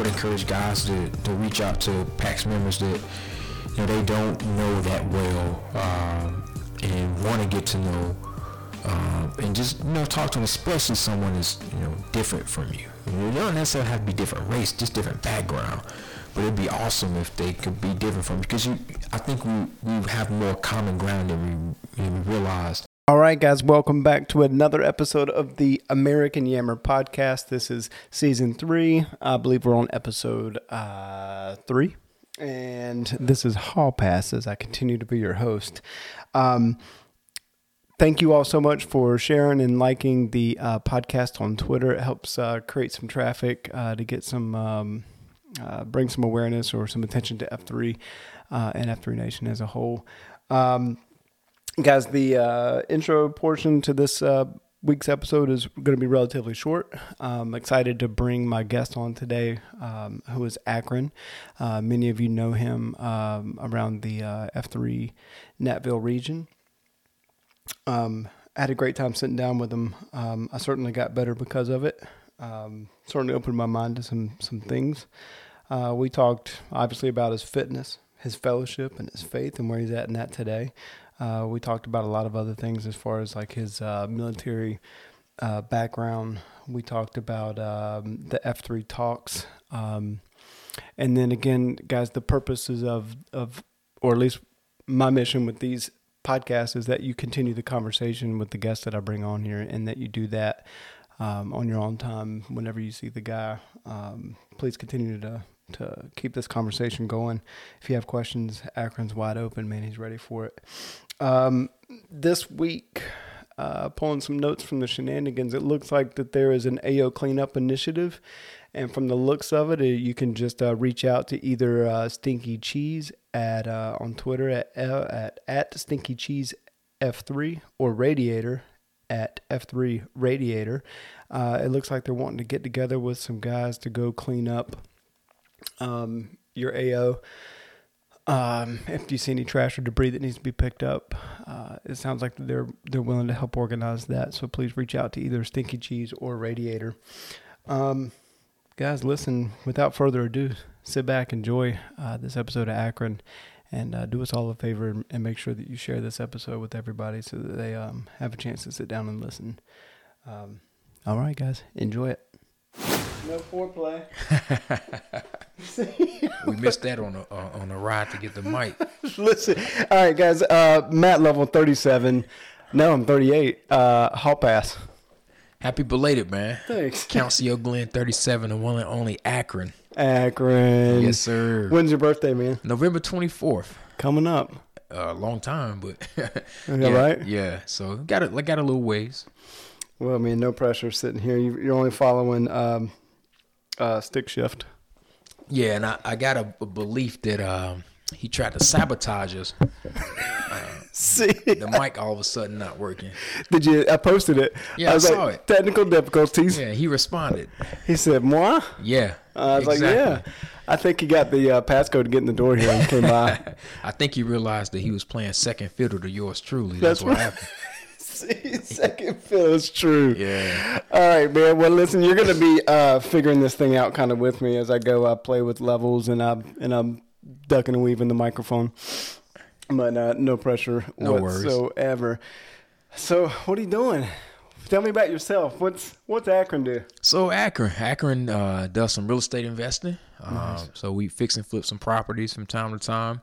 would encourage guys to, to reach out to PAX members that you know they don't know that well um, and want to get to know um, and just you know talk to them, especially someone that's you know different from you. You don't necessarily have to be different race, just different background. But it'd be awesome if they could be different from you because you. I think we we have more common ground than we, we realize. All right, guys, welcome back to another episode of the American Yammer podcast. This is season three. I believe we're on episode uh, three. And this is Hall Pass as I continue to be your host. Um, thank you all so much for sharing and liking the uh, podcast on Twitter. It helps uh, create some traffic uh, to get some, um, uh, bring some awareness or some attention to F3 uh, and F3 Nation as a whole. Um, guys, the uh, intro portion to this week's episode is going to be relatively short. I'm excited to bring my guest on today, um, who is Akron. Uh, many of you know him um, around the uh, F3 Natville region. Um, I had a great time sitting down with him. Um, I certainly got better because of it. Um, certainly opened my mind to some some things. Uh, we talked obviously about his fitness, his fellowship, and his faith, and where he's at in that today. Uh, we talked about a lot of other things as far as like his uh, military uh, background. We talked about um, the F3 talks. Um, and then again, guys, the purposes of, of, or at least my mission with these podcasts is that you continue the conversation with the guests that I bring on here and that you do that um, on your own time whenever you see the guy. Um, please continue to to keep this conversation going. If you have questions, Akron's wide open, man. He's ready for it. Um, this week, uh, pulling some notes from the shenanigans, it looks like that there is an AO cleanup initiative. And from the looks of it, uh, you can just uh, reach out to either uh, Stinky Cheese at uh, on Twitter at uh, at at Stinky Cheese F3 or Radiator at F3 Radiator. it looks like they're wanting to get together with some guys to go clean up um, your AO. Um, if you see any trash or debris that needs to be picked up, uh, it sounds like they're they're willing to help organize that. So please reach out to either Stinky Cheese or Radiator. Um, guys, listen. Without further ado, sit back, enjoy uh, this episode of Akron, and uh, do us all a favor and, make sure that you share this episode with everybody so that they um, have a chance to sit down and listen. Um, all right, guys, enjoy it. No foreplay. we missed that on a uh, on a ride to get the mic. Listen, all right, guys. Uh, Matt level thirty seven. No, I'm thirty eight. Uh, hall pass. Happy belated, man. Thanks. Council Glenn, thirty seven and one and only Akron. Akron. Yes, sir. When's your birthday, man? November twenty fourth. Coming up. A uh, long time, but yeah, right. Yeah, so got it. Got a little ways. Well, I mean, no pressure sitting here. You're only following um, uh, stick shift. Yeah, and I, I got a, a belief that um, he tried to sabotage us. Uh, See, the mic all of a sudden not working. Did you? I posted it. Yeah, I, I saw like, it. Technical difficulties. Yeah, he responded. He said, "Moi." Yeah, I was exactly. like, "Yeah." I think he got the uh, passcode to get in the door here and came by. I think he realized that he was playing second fiddle to yours truly. That's That's, what right. happened. Second fiddle is true. Yeah. All right, man. Well, listen, you're gonna be uh, figuring this thing out kind of with me as I go. I play with levels and I'm and I'm ducking and weaving the microphone, but uh, no pressure No worries. whatsoever. So, what are you doing? Tell me about yourself. What's what's Akron do? So Akron, Akron uh, does some real estate investing. Um, so we fix and flip some properties from time to time.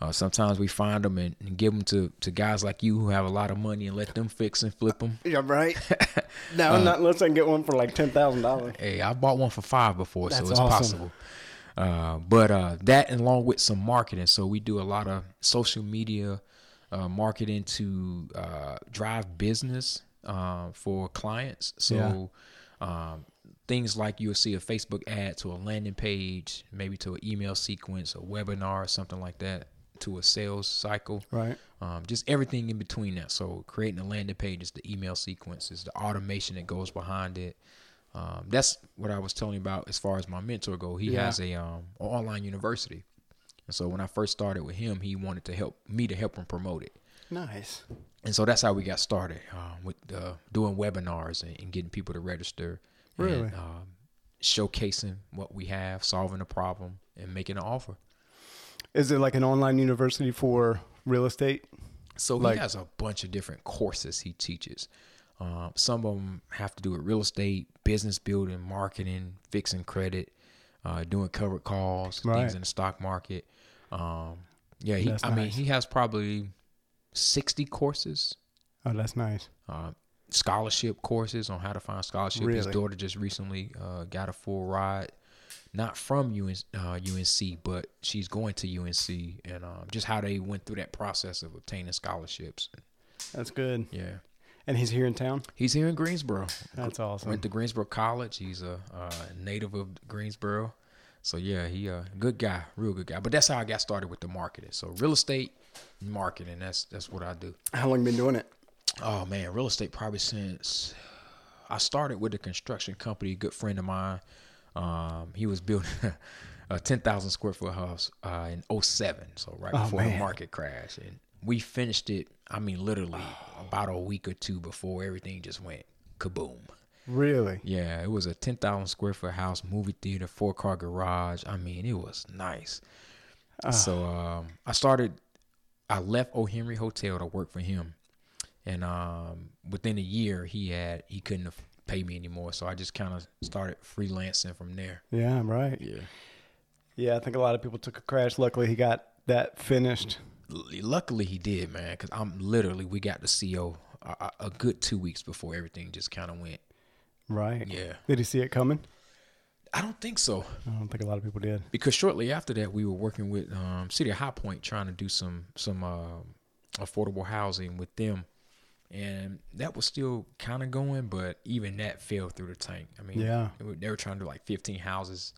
Uh, sometimes we find them and, and give them to, to guys like you who have a lot of money and let them fix and flip them. Yeah, right. no, Uh, not unless I can get one for like ten thousand dollars. Hey, I bought one for five before, so it's awesome. possible. Uh, but uh, that, along with some marketing, so we do a lot of social media uh, marketing to uh, drive business uh, for clients. So um, things like you'll see a Facebook ad to a landing page, maybe to an email sequence, a webinar, something like that, to a sales cycle. Right. Um, just everything in between that. So creating a landing page is the email sequences, the automation that goes behind it. Um, that's what I was telling you about as far as my mentor go. He Yeah. has a um, online university, and so when I first started with him, he wanted to help me to help him promote it. Nice. And so that's how we got started um, with uh, doing webinars and, and getting people to register. Really? And, um, showcasing what we have, solving a problem, and making an offer. Is it like an online university for real estate? So Like- he has a bunch of different courses he teaches. Um, some of them have to do with real estate, business building, marketing, fixing credit, uh, doing covered calls, Right. things in the stock market. Um, yeah, he, I mean, he has probably sixty courses, Oh, that's nice. uh, scholarship courses on how to find scholarship. His daughter just recently uh, got a full ride, not from UNC, uh, UNC, but she's going to UNC, and um, just how they went through that process of obtaining scholarships. That's good. Yeah. And he's here in town. He's here in Greensboro. That's awesome. Went to Greensboro College. He's a uh, native of Greensboro. So yeah, he a good guy, real good guy. But that's how I got started with the marketing. So real estate marketing. That's that's what I do. How long you been doing it? Oh man, real estate probably since I started with a construction company. A good friend of mine. Um, he was building a ten thousand square foot house uh, in 07, so right Oh, before the market crash, and we finished it. I mean, literally about a week or two before everything just went kaboom. Really? Yeah, it was a ten thousand square foot house, movie theater, four car garage. I mean, it was nice. So um, I started. I left O Henry Hotel to work for him, and um, within a year, he had he couldn't paid me anymore. So I just kind of started freelancing from there. Yeah, I'm right. Yeah. Yeah, I think a lot of people took a crash. Luckily, he got that finished. Luckily, he did, man. Because I'm literally we got the CO a, a- a good two weeks before everything just kind of went. Right. Yeah. Did he see it coming? I don't think so. I don't think a lot of people did. because shortly after that we were working with um, City of High Point trying to do some some uh, affordable housing with them, and that was still kind of going, but even that fell through the tank. I mean, Yeah. they were, trying to do like 15 houses.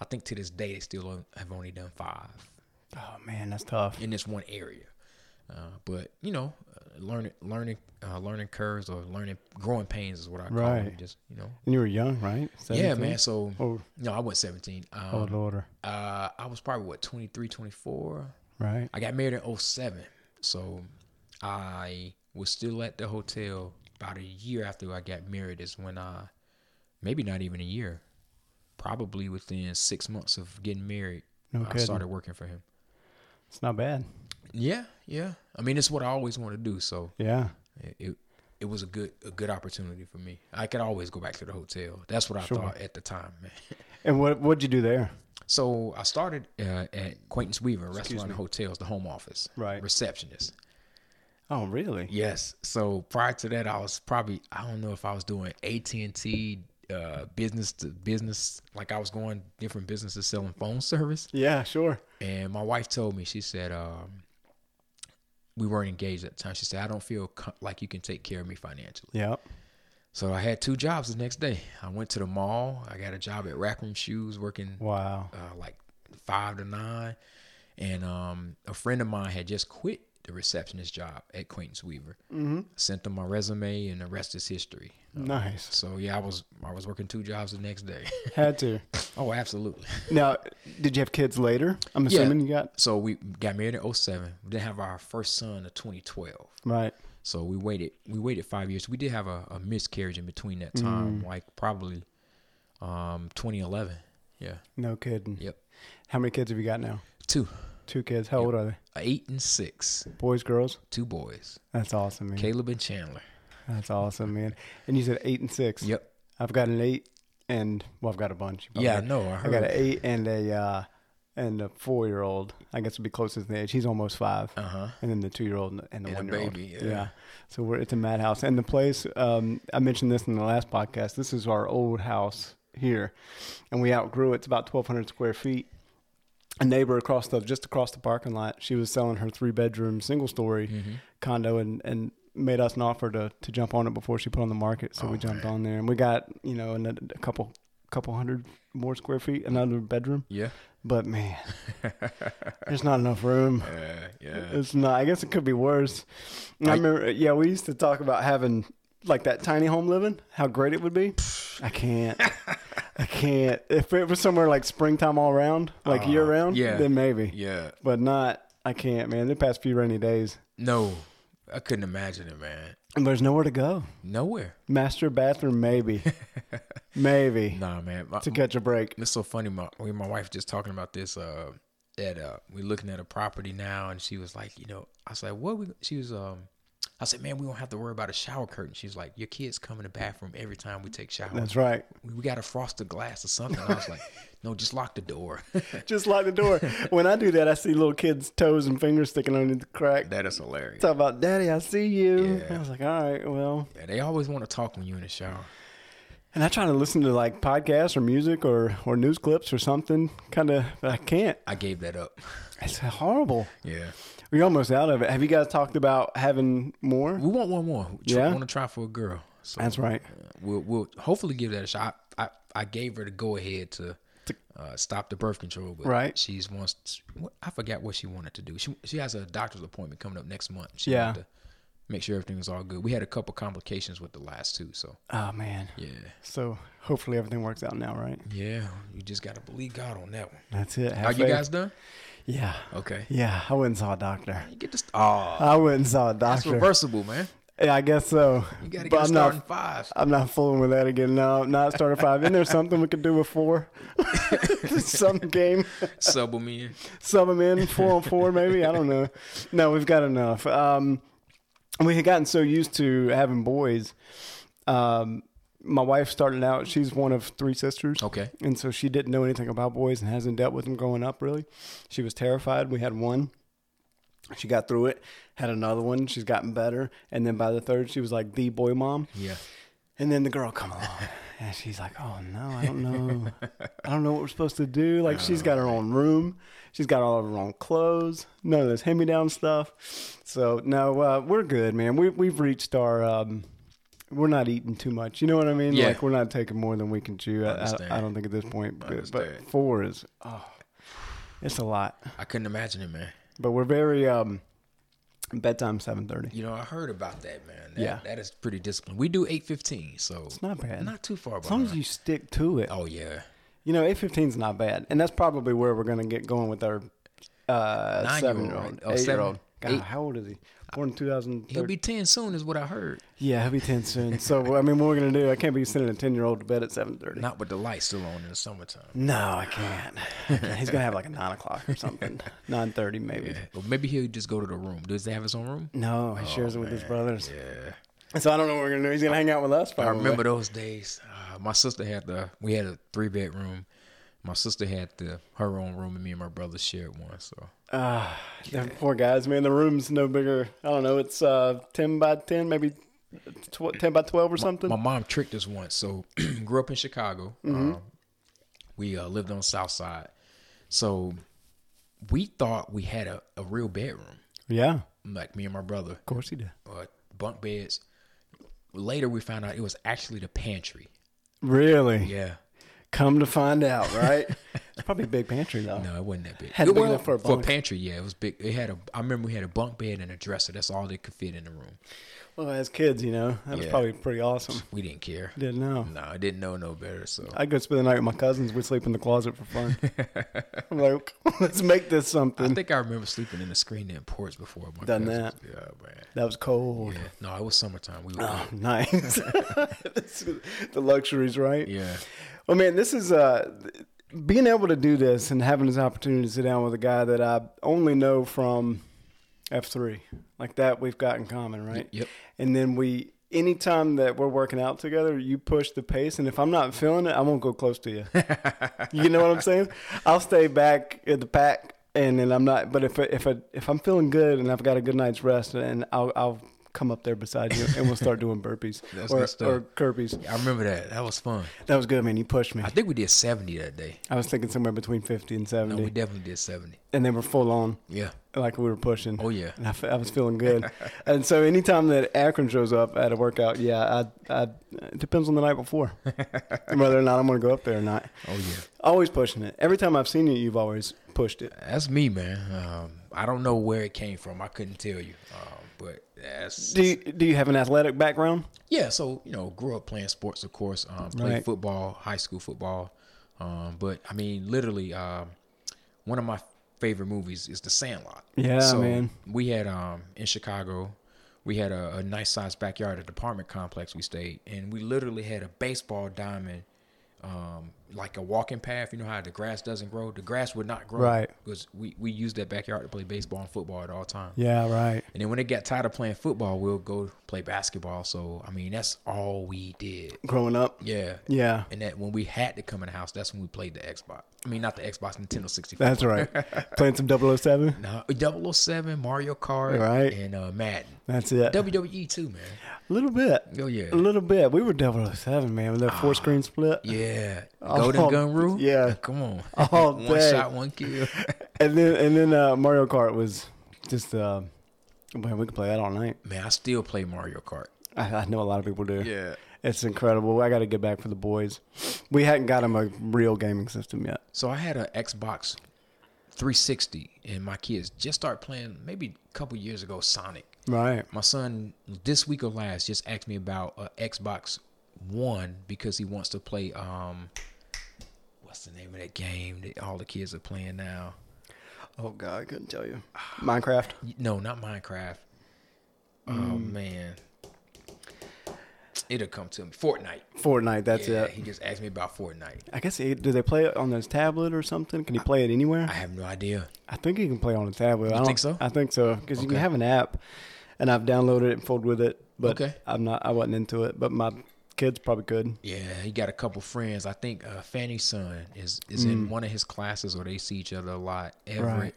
I think to this day they still have only done five Oh man, that's tough. in this one area. Uh, but you know, uh, learning learning uh, learning curves or learning growing pains is what I call them. Just you know, And you were young, right? yeah, man. So Oh, no, I was 17. Um, oh Lord. uh, I was probably what 23, 24. Right. I got married in 07. So I was still at the hotel about a year after I got married is when I maybe not even a year. Probably within six months of getting married, No I started working for him. It's not bad. Yeah, yeah. I mean, it's what I always wanted to do. So Yeah. it, it it was a good a good opportunity for me. I could always go back to the hotel. That's what I Sure. thought at the time, man. And what what'd you do there? So I started uh, at Quaintance Weaver Excuse Restaurant and. Hotels, the home office, Right. receptionist. Oh, really? Yes. So prior to that, I was probably I don't know if I was doing AT and T uh, business to business, like I was going different businesses selling phone service. Yeah, sure. And my wife told me, she said, um, we weren't engaged at the time. She said, I don't feel co- like you can take care of me financially. Yep. So I had two jobs the next day. I went to the mall. I got a job at Rack Room Shoes, working Wow. uh, like five to nine. And um, a friend of mine had just quit the receptionist job at Quaintance Weaver. Mm-hmm. Sent them my resume, and the rest is history. Nice. So yeah, I was I was working two jobs the next day. Had to. oh, absolutely. Now, did you have kids later? I'm Yeah. assuming you got So we got married in 07. We didn't have our first son in 2012. right. So we waited. We waited five years. We did have a, a miscarriage in between that time, like probably um 2011. Yeah. No kidding. Yep. How many kids have you got now? Two, Two kids. How old are they? eight and six. Boys, girls? Two boys, That's awesome, man. Caleb and Chandler. That's awesome, man. And you said eight and six. Yep. I've got an eight and well, I've got a bunch. Yeah, no, I know. I got an eight and a uh, and a four year old. I guess would be closest in age. He's almost five. Uh huh. and then the two year old and the one year old. baby, yeah. So we're it's a madhouse, and the place. Um, I mentioned this in the last podcast. This is our old house here, and we outgrew it. It's about twelve hundred square feet. A neighbor across the just across the parking lot, she was selling her three bedroom single story Mm-hmm. condo, and and made us an offer to to jump on it before she put on the market. So Oh, we jumped man. on there, and we got you know a, a couple couple hundred more square feet, another bedroom. Yeah. But man, there's not enough room. Yeah. Yeah. It's not. I guess it could be worse. I, I- remember. Yeah, we used to talk about having like that tiny home living. How great it would be. I can't. I can't. If it was somewhere like springtime all around, like Uh, year round, yeah. then maybe. Yeah. But not. I can't, man. The past few rainy days, No, I couldn't imagine it, man. and there's nowhere to go. Nowhere. Master bathroom, maybe. maybe nah, man. My, to catch a break. it's so funny. My and my wife just talking about this. Uh, that uh, we're looking at a property now, and she was like, you know, I was like, what? We, she was um. I said, man, we don't have to worry about a shower curtain. She's like, your kids come in the bathroom every time we take showers. That's right. We, we got to frost the glass or something. I was like, no, just lock the door. Just lock the door. when I do that, I see little kids' toes and fingers sticking under the crack. that is hilarious. Talk about, Daddy, I see you. Yeah. I was like, all right, well. Yeah, they always want to talk when you're in the shower. And I try to listen to like podcasts or music or, or news clips or something, kind of, but I can't. I gave that up. It's horrible. Yeah. We're almost out of it. Have you guys talked about having more? We want one more. We Yeah? want to try for a girl. So That's right. uh, we'll we'll hopefully give that a shot. I, I, I gave her the go ahead to uh, stop the birth control, but Right. she's wants. I forgot what she wanted to do. She she has a doctor's appointment coming up next month. She Yeah. to make sure everything was all good. We had a couple complications with the last two, so Oh, man. yeah, So hopefully everything works out now, right? yeah. You just got to believe God on that one. That's it. Have Are you guys done? Yeah. Okay. Yeah. I went and saw a doctor. You get this. Oh, I went and saw a doctor. that's reversible, man. Yeah, I guess so. You got to But get I'm starting not. five. I'm not fooling with that again. No, not starter five. Isn't there something we could do with four? Some game, Sub them in. sub them in four on four, maybe. I don't know. No, we've got enough. Um, we had gotten so used to having boys. Um, my wife started out. She's one of three sisters. Okay. And so she didn't know anything about boys and hasn't dealt with them growing up really. She was terrified. We had one. She got through it, had another one. She's gotten better. And then by the third, she was like the boy mom. Yeah. And then the girl come along and she's like, Oh no, I don't know. I don't know what we're supposed to do. Like she's got her own room. She's got all of her own clothes. None of this hand me down stuff. So no, uh, we're good, man. We we've reached our um we're not eating too much. You know what I mean? Yeah. Like we're not taking more than we can chew. I, I, I don't think at this point. But, but four is oh it's a lot. I couldn't imagine it, man. But we're very um bedtime seven thirty. You know, I heard about that, man. That, Yeah. that is pretty disciplined. We do eight fifteen, so It's not bad. not too far As long as you stick to it. oh yeah, You know, eight fifteen is not bad, and that's probably where we're going to get going with our uh, seven year old, Oh, eight year old. God, eight. how old is he? Born in two thousand. he'll be ten soon, is what I heard. Yeah, he'll be ten soon. So I mean, what we're going to do? I can't be sending a ten year old to bed at seven thirty. Not with the lights still on in the summertime. No, I can't. He's going to have like a nine o'clock or something. Nine thirty maybe. Yeah. Or maybe he'll just go to the room. Does he have his own room? No, he shares it with his brothers. Yeah. So I don't know what we're going to do. He's going to hang out with us. I remember those days. Uh, my sister had the. We had a three bedroom. My sister had the her own room, and me and my brother shared one. So Ah, them poor guys, man. The room's no bigger. I don't know. It's uh, ten by ten, maybe tw- ten by twelve or something. my mom tricked us once. So grew up in Chicago. Mm-hmm. Um, we uh, lived on the South Side. So we thought we had a, a real bedroom, yeah, like me and my brother, of course he did. uh, bunk beds. Later, we found out it was actually the pantry. Really? Yeah. Come to find out, right? it's probably a big pantry though. No, it wasn't that big. Had It big enough for a for a pantry, yeah, it was big. It had a. I remember we had a bunk bed and a dresser. That's all that could fit in the room. Well, as kids, you know, that was Yeah. probably pretty awesome. We didn't care. Didn't know. No, I didn't know no better. So I'd go spend the night with my cousins. We'd sleep in the closet for fun. I'm like, let's make this something. I something. think I remember sleeping in the screen in porch before. My Done cousins. that. Yeah, man. that was cold. Yeah. No, it was summertime. We were. Oh, nice. This is the luxuries, right? Yeah. Well, man, this is uh, being able to do this and having this opportunity to sit down with a guy that I only know from F3. Like that, we've got in common, right? Yep. And then we, anytime that we're working out together, you push the pace, and if I'm not feeling it, I won't go close to you. you know what I'm saying? I'll stay back at the pack, and then I'm not. But if if I, if I'm feeling good and I've got a good night's rest, and I'll I'll come up there beside you, and we'll start doing burpees That's or, good stuff. or Kirby's. I remember that. That was fun. That was good, man. You pushed me. I think we did 70 that day. I was thinking somewhere between 50 and No, 70. we definitely did 70. and they were full on, Yeah. like we were pushing. Oh, yeah. And I, I was feeling good. and so anytime that Akron shows up at a workout, yeah, I, I, it depends on the night before. Whether or not I'm going to go up there or not. Oh, yeah. Always pushing it. Every time I've seen you, you've always pushed it. That's me, man. Um, I don't know where it came from. I couldn't tell you. Um, that's. Do you, do you have an athletic background? Yeah, so you know, grew up playing sports, of course. Um, played Right. football, high school football. Um, but I mean, literally, um, one of my favorite movies is The Sandlot. Yeah, so man. We had um in Chicago, we had a, a nice sized backyard, at the apartment complex we stayed, and we literally had a baseball diamond um, like a walking path. You know how the grass doesn't grow. The grass would not grow. Right. Because we we use that backyard to play baseball and football at all times. Yeah, right. And then when it got tired of playing football, we'll go play basketball. So I mean, that's all we did. Growing up. Yeah. Yeah. And that when we had to come in the house, that's when we played the Xbox. I mean, not the Xbox, Nintendo 64. That's right. Playing some 007. No, 007, Mario Kart, Right. and uh, Madden. That's it. WWE too, man. A little bit. Oh yeah. A little bit. We were 007, man, with that four screen split. Yeah. Golden Gun rule? yeah. Come on. All one day. shot, one kill. And then and then uh, Mario Kart was just uh man, we could play that all night. man, I still play Mario Kart. I, I know a lot of people do. Yeah. It's incredible. I got to get back for the boys. We hadn't got them a real gaming system yet. So I had an Xbox 360, and my kids just started playing maybe a couple years ago Sonic. Right. My son this week or last just asked me about a Xbox One because he wants to play um what's the name of that game that all the kids are playing now? Oh God, I couldn't tell you. Minecraft. No, not Minecraft. Oh Mm. man. It'll come to me. Fortnite. Fortnite. That's yeah, it. he just asked me about Fortnite. I guess he, do they play it on his tablet or something? Can he play it anywhere? I have no idea. I think he can play on a tablet. I don't- think so? I think so because you can have an app, and I've downloaded it and fooled with it, but Okay. I'm not. I wasn't into it, but my kids probably could. Yeah, he got a couple friends. I think uh, Fanny's son is is in one of his classes, or they see each other a lot. Everett Mm. Right.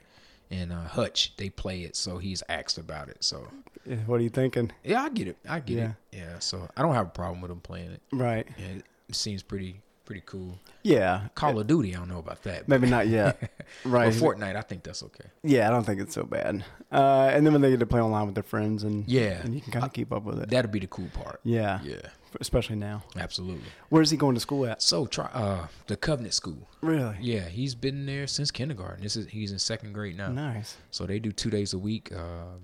and uh, Hutch, they play it, so he's asked about it. So Yeah, What are you thinking? yeah, I get it. I get Yeah. it. Yeah, so I don't have a problem with him playing it. Right. Yeah, it seems pretty pretty cool. Yeah. Call of Duty, I don't know about that. Maybe not yet. Right. Fortnite, I think that's okay. Yeah, I don't think it's so bad. Uh, and then when they get to play online with their friends, and Yeah. and you can kind of keep up with it. That'd be the cool part. yeah. Yeah, Especially now. absolutely. Where's he going to school at? So try uh the Covenant School. Really? Yeah, he's been there since kindergarten. This is he's in second grade now. Nice. So they do two days a week. Uh,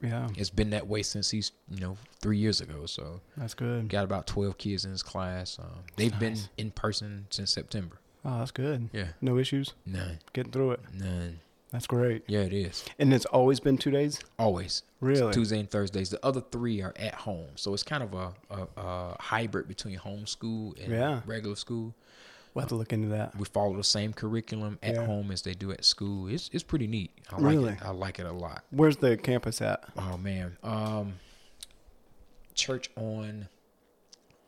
Yeah, it's been that way since he's you know three years ago. So that's good. got about twelve kids in his class. Um, they've been in person since September. Oh, that's good. Yeah, No issues. none, Getting through it. none. That's great. Yeah, it is And it's always been two days. always Really? Tuesday and Thursdays. The other three are at home, so it's kind of a, a, a hybrid between homeschool and Yeah. regular school. We'll have to look into that. We follow the same curriculum at Yeah. home as they do at school. It's it's pretty neat. I like Really? it. I like it a lot. Where's the campus at? Oh man. Um church on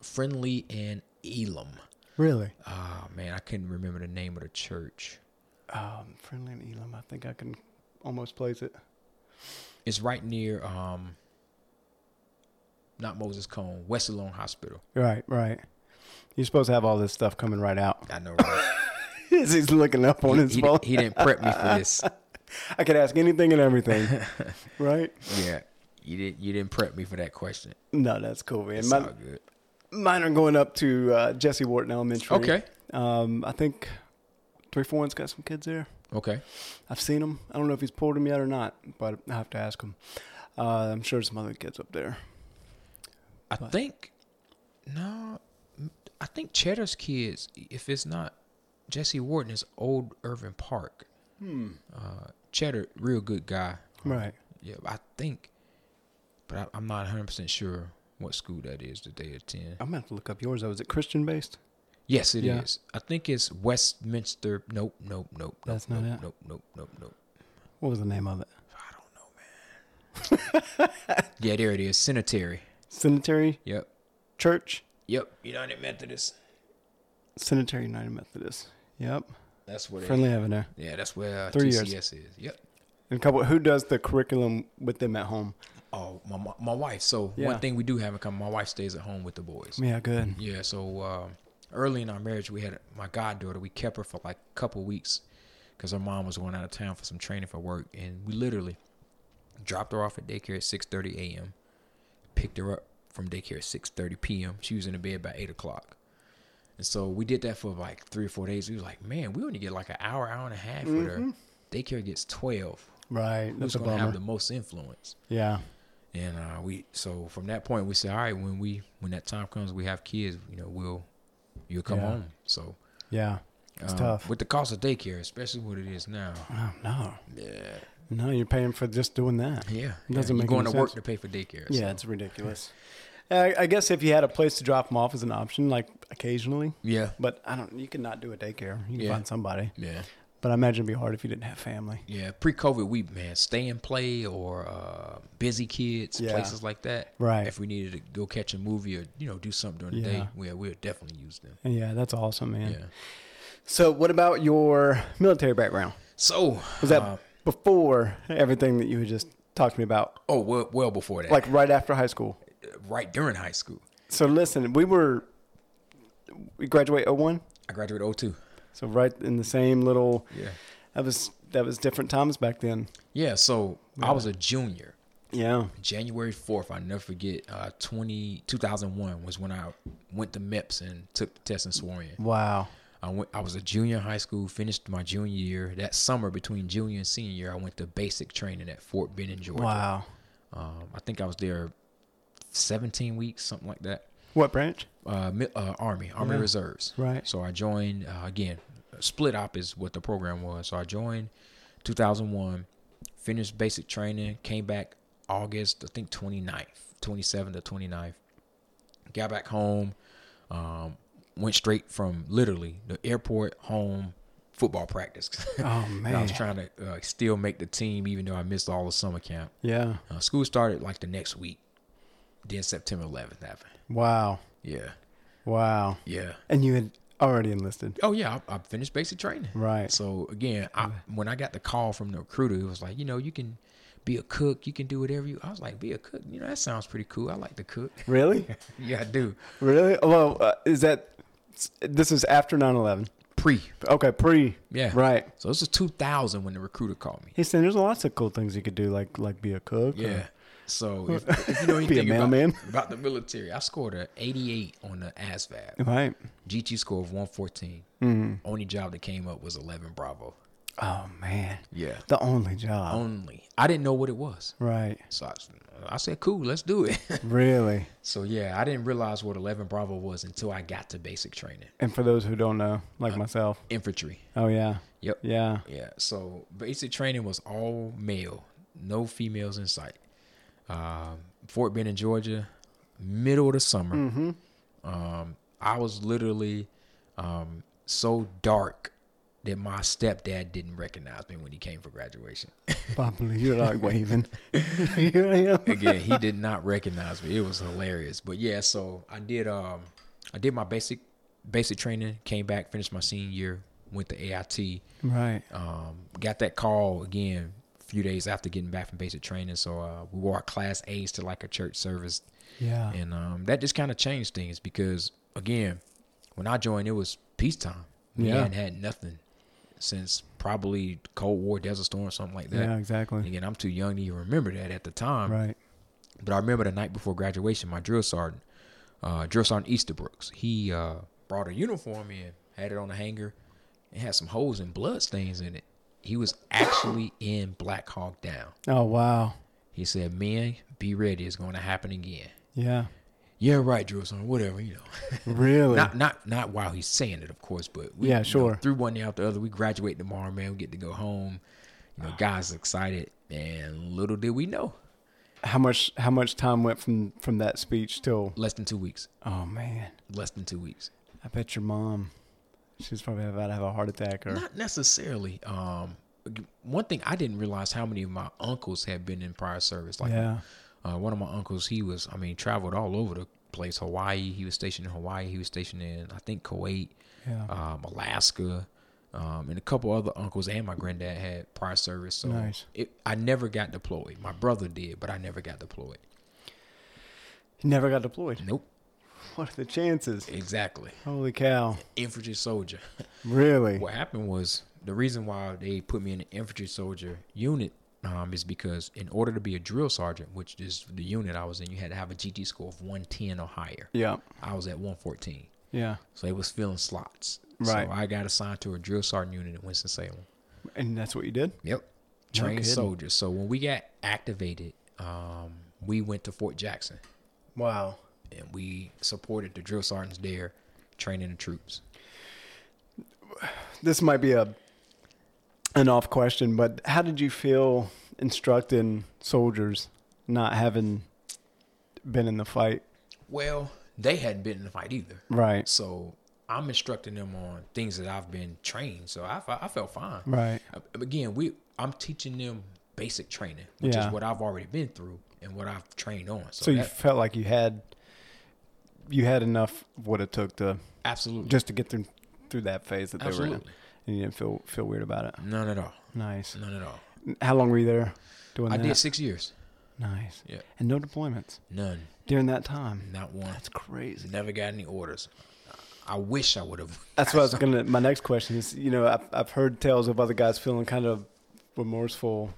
Friendly and Elam. Really? Oh man, I couldn't remember the name of the church. Um, Friendly and Elam. I think I can almost place it. It's right near um not Moses Cone, Wesley Long Hospital. Right, right. You're supposed to have all this stuff coming right out. I know right. He's looking up on he, his he, phone. he didn't prep me for this. I could ask anything and everything. right? Yeah. You didn't you didn't prep me for that question. No, that's cool, man. It's Mine, all good. mine are going up to uh, Jesse Wharton Elementary. Okay. Um, I think three four one's got some kids there. Okay. I've seen him. I don't know if he's pulled him yet or not, but I have to ask him. Uh, I'm sure some other kids up there. I think no, I think Cheddar's kids. If it's not Jesse Wharton, is Old Irving Park. Hmm. Uh, Cheddar, real good guy. Right. Yeah, I think, but I, I'm not 100 percent sure what school that is that they attend. I'm gonna have to look up yours. though. is it Christian based? Yes, it is. Yeah. I think it's Westminster. Nope, nope, nope. That's nope, not nope, it? Nope, nope, nope, nope. What was the name of it? I don't know, man. yeah, there it is. Centenary. Centenary Yep. Church. Yep. United Methodist. Centenary United Methodist. Yep. That's where. They, Friendly Avenue. Yeah, that's where uh, Three TCS years. is. Yep. And a couple. Who does the curriculum with them at home? Oh, my my- my wife. So Yeah. one thing we do have in common, my wife stays at home with the boys. Yeah, good. Yeah. So uh, early in our marriage, we had my goddaughter. We kept her for like a couple weeks because her mom was going out of town for some training for work, and we literally dropped her off at daycare at six thirty a.m. Picked her up from daycare at six thirty p.m. She was in the bed by eight o'clock. And so we did that for like three or four days. We was like, man, we only get like an hour, hour and a half with her. Daycare gets twelve. Right. Who's That's gonna bummer. have the most influence? yeah. And uh, we so from that point we said, all right, when we when that time comes, we have kids, you know, we'll you'll come Yeah. home. So Yeah. It's um, tough. with the cost of daycare, especially what it is now. Oh no. Yeah, No, you're paying for just doing that. yeah, It doesn't yeah. make You're going to work to pay for daycare. Yeah, so. it's ridiculous. I, I guess if you had a place to drop them off as an option, like occasionally. Yeah. But I don't. You could not do a daycare. You can Yeah. find somebody. Yeah. But I imagine it'd be hard if you didn't have family. Yeah, pre-COVID, we man stay and play or uh, busy kids, Yeah. places like that. Right. If we needed to go catch a movie or you know do something during the Yeah. day, yeah, we'll definitely use them. Yeah, that's awesome, man. Yeah. So, what about your military background? So Was that uh, before everything that you had just talked to me about? oh well, well before that, Like right after high school? right during high school. So, listen, we were, we graduate 01. I graduated 02. So, right in the same little, Yeah. that was, that was different times back then. Yeah. So I was a junior. Yeah. January 4th, I never forget, uh, 20, 2001 was when I went to MEPS and took the test and swore in. Wow. I went. I was a junior in high school. Finished my junior year. That summer between junior and senior year, I went to basic training at Fort Benning, Georgia. Wow. Um, I think I was there 17 weeks, something like that. What branch? Uh, uh, Army, Army Yeah. Reserves. Right. So I joined uh, again. Split op is what the program was. So I joined 2001, finished basic training, came back August, I think 29th, 27th to 29th. Got back home, um, went straight from literally the airport home football practice. Oh, And I was trying to uh, still make the team, even though I missed all the summer camp. Yeah. Uh, school started like the next week. Then September 11th happened. Wow. Yeah, Wow. yeah. And you had already enlisted. Oh yeah, I, I finished basic training. Right. So again, I, when I got the call from the recruiter, it was like, you know, you can be a cook, you can do whatever you. I was like, be a cook. You know, that sounds pretty cool. I like to cook. Really? yeah, I do. really? Well, uh, is that, this is after 9 11. Pre. Okay, pre. Yeah. Right. So this is 2000 when the recruiter called me. He said there's lots of cool things you could do, like like be a cook. or- Yeah. So if, if you know anything about, about the military, I scored a 88 on the ASVAB. Right. GT score of 114. Mm. Only job that came up was 11 Bravo. Oh man, Yeah. the only job. Only. I didn't know what it was. right. So I, I said, cool, let's do it. Really. so yeah, I didn't realize what 11 Bravo was until I got to basic training. And for those who don't know, Uh, like myself. Infantry. Oh yeah. Yep. Yeah. Yeah. So basic training was all male, no females in sight. Um, Fort Benning, Georgia, middle of the summer. Mm-hmm. Um, I was literally um, so dark that my stepdad didn't recognize me when he came for graduation. Probably you're like waving. Here I am. Again, he did not recognize me. It was hilarious. But yeah, so I did um I did my basic basic training, came back, finished my senior year, went to AIT. Right. Um, got that call again a few days after getting back from basic training. So uh, we wore our class A's to like a church service, Yeah. and um, that just kind of changed things because again, when I joined, it was peacetime. We Yeah. hadn't had nothing since probably Cold War, Desert Storm, something like that. Yeah. And Exactly. again, I'm too young to even remember that at the time. Right. But I remember the night before graduation, my drill sergeant, uh, drill sergeant Easterbrooks, he uh, brought a uniform in, had it on the hanger, and had some holes and blood stains in it. He was actually in Black Hawk Down. Oh wow. He said, "Men, be ready. It's going to happen again." Yeah. Yeah, right, sergeant. Whatever, you know. Really. not not not while he's saying it, of course, but we, Yeah, you know, sure. through one day after the other, we graduate tomorrow, man. We get to go home. You know, guys excited, and little did we know, how much how much time went from from that speech till? less than two weeks. Oh man. Less than two weeks. I bet your mom. She's probably about to have a heart attack or. Not necessarily. Um, one thing I didn't realize how many of my uncles had been in prior service. Like, yeah. Uh, one of my uncles, he was, I mean, traveled all over the place. Hawaii, he was stationed in Hawaii. He was stationed in, I think, Kuwait, Yeah. um, Alaska, um, and a couple other uncles and my granddad had prior service. So Nice. it, I never got deployed. My brother did, but I never got deployed. He never got deployed. Nope. What are the chances? Exactly. Holy cow. Infantry soldier. Really? What happened was the reason why they put me in the infantry soldier unit um, is because in order to be a drill sergeant, which is the unit I was in, you had to have a GT score of 110 or higher. Yeah. I was at 114, Yeah. so it was filling slots. Right. So I got assigned to a drill sergeant unit in Winston Salem. And that's what you did? Yep. No Trained kidding. soldiers. So when we got activated, um, we went to Fort Jackson Wow. and we supported the drill sergeants there, training the troops. This might be a an off question, but how did you feel instructing soldiers not having been in the fight? Well, they hadn't been in the fight either. Right. So I'm instructing them on things that I've been trained. So I, I felt fine. Right. Uh, Again, we I'm teaching them basic training, which Yeah. is what I've already been through and what I've trained on. So, So you that, felt like you had you had enough of what it took to absolutely, just to get through through that phase that they were in, absolutely, and you didn't feel feel weird about it. none at all, Nice. none at all. How long were you there doing that? I that? did six years. Nice. Yeah. And no deployments None, during that time. not one. That's crazy. Never got any orders. I wish I would have. That's what I was gonna. My next question is, you know, I've I've heard tales of other guys feeling kind of remorseful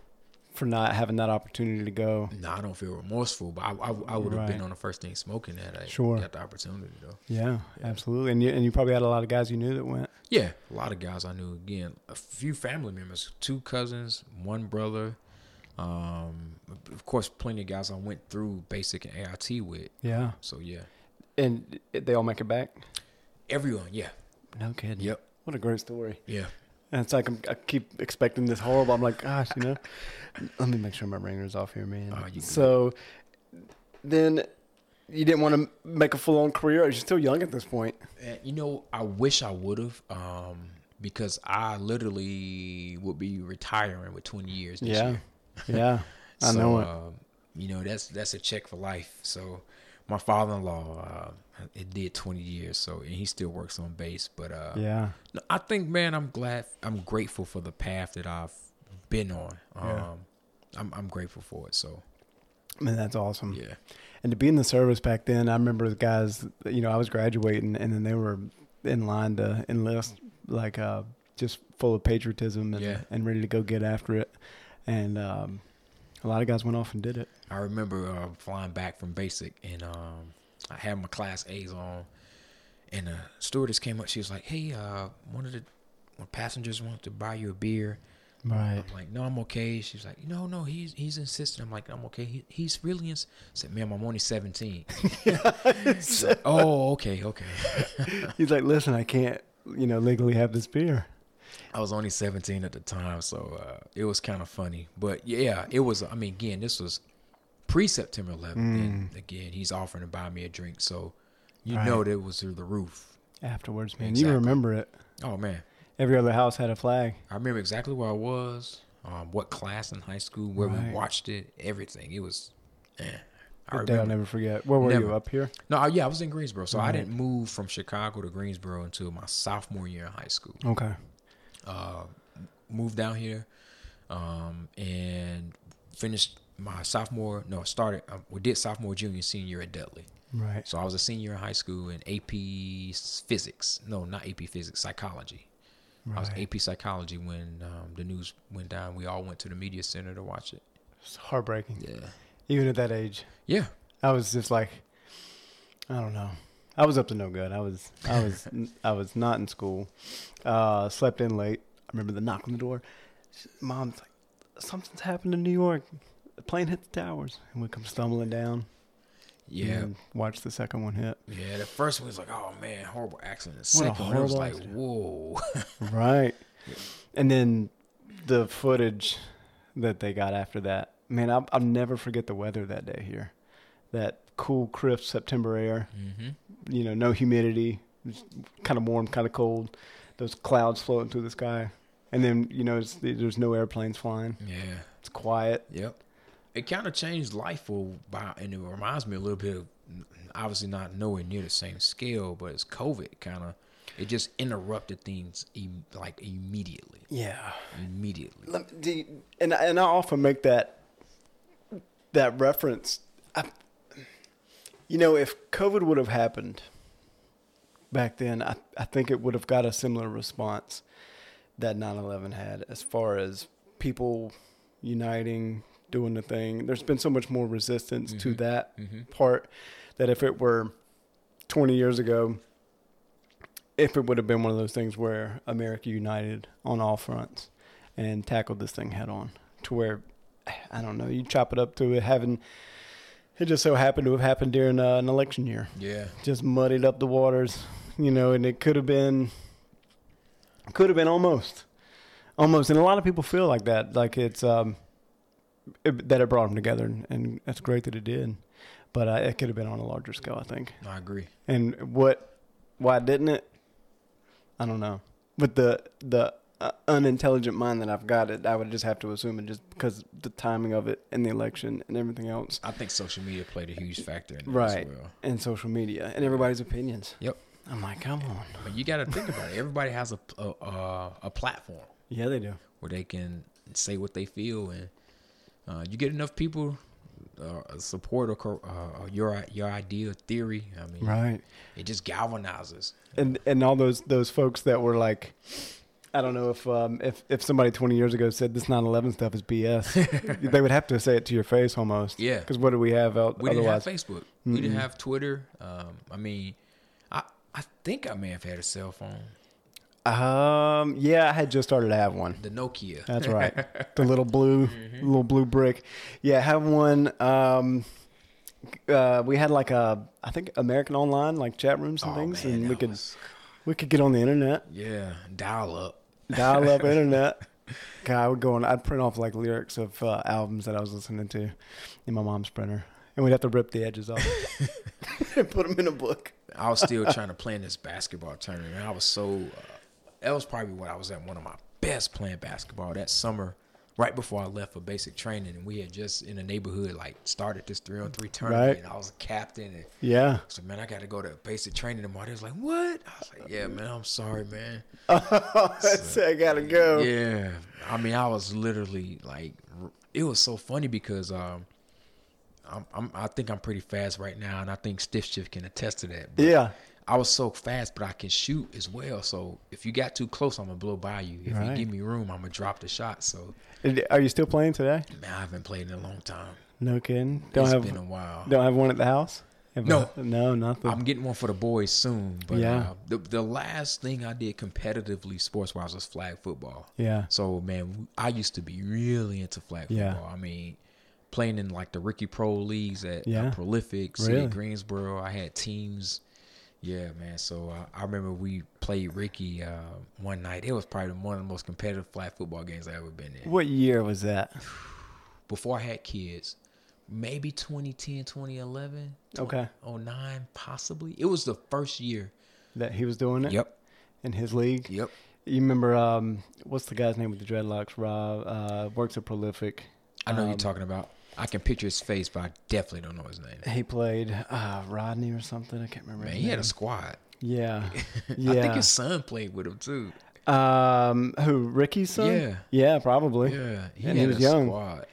for not having that opportunity to go. No, I don't feel remorseful, but I, I, I would have Right. been on the first thing smoking that I Sure. got the opportunity though. Yeah, Yeah. absolutely. And you and you probably had a lot of guys you knew that went. Yeah, a lot of guys I knew. Again, a few family members, two cousins, one brother. Um, of course, plenty of guys I went through basic and AIT with. Yeah. So yeah, And they all make it back. everyone. Yeah. No kidding. Yep. What a great story. Yeah. And it's like I'm, I keep expecting this horrible. I'm like, gosh, you know. Let me make sure my ringer's off here, man. Oh, so then you didn't want to make a full on career. You're still young at this point. You know, I wish I would have, um, because I literally would be retiring with 20 years this Yeah. year. Yeah. I know it. um, you know, that's that's a check for life. So, my father-in-law, uh, it did 20 years, so and he still works on base. But uh, yeah. no, I think, man, I'm glad, I'm grateful for the path that I've been on. Um, Yeah. I'm I'm grateful for it. So, Man, that's awesome. yeah, And to be in the service back then, I remember the guys. You know, I was graduating, and then they were in line to enlist, like uh, just full of patriotism and Yeah. and ready to go get after it. And um, a lot of guys went off and did it. I remember uh, flying back from basic, and um, I had my class A's on, and the stewardess came up. She was like, "Hey, uh, one of the passengers want to buy you a beer." Right. I'm like, "No, I'm okay." She's like, "No, no, he's he's insistent." I'm like, "I'm okay." He, he's really ins-. I said, "Ma'am, I'm only 17." Like, "Oh, okay, okay." He's like, listen, I can't, you know, legally have this beer. I was only 17 at the time, so uh, it was kind of funny. But yeah, it was. I mean, again, this was pre September 11th, and again, he's offering to buy me a drink, so you Mm. Right. know that it was through the roof. Afterwards, man, Exactly. you remember it. Oh man, Every other house had a flag. I remember exactly where I was, um, what class in high school, where Right. we watched it, everything. It was, eh, I A day I'll never forget. Where were you? Up here? No, I- yeah, I was in Greensboro, so I didn't move from Chicago to Greensboro until my sophomore year in high school. Okay. uh, moved down here um, and finished my sophomore. No, started. Um, we did sophomore, junior, senior at Dudley. Right. So I was a senior in high school in AP physics. No, not AP physics, psychology. I was AP psychology when um, the news went down. We all went to the media center to watch it. It's heartbreaking. Yeah, Even at that age, yeah, I was just like, I don't know. I was up to no good. I was, I was, I was not in school. Uh, slept in late. I remember the knock on the door. Mom's like, something's happened in New York. The plane hit the towers, and we come stumbling down. yeah, watch the second one hit. yeah. The first one was like, oh man, horrible accident. The What a second one was like, accident. whoa. Right. And then the footage that they got after that. Man, I'll, I'll never forget the weather that day here. That cool, crisp September air. hmm You know, no humidity. Kind of warm, kind of cold. Those clouds floating through the sky. And then, you know, it's, there's no airplanes flying. Yeah. It's quiet. Yep. It kind of changed life for by, and it reminds me a little bit of obviously not nowhere near the same scale, but it's COVID kind of. It just interrupted things em- like immediately, Yeah. immediately. Let- do you- and I- and I often make that that reference. I, you know, if COVID would have happened back then, I I think it would have got a similar response that 9/11 had, as far as people uniting, doing the thing. There's been so much more resistance to Mhm. that Mm-hmm. part that if it were 20 years ago, if it would have been one of those things where America united on all fronts and tackled this thing head on, to where I don't know, you chop it up to it having it just so happened to have happened during uh, an election year, Yeah. just muddied up the waters, you know, and it could have been, could have been almost, almost, and a lot of people feel like that, like it's um, it, that it brought them together, and, and that's great that it did. but uh, it could have been on a larger scale, I think. I agree. And what? Why didn't it? I don't know. With the the uh, unintelligent mind that I've got, it I would just have to assume it just because the timing of it and the election and everything else, I think social media played a huge factor in right? as well. And social media and everybody's opinions. Yep. I'm like, come on. But you got to think about it. Everybody has a a, a a platform Yeah, they do. where they can say what they feel, and uh, you get enough people uh, support or uh, your your idea or theory. I mean, Right. it just galvanizes. and and all those those folks that were like I don't know if um, if if somebody 20 years ago said this 9/11 stuff is BS, they would have to say it to your face almost. Yeah. Because what do we have out We didn't have otherwise? Facebook. We didn't have Twitter. Um, I mean, I I think I may have had a cell phone, Um, yeah, I had just started to have one. the Nokia. That's right, the little blue little blue brick. Yeah, I have one. Um, uh, we had like a I think American Online like chat rooms and Oh, things, man, and we could was- we could get on the internet. yeah, dial up. dial up internet. God, I would go on. I'd print off like lyrics of uh, albums that I was listening to in my mom's printer, and we'd have to rip the edges off and put them in a book. I was still trying to plan this basketball tournament. I was so. Uh, that was probably when I was at one of my best playing basketball that summer, right before I left for basic training, and we had just in the neighborhood like started this three on three tournament. Right. And I was a captain, and Yeah, so "Man, I got to go to basic training tomorrow." They was like, "What?" I was like, "Yeah, man, I'm sorry, man." That's I gotta go. Yeah, I mean, I was literally like, it was so funny because um, I'm, I'm I think I'm pretty fast right now, and I think Stick Shift can attest to that. Yeah. I was so fast, but I can shoot as well. So if you got too close, I'm gonna blow by you. If Right. you give me room, I'm gonna drop the shot. So Are you still playing today? man, I haven't played in a long time. No kidding. Don't It's have been a while. don't have one at the house. Have No. a- no, nothing. I'm getting one for the boys soon. But Yeah. uh, the the last thing I did competitively sports wise was flag football. yeah, So man, I used to be really into flag Yeah. football. I mean, playing in like the Ricky Pro leagues at uh, Yeah. Prolific, City Really? Greensboro. I had teams. Yeah, man. So uh, I remember we played Ricky uh, one night. It was probably one of the most competitive flag football games I ever been in. what year was that? Before I had kids, maybe 2010, 2011, Okay, 09, possibly. It was the first year. that he was doing it. Yep. in his league. Yep. You remember um, what's the guy's name with the dreadlocks? Rob uh, works at Prolific. I know Um, you're talking about. I can picture his face, but I definitely don't know his name. He played uh, Rodney or something. I can't remember. Man, he had a squad. Yeah, yeah. I think his son played with him too. um, who Ricky's son? Yeah. yeah, probably. Yeah, he he was a young. squad.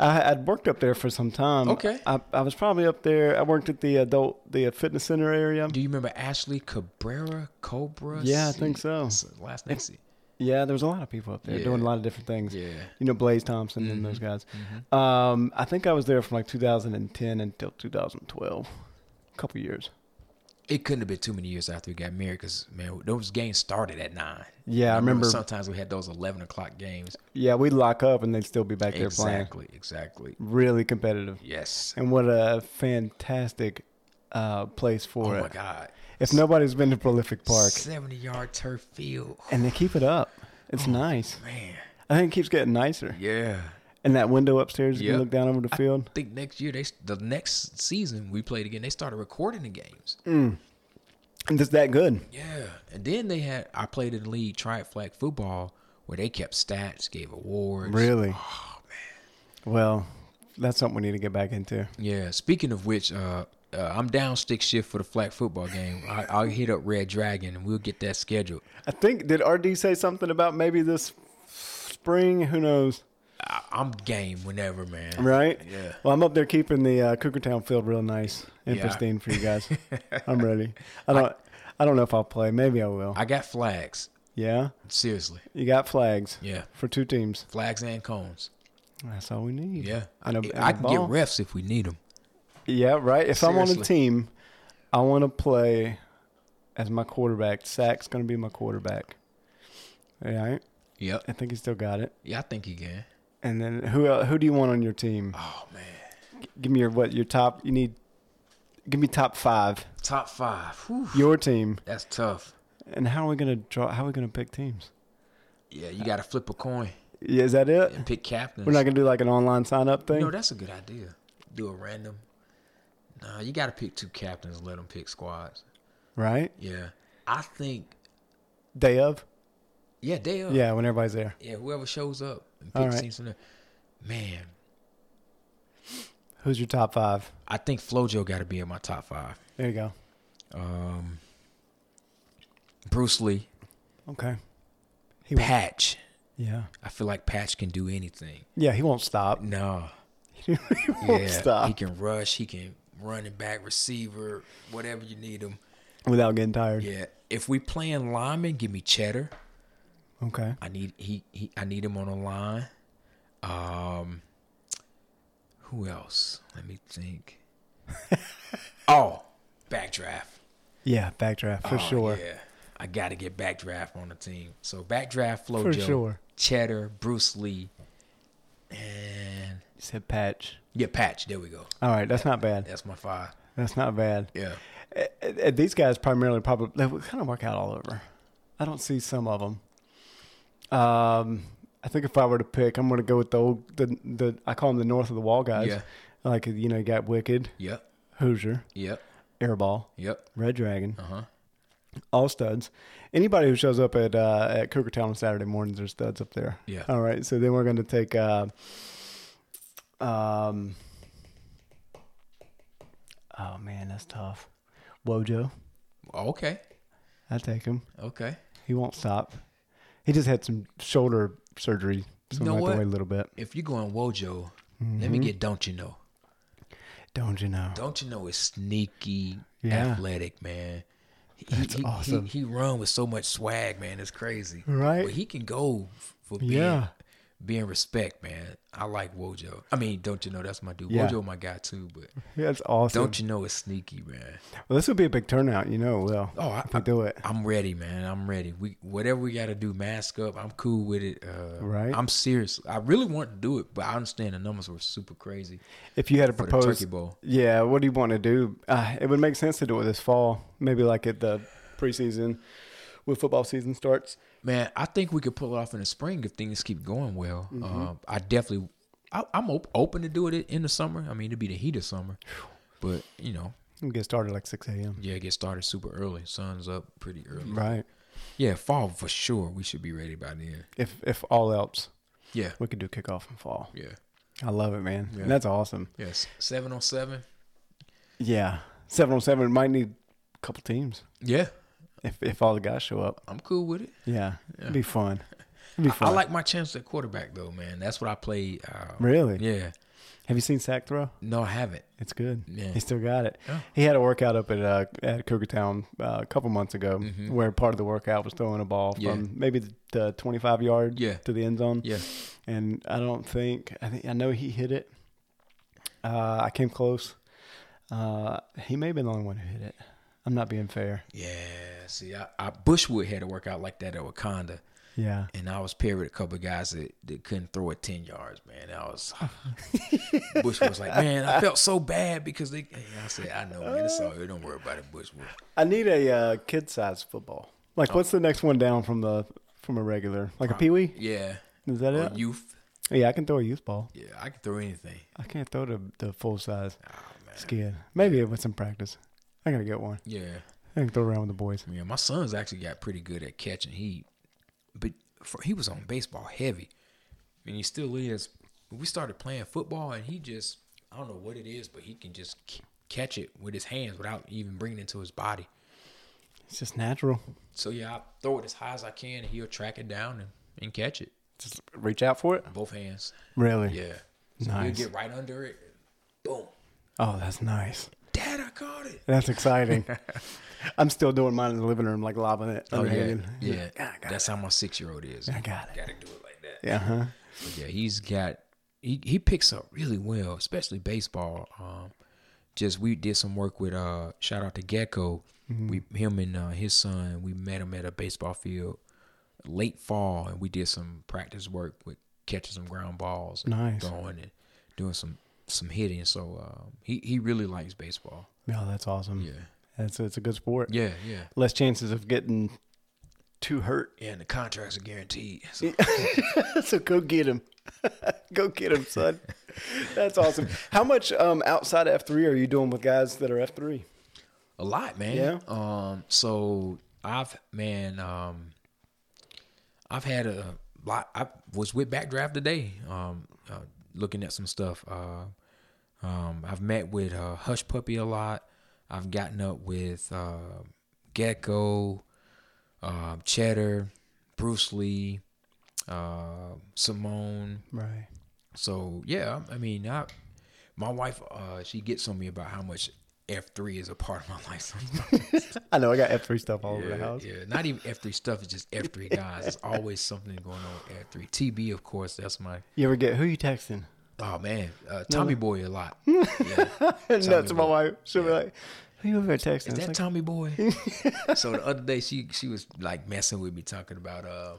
I, I'd worked up there for some time. Okay. I, I was probably up there. I worked at the adult, the fitness center area. Do you remember Ashley Cabrera Cobra? Yeah, I think so. Last name. Yeah, there was a lot of people up there Yeah. doing a lot of different things. Yeah. Mm-hmm. You know, Blaze Thompson and those guys. Um, I think I was there from like 2010 until 2012. A couple years. It couldn't have been too many years after we got married because man, those games started at nine. Yeah, I remember- Sometimes we had those eleven o'clock games. Yeah, we'd lock up and they'd still be back there playing. Exactly. Exactly. Really competitive. Yes. And what a fantastic uh, place for Oh it. my God. If nobody's been to Prolific Park, Seventy yard turf field. and they keep it up, it's Oh. nice. Man. I think it keeps getting nicer. Yeah. And that window upstairs, you Yep. can look down over the field. I think next year they the next season we played again. They started recording the games. And it's that good. Yeah, and then they had I played in the league tried flag football where they kept stats, gave awards. Really? Oh man. Well, that's something we need to get back into. Yeah. Speaking of which, uh, uh, I'm down stick shift for the flag football game. I, I'll hit up Red Dragon and we'll get that scheduled. I think did RD say something about maybe this spring? Who knows? I, I'm game whenever, man. Right? Yeah. Well, I'm up there keeping the uh, Cougar Town field real nice and Yeah. pristine for you guys. I'm ready. I don't. I don't know if I'll play. Maybe I will. I got flags. yeah. Seriously. You got flags. Yeah. For two teams. Flags and cones. That's all we need. Yeah. I, And a- and I can ball. get refs if we need them. Yeah, right. If I'm on a team, I want to play as my quarterback. Sack's going to be my quarterback. All right. Yep. I think he still got it. Yeah, I think he can. And then who who do you want on your team? Oh man. Give me your what your top. You need. Give me top five. Top five. Whew. Your team. That's tough. And how are we gonna draw? How are we gonna pick teams? Yeah, you got to flip a coin Yeah, is that it? and pick captains. We're not gonna do like an online sign up thing. No, that's a good idea. Do a random Nah, you got to pick two captains. Let them pick squads. right? Yeah, I think. Day of? Yeah, they are. Yeah, when everybody's there. yeah. Whoever shows up and picks right. teams from there. Man, Who's your top five? I think FloJo got to be in my top five. There you go. Um, Bruce Lee, Okay. He Patch. yeah. I feel like Patch can do anything. Yeah, he won't stop. No, he won't yeah, stop he can rush. He can running back, receiver, whatever you need him. without getting tired. Yeah. If we playing lineman, give me Cheddar. Okay. I need he, he I need him on the line. Um who else? Let me think. oh, backdraft. Yeah, backdraft for Oh, sure. Yeah. I gotta get backdraft on the team. So backdraft Flo For Joe, sure. Cheddar, Bruce Lee, and You said patch. yeah, Patch. There we go. All right, that's not bad. That's my five. That's not bad. Yeah. Uh, uh, These guys primarily probably they kind of work out all over. I don't see some of them. Um, I think if I were to pick, I'm going to go with the old the the I call them the north of the wall guys. Yeah. Like you know, you got Wicked, Yep. Hoosier, Yep. Airball, Yep. Red Dragon, Uh huh. all studs. Anybody who shows up at uh, at Cougar Town on Saturday mornings are studs up there. Yeah. All right. So then we're going to take. Uh, um. Oh man, that's tough. Wojo, Okay. I take him. Okay. He won't stop. He just had some shoulder surgery, so You know he might have what? to wait a little bit. If you're going Wojo, let Mm-hmm. me get Don't You Know. Don't you know? Don't you know is sneaky, Yeah. athletic, man. He, That's he, awesome. He, he run with so much swag, man. It's crazy. Right. But he can go for being, Yeah. Being respect, man. I like Wojo. I mean, don't you know that's my dude. Yeah. Wojo my guy too, but yeah, That's awesome. don't you know it's sneaky, man. Well, this would be a big turnout. You know, well. Oh, I, we do it. I'm ready, man. I'm ready. We whatever we got to do, mask up. I'm cool with it. Uh, Right. I'm serious. I really want to do it, but I understand the numbers were super crazy If you had to propose, Turkey Bowl. yeah, what do you want to do? Uh, it would make sense to do it this fall, maybe like at the preseason, when football season starts. Man, I think we could pull it off in the spring if things keep going well. Mm-hmm. Uh, I definitely, I, I'm op- open to do it in the summer. I mean, it'd be the heat of summer, but you know, We get started like six a.m. yeah, get started super early. Sun's up pretty early. Right. Yeah, fall for sure. We should be ready by then. If if all else, Yeah, we could do kickoff in fall. yeah, I love it, man. Yeah. That's awesome. yes. Seven on seven. Yeah, seven on seven might need a couple teams Yeah, if if all the guys show up. I'm cool with it. Yeah, it'd be fun. It'd be I, fun. I like my chance at quarterback though, man. That's what I played. Uh, Really? Yeah. Have you seen sack throw? No, I haven't. It's good. Yeah. He still got it. Oh. He had a workout up at uh, at Cougar Town uh, a couple months ago, where part of the workout was throwing a ball from Mm-hmm. Maybe the, the 25 yard Yeah. to the end zone. Yeah. And I don't think I think I know he hit it. Uh, I came close. Uh, he may have been the only one who hit it. I'm not being fair. Yeah. See, I, I Bushwood had a workout like that at Wakanda. Yeah. And I was paired with a couple of guys that, that couldn't throw it 10 yards, man. I was, Bush was like, man, I felt so bad because they, and I said, I know, man, it's all good. Don't worry about it, Bushwood. I need a uh, kid size football. Like, what's the next one down from the from a regular? Like a pee wee? Yeah. Is that Or it? youth. Yeah, I can throw a youth ball. Yeah, I can throw anything. I can't throw the the full size Oh, man. skid. Maybe with some practice. I gotta get one. Yeah. I can throw around with the boys. Yeah, my son's actually got pretty good at catching. He, but for, he was on baseball heavy, and he still is. We started playing football, and he just I don't know what it is, but he can just c- catch it with his hands without even bringing it to his body. It's just natural. So yeah, I throw it as high as I can, and he'll track it down and, and catch it Just reach out for it. both hands. Really? Yeah, so Nice. he'll get right under it. Boom, Oh, that's nice. Dad, I caught it. That's exciting. I'm still doing mine in the living room, like lobbing it. Oh yeah, yeah. Got That's how my six year old is. I got it. Got to do it like that. it. Yeah, huh? But yeah, he's got he he picks up really well, especially baseball. Um, just we did some work with uh shout out to Gecko. Mm-hmm. We him and uh, his son we met him at a baseball field late fall, and we did some practice work with catching some ground balls, and Nice. throwing and doing some some hitting. So um, he he really likes baseball. Yeah, that's awesome. Yeah, That's it's a good sport. yeah, yeah. Less chances of getting too hurt. Yeah, and the contracts are guaranteed. So, so go get him. go get him, son. That's awesome. How much um, outside of F three are you doing with guys that are F three? A lot, man. Yeah? Um. So I've man. Um. I've had a lot. I was with Backdraft today. Um. Uh, looking at some stuff. Uh. Um. I've met with uh, Hush Puppy a lot. I've gotten up with uh, Gecko, uh, Cheddar, Bruce Lee, uh, Simone. Right. So yeah, I mean, I, my wife, uh, she gets on me about how much F three is a part of my life. Sometimes. I know I got F three stuff all over the house. yeah, not even F three stuff. It's just F three guys. There's always something going on with F three. TB, of course, that's my. You ever get who you texting? Oh man, uh, Tommy Boy a lot. Yeah. That's my wife. She'll be like, "Who you ever texting?" Is that like, Tommy Boy? so the other day she she was like messing with me talking about uh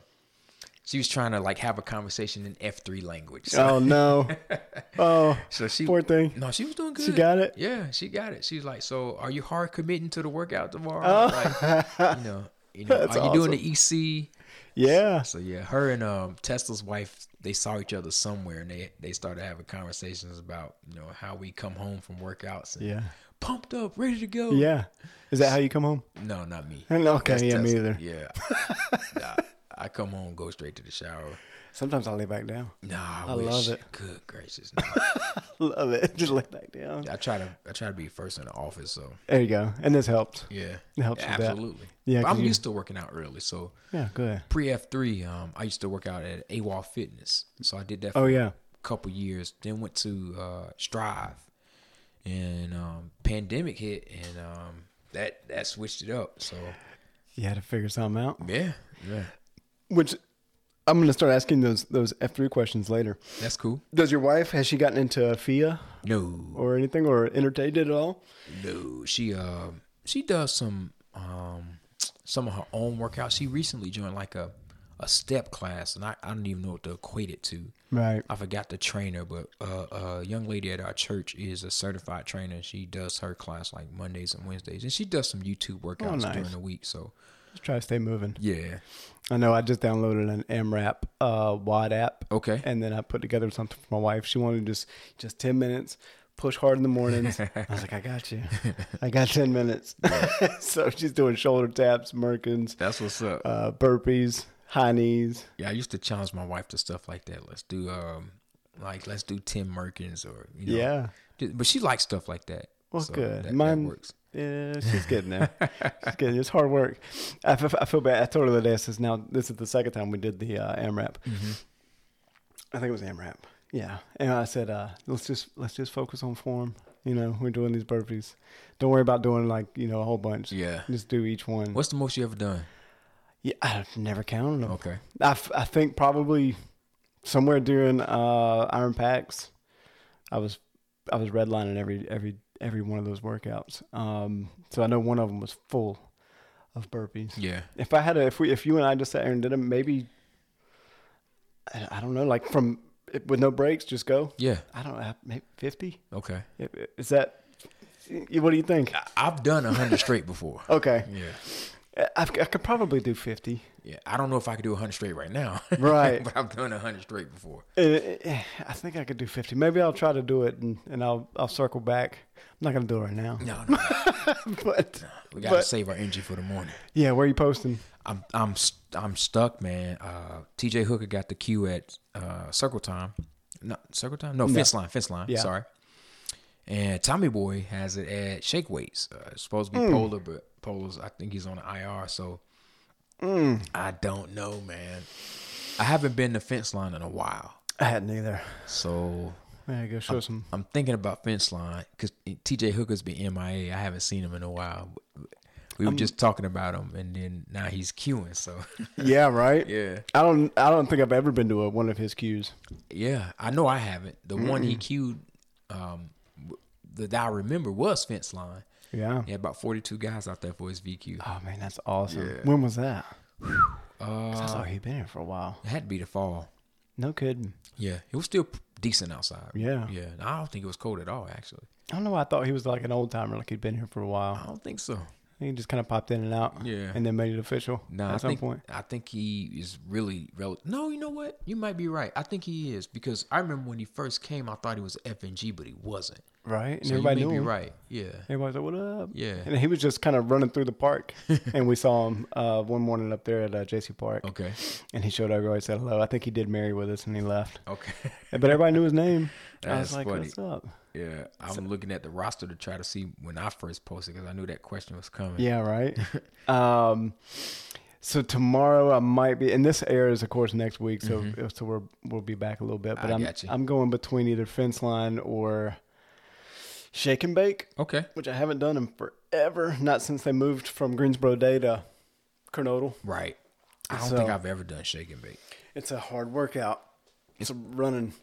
she was trying to like have a conversation in F three language. So, oh no! Oh, so she poor thing. No, she was doing good. She got it? Yeah, she got it. She was like, "So, are you hard committing to the workout tomorrow? Oh. Like, you know, you know, are That's you doing the EC?" Yeah. So yeah, her and um Tesla's wife, they saw each other somewhere, and they they started having conversations about you know how we come home from workouts. And Yeah. pumped up, ready to go. Yeah. Is that how you come home? No, not me. No, okay, That's yeah, me either. Yeah. Nah, I come home, go straight to the shower. Sometimes I lay back down. Nah, I, I love it. Good gracious. no. Love it. Just lay back down. I try to I try to be first in the office, so There you go. And this helps. yeah, It helps with that. absolutely. Yeah, I'm you- used to working out early, so Yeah. Good. pre F three, um, I used to work out at AWOL Fitness, so I did that. For Oh yeah. a couple years. Then went to uh, Strive, and um, pandemic hit, and um, that that switched it up. So You had to figure something out. yeah, yeah, Which I'm gonna start asking those those F three questions later. that's cool. Does your wife has she gotten into FIA No, or anything or entertained it at all? No, she uh she does some um some of her own workouts. She recently joined like a a step class, and I, I don't even know what to equate it to. Right. I forgot the trainer, but uh, a young lady at our church is a certified trainer. She does her class like Mondays and Wednesdays, and she does some YouTube workouts Oh, nice. during the week. So try to stay moving. yeah, I know I just downloaded an AMRAP uh, WOD app. okay, and then I put together something for my wife. She wanted just just ten minutes, push hard in the mornings. I was like, I got you. I got ten minutes. so she's doing shoulder taps, Merkins, that's what's up. uh, burpees, high knees. yeah, I used to challenge my wife to stuff like that. Let's do um like let's do ten Merkins or you know, Yeah. But she likes stuff like that. Well, So good. That, that Mine- works. Yeah, she's getting there. she's getting. It's hard work. I, f- I feel bad. I told her the day. I says, "Now this is the second time we did the uh, AMRAP. Mm-hmm. I think it was AMRAP. Yeah, and I said, uh, "Let's just let's just focus on form. You know, we're doing these burpees. Don't worry about doing like you know a whole bunch. Yeah. Just do each one. What's the most you ever done? Yeah, I've never counted them. Okay. I, f- I think probably somewhere during uh, IronPAX, I was I was redlining every every every one of those workouts. Um, so I know one of them was full of burpees. Yeah. If I had a, if we if you and I just sat there and did them, maybe I, I don't know, like from with no breaks, just go. Yeah. I don't know, maybe fifty. Okay. Is that? What do you think? I've done a hundred straight before. Okay, Yeah. I, I could probably do fifty. Yeah. I don't know if I could do a hundred straight right now. Right. but I've done a hundred straight before. Uh, I think I could do 50. Maybe I'll try to do it and, and I'll I'll circle back. I'm not going to do it right now. No, no. But We gotta save our energy for the morning. yeah, where are you posting? I'm I'm I'm stuck, man. Uh, TJ Hooker got the cue at uh, Circle Time. No, Circle Time. No, Fence Line. Fence Line. Yeah. Sorry. And Tommy Boy has it at Shake Weights. Uh, it's supposed to be Hmm. Polar, but Polar's I think he's on the IR. So Hmm. I don't know, man. I haven't been to Fence Line in a while, I hadn't either. so Yeah, go show some. I'm thinking about Fence Line because TJ Hooker's been MIA. I haven't seen him in a while. We were just talking about him, and then now he's queuing. So Yeah, right. yeah. I don't I don't think I've ever been to a, one of his cues. Yeah, I know I haven't. The one he queued, um, that I remember was fence line. Yeah. He had about forty two guys out there for his VQ. Oh man, that's awesome. Yeah. When was that? 'Cause I Uh, thought he'd been here for a while. it had to be the fall. No kidding. Yeah, it was still decent outside. Yeah. yeah. I don't think it was cold at all. Actually, I don't know. why I thought he was like an old timer, like he'd been here for a while. I don't think so. He just kind of popped in and out. Yeah. And then made it official No, at I some think point. I think he is really rel- No, you know what? You might be right. I think he is because I remember when he first came, I thought he was FNG, but he wasn't. Right. And So everybody you knew be him. right. Yeah. Everybody's like, "What up?" Yeah. And he was just kind of running through the park, and we saw him uh, one morning up there at uh, JC Park, Okay. and he showed up. Everybody said hello. I think he did Mary with us, and he left. Okay. But everybody knew his name. I That's was like, funny. "What's up?" Yeah, I'm looking at the roster to try to see when I first posted because I knew that question was coming. Yeah, right. um, so tomorrow I might be, and this airs, of course, next week. So so we're we'll be back a little bit. But Mm-hmm. I am you. I'm going between either fence line or shake and bake, Okay. which I haven't done in forever. Not since they moved from Greensboro Day to Kernodle. Right. I don't So- think I've ever done shake and bake. It's a hard workout. It's a running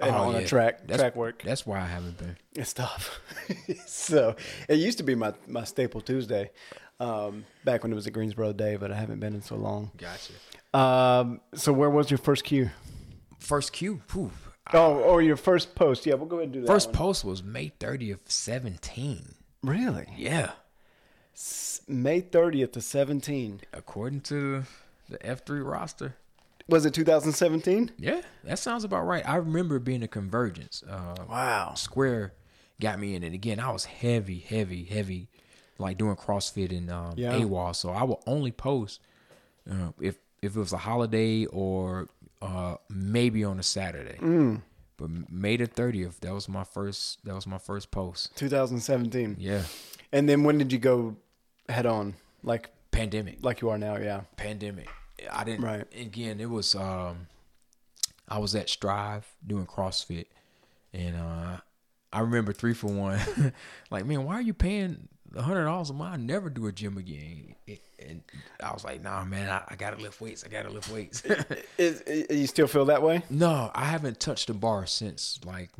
and Oh, on yeah. a track That's- track work. That's why I haven't been. It's tough. so it used to be my, my staple Tuesday, um, back when it was a Greensboro day, but I haven't been in so long. Gotcha. Um, so where was your first cue? First cue. Oh, or your first post? Yeah, we'll go ahead and do that. First one. post was May 30th, 17. really? Yeah. May thirtieth to seventeen. According to the F3 roster. Was it 2017? Yeah, that sounds about right. I remember being a convergence. Uh, Wow. Square got me in it again. I was heavy, heavy, heavy, like doing CrossFit and um, Yeah. AWOL. So I will only post uh, if if it was a holiday or uh, maybe on a Saturday. Mm. But May the thirtieth, that was my first. That was my first post. 2017. Yeah, And then when did you go head on, like pandemic. like you are now? Yeah. pandemic. I didn't. Right. Again, it was. Um, I was at Strive doing CrossFit, and uh, I remember three for one. like, man, why are you paying a hundred dollars a month? I never do a gym again. And I was like, nah, man, I, I gotta lift weights. I gotta lift weights. Is, is you still feel that way? no, I haven't touched the bar since like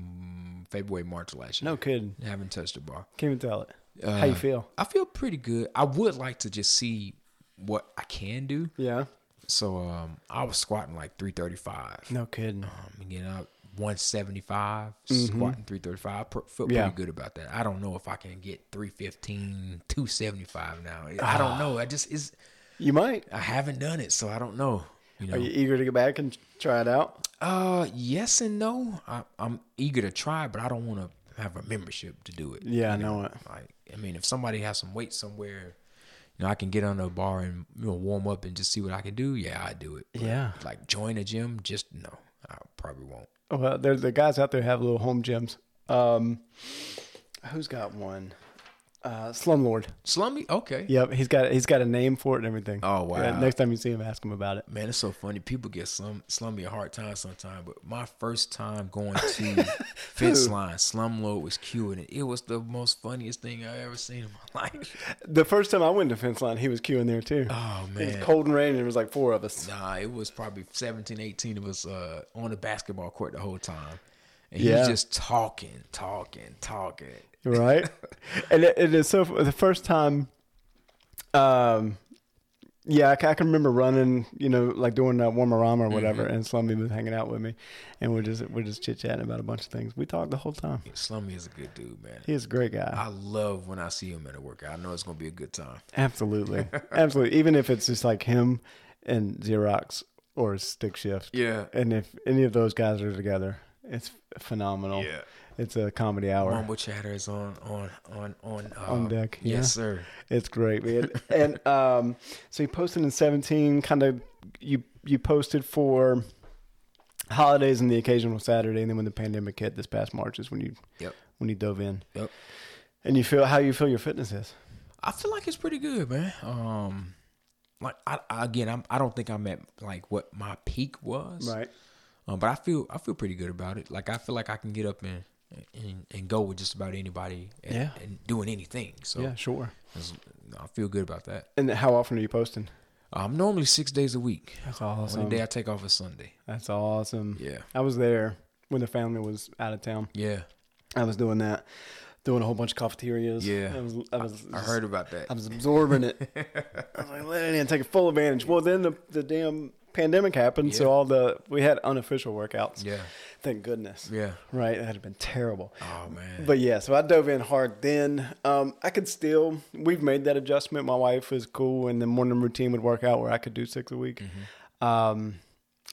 February, March last year. No kidding. I haven't touched the bar. Can't even tell it. Uh, How you feel? I feel pretty good. I would like to just see what I can do. Yeah. So um, I was squatting like 335. No kidding. Um, again, I 175 squatting 335. I pr- feel pretty Yeah. good about that. I don't know if I can get 315, 275 now. I don't know. I just is You might. I haven't done it, so I don't know. You know. Are you eager to go back and try it out? uh, yes and no. I, I'm eager to try, but I don't want to have a membership to do it. Yeah, I know it. Like, I mean, if somebody has some weight somewhere, you know, I can get on a bar and you know warm up and just see what I can do. Yeah, I do it. But, Yeah. like join a gym, just no, I probably won't. Well, there's the guys out there have little home gyms. Um, who's got one? Uh, Slumlord. Slummy, okay. Yep, he's got he's got a name for it and everything. Oh, wow. Yeah, next time you see him, ask him about it. Man, it's so funny. People get slum slummy a hard time sometimes, but my first time going to fence line, Slumlord was queuing it. It was the most funniest thing I ever seen in my life. The first time I went to fence line, he was queuing there too. Oh It was man. cold and rain, and there was like four of us. Nah, it was probably 17, 18 of us uh, on the basketball court the whole time. And he Yeah. was just talking, talking, talking. Right? and it, it is so. The first time, um, yeah, I, I can remember running, you know, like doing uh, Warmarama or whatever, Mm-hmm. and Slummy was hanging out with me, and we're just we're just chit chatting about a bunch of things. We talked the whole time. Slummy is a good dude, man. He's a great guy. I love when I see him at a workout. I know it's gonna be a good time. Absolutely, absolutely. Even if it's just like him and Xerox or Stick Shift, Yeah. and if any of those guys are together, it's phenomenal. Yeah. It's a comedy hour. Mumble chatter is on on on on uh, On deck, yeah. Yes, sir. It's great, man. and um, so you posted in seventeen. Kind of you you posted for holidays and the occasional Saturday, and then when the pandemic hit this past March is when you Yep. when you dove in. Yep. And you feel how you feel your fitness is. I feel like it's pretty good, man. Um, like I, I again, I'm, I don't think I'm at like what my peak was, Right. Um, but I feel I feel pretty good about it. Like I feel like I can get up and and, and go with just about anybody, and, Yeah. and doing anything. So yeah, sure. I feel good about that. And how often are you posting? I'm normally six days a week. That's Only awesome. day I take off is Sunday. That's awesome. Yeah, I was there when the family was out of town. yeah. I was doing that, doing a whole bunch of cafeterias. Yeah. I was. I was. I heard about that. I was absorbing it. I was like, let it in, take a full advantage. Well, then the, the damn pandemic happened, so all the we had unofficial workouts. Yeah. Thank goodness. Yeah. Right, that'd have been terrible. Oh man. But yeah, so I dove in hard then. Um, I could still, we've made that adjustment. My wife is cool, and the morning routine would work out where I could do six a week. Mm-hmm. Um,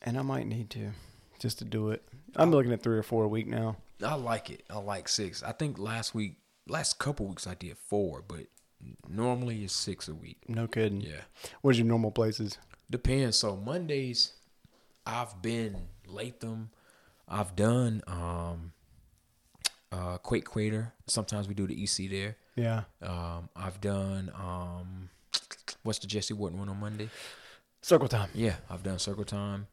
and I might need to just to do it. I'm looking at three or four a week now. I like it. I like six. I think last week, last couple weeks I did four, but normally it's six a week. No kidding. Yeah. Where's your normal places? Depends. So Mondays, I've been Latham. I've done um, uh, Quake Quater. Sometimes we do the EC there. Yeah. Um, I've done um, what's the Jesse Wharton one on Monday? Circle time. Yeah, I've done Circle Time.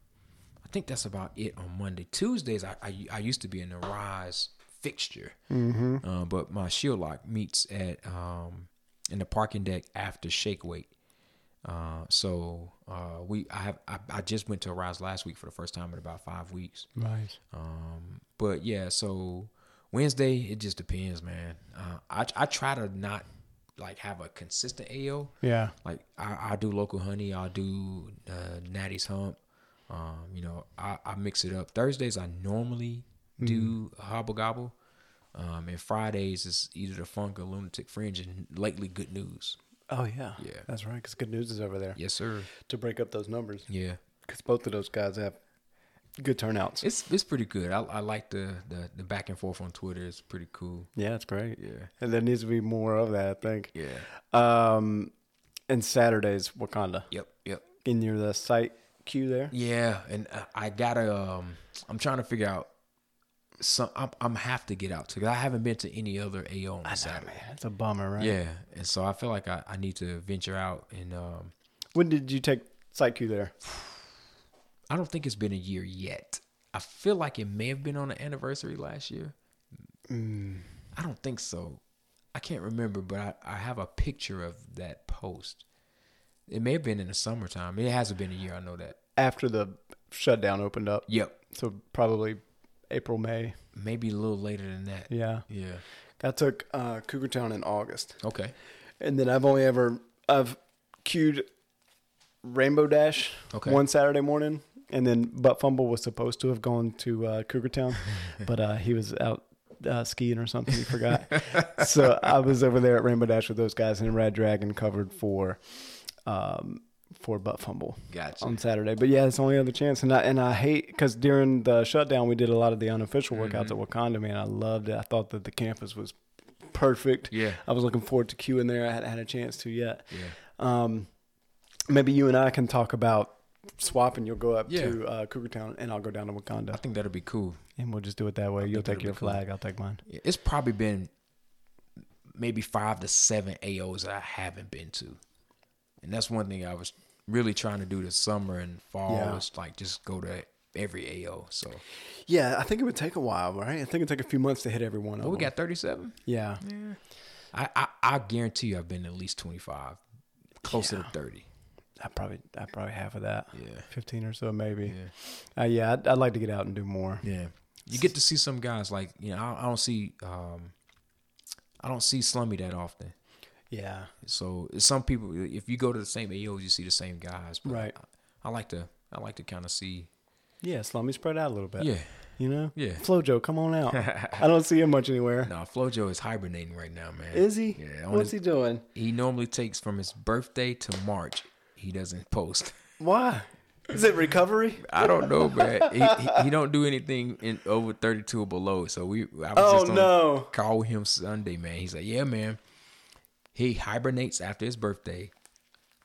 I think that's about it on Monday. Tuesdays, I I, I used to be in the Rise fixture, mm-hmm. uh, but my Shield Lock meets at um, in the parking deck after Shake Weight. Uh, so uh, we I have I, I just went to Rise last week for the first time in about five weeks. Right. Um, but yeah, so Wednesday it just depends, man. Uh, I I try to not like have a consistent AO. Yeah. Like I, I do local honey, I'll do uh, Natty's hump. Um, you know, I, I mix it up. Thursdays I normally do hobble gobble. Um, and Fridays is either the funk or lunatic fringe and lately good news. Oh yeah. Yeah. That's right. Because good news is over there Yes, sir. to break up those numbers. Yeah. Because both of those guys have good turnouts. It's it's pretty good. I, I like the, the the back and forth on Twitter. It's pretty cool. yeah, it's great. Yeah. And there needs to be more of that, I think. Yeah. Um, and Saturdays, Wakanda. Yep. Yep. In your the site queue there. Yeah, and uh, I gotta. Um, I'm trying to figure out. Some I'm, I'm have to get out to. 'cause I haven't been to any other AO on Saturday. Man, it's a bummer, right? Yeah, and so I feel like I, I need to venture out, and um, When did you take queue there? I don't think it's been a year yet. I feel like it may have been on the anniversary last year. I don't think so. I can't remember, but I, I have a picture of that post. It may have been in the summertime. It hasn't been a year. I know that. After the shutdown opened up. Yep, So probably April, May. maybe a little later than that. Yeah. Yeah. I took uh, Cougar Town in August. Okay. And then I've only ever I've queued Rainbow Dash Okay. one Saturday morning, and then Butt Fumble was supposed to have gone to uh, Cougar Town, but uh, he was out uh, skiing or something. He forgot. so I was over there at Rainbow Dash with those guys, and Red Dragon covered for um, for Butt Fumble Gotcha. on Saturday. But yeah, it's the only other chance, and I and I hate because during the shutdown we did a lot of the unofficial workouts Mm-hmm. at Wakanda. Man, I loved it. I thought that the campus was perfect. Yeah. I was looking forward to queuing there. I hadn't had a chance to yet. Yeah. Um, maybe you and I can talk about swapping. You'll go up Yeah. to uh, Cougar Town, and I'll go down to Wakanda. I think that'll be cool. and we'll just do it that way. You'll take your that'd cool. flag. I'll take mine. Yeah, It's probably been maybe five to seven AOs that I haven't been to, and that's one thing I was really trying to do this summer and fall Yeah. was like just go to every AO. So Yeah, I think it would take a while, right? I think it'd take a few months to hit every one of oh, we them. got thirty seven. yeah. I, I I guarantee you I've been at least twenty five, closer Yeah. to thirty. I probably, I probably half of that. Yeah. fifteen or so, maybe. Yeah. Uh, yeah, I'd, I'd like to get out and do more. Yeah, you get to see some guys like you know I, I don't see um I don't see Slummy that often. Yeah, So some people, if you go to the same AOs, you see the same guys. But Right. I, I like to, I like to kind of see. yeah. let me spread out a little bit. Yeah. you know. Yeah. Flojo, come on out. I don't see him much anywhere. No, Flojo is hibernating right now, man. Is he? Yeah. What's his- he doing? he normally takes from his birthday to March. He doesn't post. Why? Is it recovery? I don't know, man. he, he he don't do anything in over thirty two or below. So we, I was Oh, just on no. call him Sunday, man. He's like, yeah, man. He hibernates after his birthday.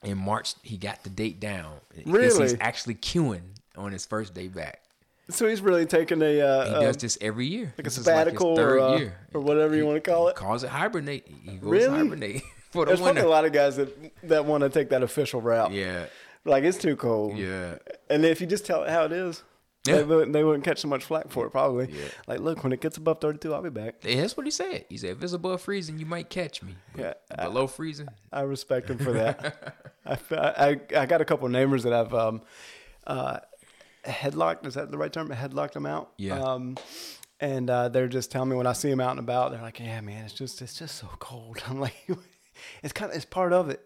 In March, he got the date down. Really? He's actually queuing on his first day back. So he's really taking a uh, He does this every year. like a This is his sabbatical third or, uh, year. or whatever you He- wanna call he it? Calls it hibernate. He goes Really? hibernate for the There's probably a lot of guys that that want to take that official route. Yeah, Like it's too cold. yeah, And if you just tell it how it is, Yeah. they, wouldn't, they wouldn't catch so much flack for it probably. Yeah. Like, look, when it gets above 32, I'll be back. Yeah, that's what he said. He said, "If it's above freezing, you might catch me. Yeah, below freezing, I respect him for that. I, I, I got a couple of neighbors that I've um, uh, headlocked. Is that the right term? Headlocked them out. Yeah. Um, and uh, they're just telling me when I see them out and about, they're like, "Yeah, man, it's just it's just so cold." I'm like, "It's kind of it's part of it."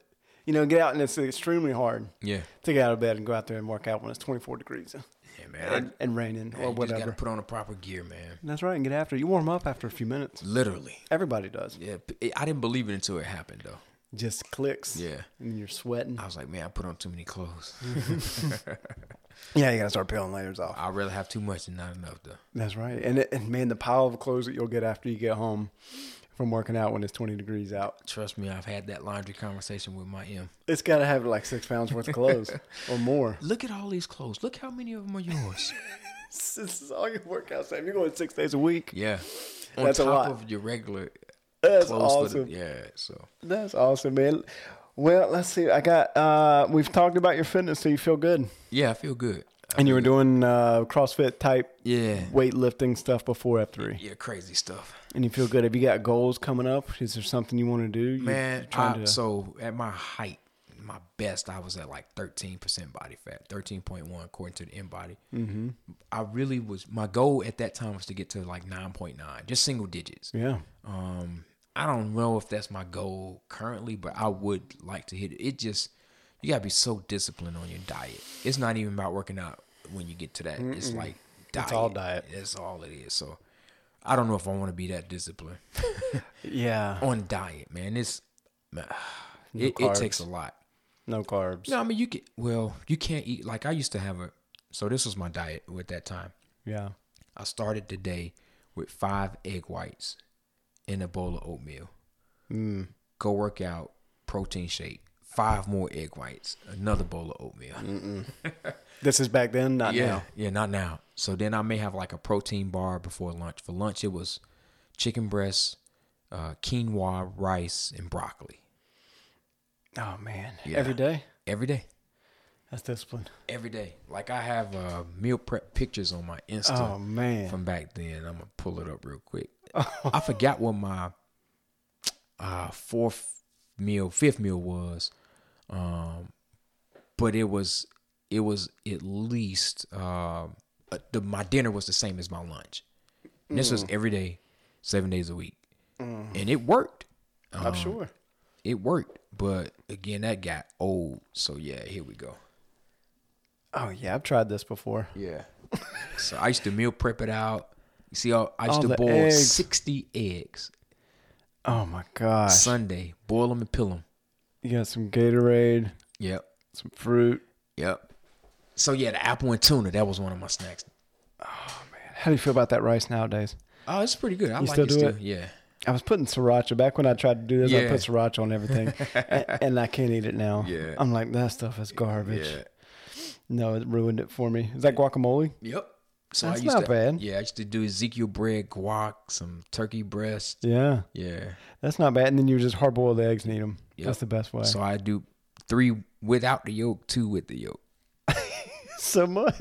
You know, get out and it's extremely hard Yeah. to get out of bed and go out there and work out when it's 24 degrees Yeah, man. and, and raining Man, or you just whatever. gotta put on the proper gear, man. That's right, and get after it. You warm up after a few minutes. Literally. Everybody does. Yeah. I didn't believe it until it happened, though. Just clicks. Yeah. And you're sweating. I was like, man, I put on too many clothes. Yeah, you gotta start peeling layers off. I'd rather have too much than not enough, though. That's right. And, it, and man, the pile of clothes that you'll get after you get home from working out when it's 20 degrees out, Trust me, I've had that laundry conversation with my M. it's got to have like six pounds worth of clothes or more. Look at all these clothes. Look how many of them are yours. This is all your workout stuff. You're going six days a week. yeah. On That's a lot. of your regular That's awesome. the, yeah. So That's awesome, man. Well, let's see. I got. uh We've talked about your fitness, so you feel good, yeah, I feel good. And you were doing uh CrossFit type yeah, weightlifting stuff before F three, yeah, crazy stuff. and you feel good. Have you got goals coming up? Is there something you want to do? Man, you're I, to- so at my height, my best, I was at like 13% body fat, 13.1 according to the InBody. Mm-hmm. I really was, my goal at that time was to get to like 9.9, just single digits. yeah. Um, I don't know if that's my goal currently, but I would like to hit it. It just, you gotta be so disciplined on your diet. It's not even about working out when you get to that. It's like diet. It's all diet. That's all it is. So I don't know if I want to be that disciplined Yeah. on diet, man. It's man, it, it takes a lot. No carbs. No, I mean you can. Well, you can't eat like I used to have a. So this was my diet at that time. Yeah. I started the day with five egg whites and a bowl of oatmeal. Mm. Go work out, protein shake, five more egg whites, another bowl of oatmeal. This is back then, not yeah, now. yeah, not now. So then I may have like a protein bar before lunch. For lunch, it was chicken breast, uh, quinoa, rice, and broccoli Oh man. Yeah. Every day. every day. That's discipline. Every day. Like I have uh, meal prep pictures on my Insta Oh man. from back then. I'm gonna pull it up real quick. I forgot what my uh, fourth meal, fifth meal was, um, but it was it was at least um, uh, the, my dinner was the same as my lunch. And this was every day, seven days a week, and it worked. I'm Um, sure. It worked, but again, that got old. So yeah, here we go. Oh yeah, I've tried this before. Yeah. so I used to meal prep it out. You see, I I used All to boil eggs. sixty eggs Oh my god! Sunday. Boil them and peel them. You got some Gatorade, Yep. some fruit. Yep. So yeah, the apple and tuna. That was one of my snacks. Oh man, how do you feel about that rice nowadays? Oh, it's pretty good. I You like still it do still. it? Yeah. I was putting sriracha back when I tried to do this. I put sriracha on everything, and, and I can't eat it now. Yeah. I'm like that stuff is garbage. Yeah. No, it ruined it for me. Is that guacamole? Yep. So That's I used not to, bad. Yeah, I used to do Ezekiel bread, guac, some turkey breast. Yeah, Yeah. that's not bad. And then you just hard boil the eggs and eat them. Yep. That's the best way. So I do three without the yolk, two with the yolk. So much.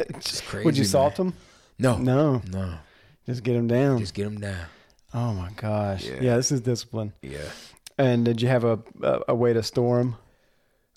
crazy, Would you salt them? No. No, No. just get them down. Just get them down. oh my gosh. Yeah. Yeah. this is discipline. Yeah. And did you have a a, a way to store them?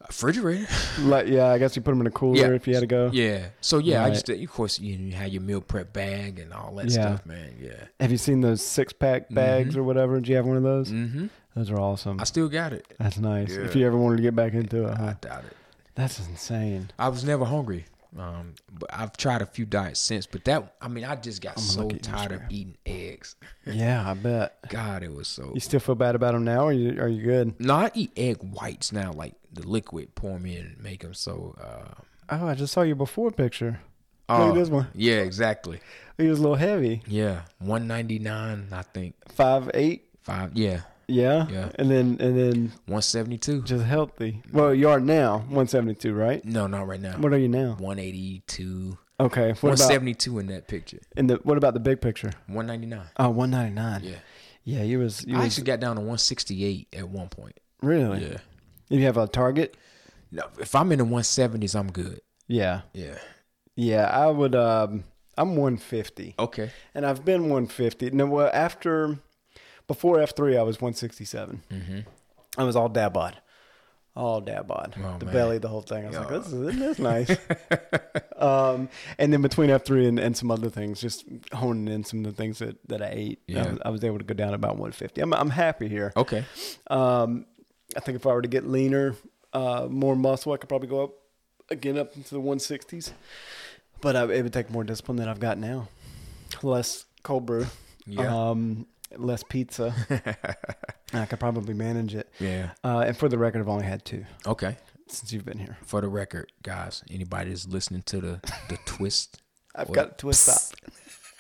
Refrigerator. Like, yeah, I guess you put them in a cooler Yeah. if you had to go. Yeah. So yeah, I Right. used to. Of course, you, you had your meal prep bag and all that Yeah. stuff, man. Yeah. Have you seen those six pack bags or whatever? Do you have one of those? Mm-hmm. Those are awesome. I still got it. That's nice. If you ever wanted to get back into it, I doubt it. That's insane. I was never hungry. Um, but I've tried a few diets since. But that, I mean, I just got gonna so tired of eating eggs. Yeah, I bet. God, it was so. You still feel bad about them now, or you, are you good? No, I eat egg whites now, like the liquid. Pour them in and make them so. Uh, Oh, I just saw your before picture. Look oh, at this one. Yeah, exactly. He was a little heavy. Yeah, one ninety nine. I think Five eight. five. Yeah, Yeah. Yeah. And then and then one seventy two. just healthy. Well, you are now 172, right? No, not right now. What are you now? One eighty two. Okay. What One about in that picture. in the what about the big picture? One ninety nine. Oh, 199. Yeah. Yeah, you was you I was actually got down to one sixty eight at one point. really. Yeah. If you have a target? No, if I'm in the one seventies, I'm good. Yeah. Yeah. Yeah, I would um I'm 150. Okay. And I've been 150. No, well, after before F3 I was 167. Mm-hmm. I was all dad bod. All dad bod. Oh, the man. belly, the whole thing. I was Yeah. like, this is, isn't this nice? um, and then between F3 and, and some other things, just honing in some of the things that, that I ate, I, Yeah. was, I was able to go down about 150. I'm, I'm happy here. Okay. Um, I think if I were to get leaner, uh, more muscle. I could probably go up again up into the 160s, but I, it would take more discipline than I've got now. Less cold brew, Yeah. um, less pizza. I could probably manage it. yeah. Uh, and for the record, I've only had two Okay. since you've been here. For the record, guys, anybody that's listening to the the twist, I've got a twist up.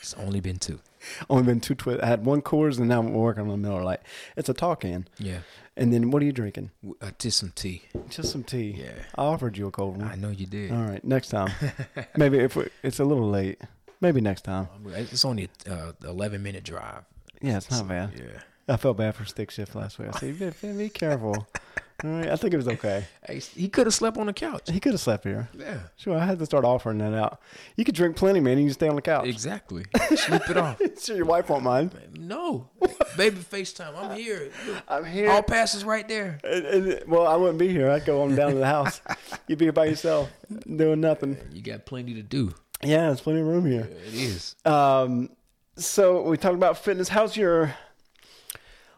it's only been two. Only been two twist. I had one Coors, and now I'm working on a Miller Lite. It's a tall can. Yeah. And then what are you drinking? Uh, just some tea. Just some tea. Yeah. I offered you a cold one. I know you did. All right, next time. Maybe if we, it's a little late. Maybe next time. It's only a uh, 11 minute drive. Yeah, it's not bad. Yeah. I felt bad for stick shift last week. I said, "You better be careful." All right, I think it was okay. Hey, he could have slept on the couch. He could have slept here. Yeah. Sure, I had to start offering that out. You could drink plenty, man. You can stay on the couch. Exactly. Sleep it off. sure, your wife won't mind. No. Baby FaceTime. I'm here. I'm here. All passes right there. And, and, well, I wouldn't be here. I'd go on down to the house. You'd be here by yourself, doing nothing. You got plenty to do. Yeah, there's plenty of room here. It is. Um, so we talked about fitness. How's your?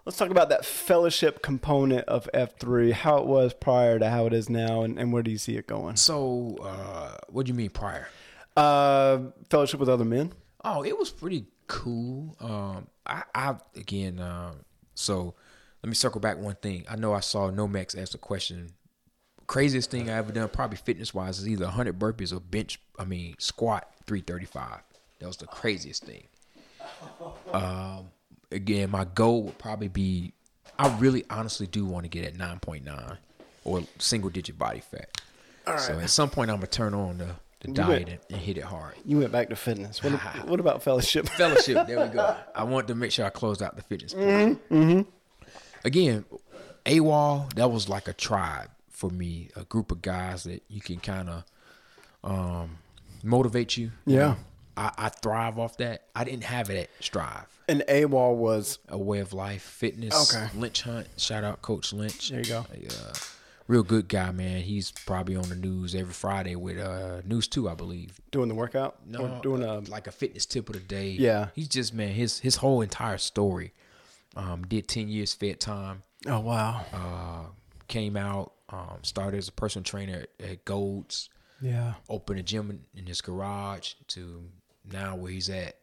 Let's talk about that fellowship component of F three. How it was prior to how it is now, and, and where do you see it going? So, uh, what do you mean prior? Uh, fellowship with other men. Oh, it was pretty cool. Um, I, I again, uh, so let me circle back one thing. I know I saw Nomex ask a question. Craziest thing I ever done, probably fitness wise, is either 100 burpees or bench. I mean, squat 335. That was the craziest thing. Um, again, my goal would probably be. I really, honestly, do want to get at 9.9 or single digit body fat. So at some point, I'm gonna turn on the, the diet and, and hit it hard. You went back to fitness. What, what about fellowship? fellowship. There we go. I want to make sure I closed out the fitness. part. Again, AWOL, that was like a tribe for me, a group of guys that you can kind of um, motivate you. you Yeah. know. I, I thrive off that. I didn't have it at Strive. And AWOL was A way of life, fitness. Okay. Lynch Hunt. Shout out Coach Lynch. There you go. Uh, real good guy, man. He's probably on the news every Friday with uh, News 2, I believe. doing the workout. No, or doing uh, a like a fitness tip of the day. Yeah. he's just man. His his whole entire story. Um, did ten years Fed time. oh wow, Uh, came out. Um, started as a personal trainer at, at Golds. yeah, Opened a gym in, in his garage. To now where he's at.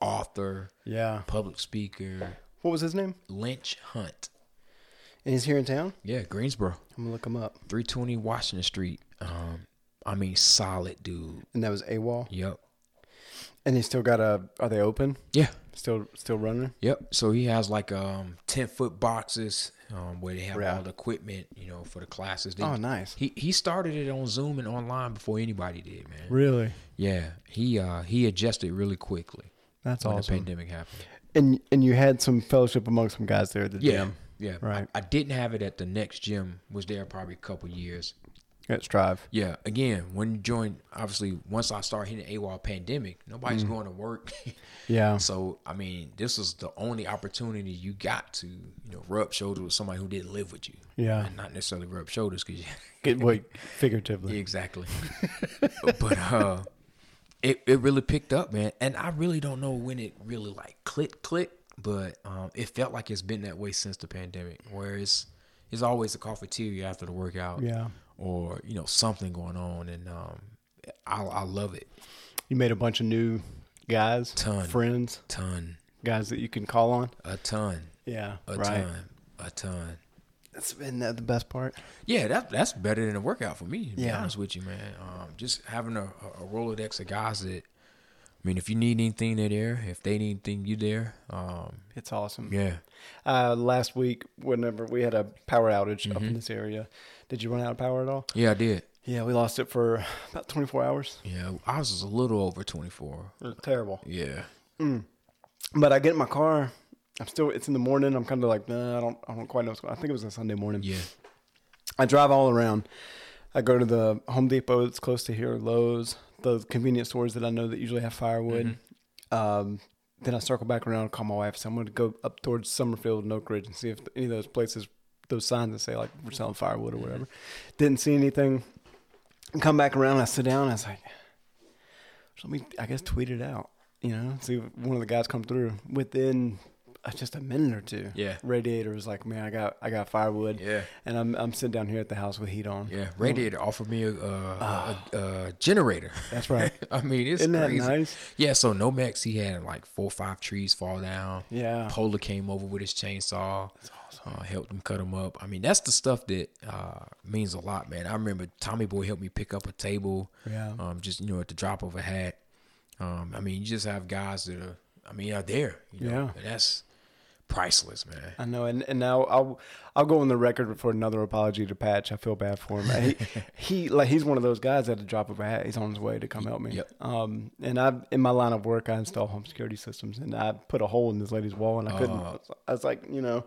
Author, yeah. public speaker, What was his name? Lynch Hunt. And he's here in town. Yeah, Greensboro, I'm gonna look him up. three twenty Washington Street. Um, I mean, solid dude. And that was AWOL. Yep. And he still got a. Are they open? Yeah. Still, still running. Yep. So he has like um ten foot boxes um, where they have Yeah. all the equipment, you know, for the classes. They, Oh, nice. He he started it on Zoom and online before anybody did, man. Really? Yeah. He uh he adjusted really quickly That's when awesome. the pandemic happened. And and you had some fellowship among some guys there at the Yeah. gym Yeah. Right. I, I didn't have it at the next gym. Was there probably a couple years. At Strive. Yeah. Again, when you join, obviously, once I started hitting AWOL pandemic, nobody's Mm. going to work. Yeah. So I mean, this was the only opportunity you got to, you know, rub shoulders with somebody who didn't live with you. Yeah. and not necessarily rub shoulders because you Get wait, figuratively. exactly. but uh, it it really picked up, man. And I really don't know when it really like click click, but um, it felt like it's been that way since the pandemic, where it's it's always a cafeteria after the workout, Yeah. Or you know something going on, and um, I I love it, You made a bunch of new guys, Ton. friends, ton, guys that you can call on. a ton, Yeah. a right. ton, a ton. That's been that the best part. Yeah, that that's better than a workout for me. To be honest with you, man. Um, just having a, a Rolodex of guys that, I mean, if you need anything, they're there. If they need anything, you there. Um, It's awesome. yeah. Uh, last week, whenever we had a power outage up Mm-hmm. in this area, did you run out of power at all? Yeah, I did. Yeah, we lost it for about 24 hours. Yeah, ours was a little over 24. It was terrible. Yeah. Mm. But I get in my car. I'm still. It's in the morning. I'm kind of like, nah, I don't. I don't quite know what's going. I think it was a Sunday morning. Yeah. I drive all around. I go to the Home Depot that's close to here, Lowe's, the convenience stores that I know that usually have firewood. Mm-hmm. Um, then I circle back around and call my wife. So I'm going to go up towards Summerfield and Oak Ridge and see if any of those places, those signs that say like we're selling firewood or whatever. Didn't see anything. Come back around. I sit down. And I was like, let me, I guess, tweet it out. You know, see if one of the guys come through within uh, just a minute or two. Yeah. Radiator was like, man, I got I got firewood. Yeah. And I'm I'm sitting down here at the house with heat on. Yeah, Radiator offered me a, uh, a, a, a generator. That's right. I mean, it's Isn't that nice? Yeah, so Nomex, he had like four or five trees fall down. Yeah. Polar came over with his chainsaw. That's. Uh, helped him cut them up. I mean, that's the stuff that uh, means a lot, man. I remember Tommy Boy helped me pick up a table. Yeah. Um, just you know, at the drop of a hat. Um, I mean, you just have guys that are, I mean, out there. You know? Yeah. And that's priceless, man. I know, and, and now I'll I'll go on the record for another apology to Patch. I feel bad for him. He, he like he's one of those guys at the drop of a hat. He's on his way to come help me. Yep. Um, and I in my line of work, I install home security systems, and I put a hole in this lady's wall, and I couldn't. Oh. I was like, you know,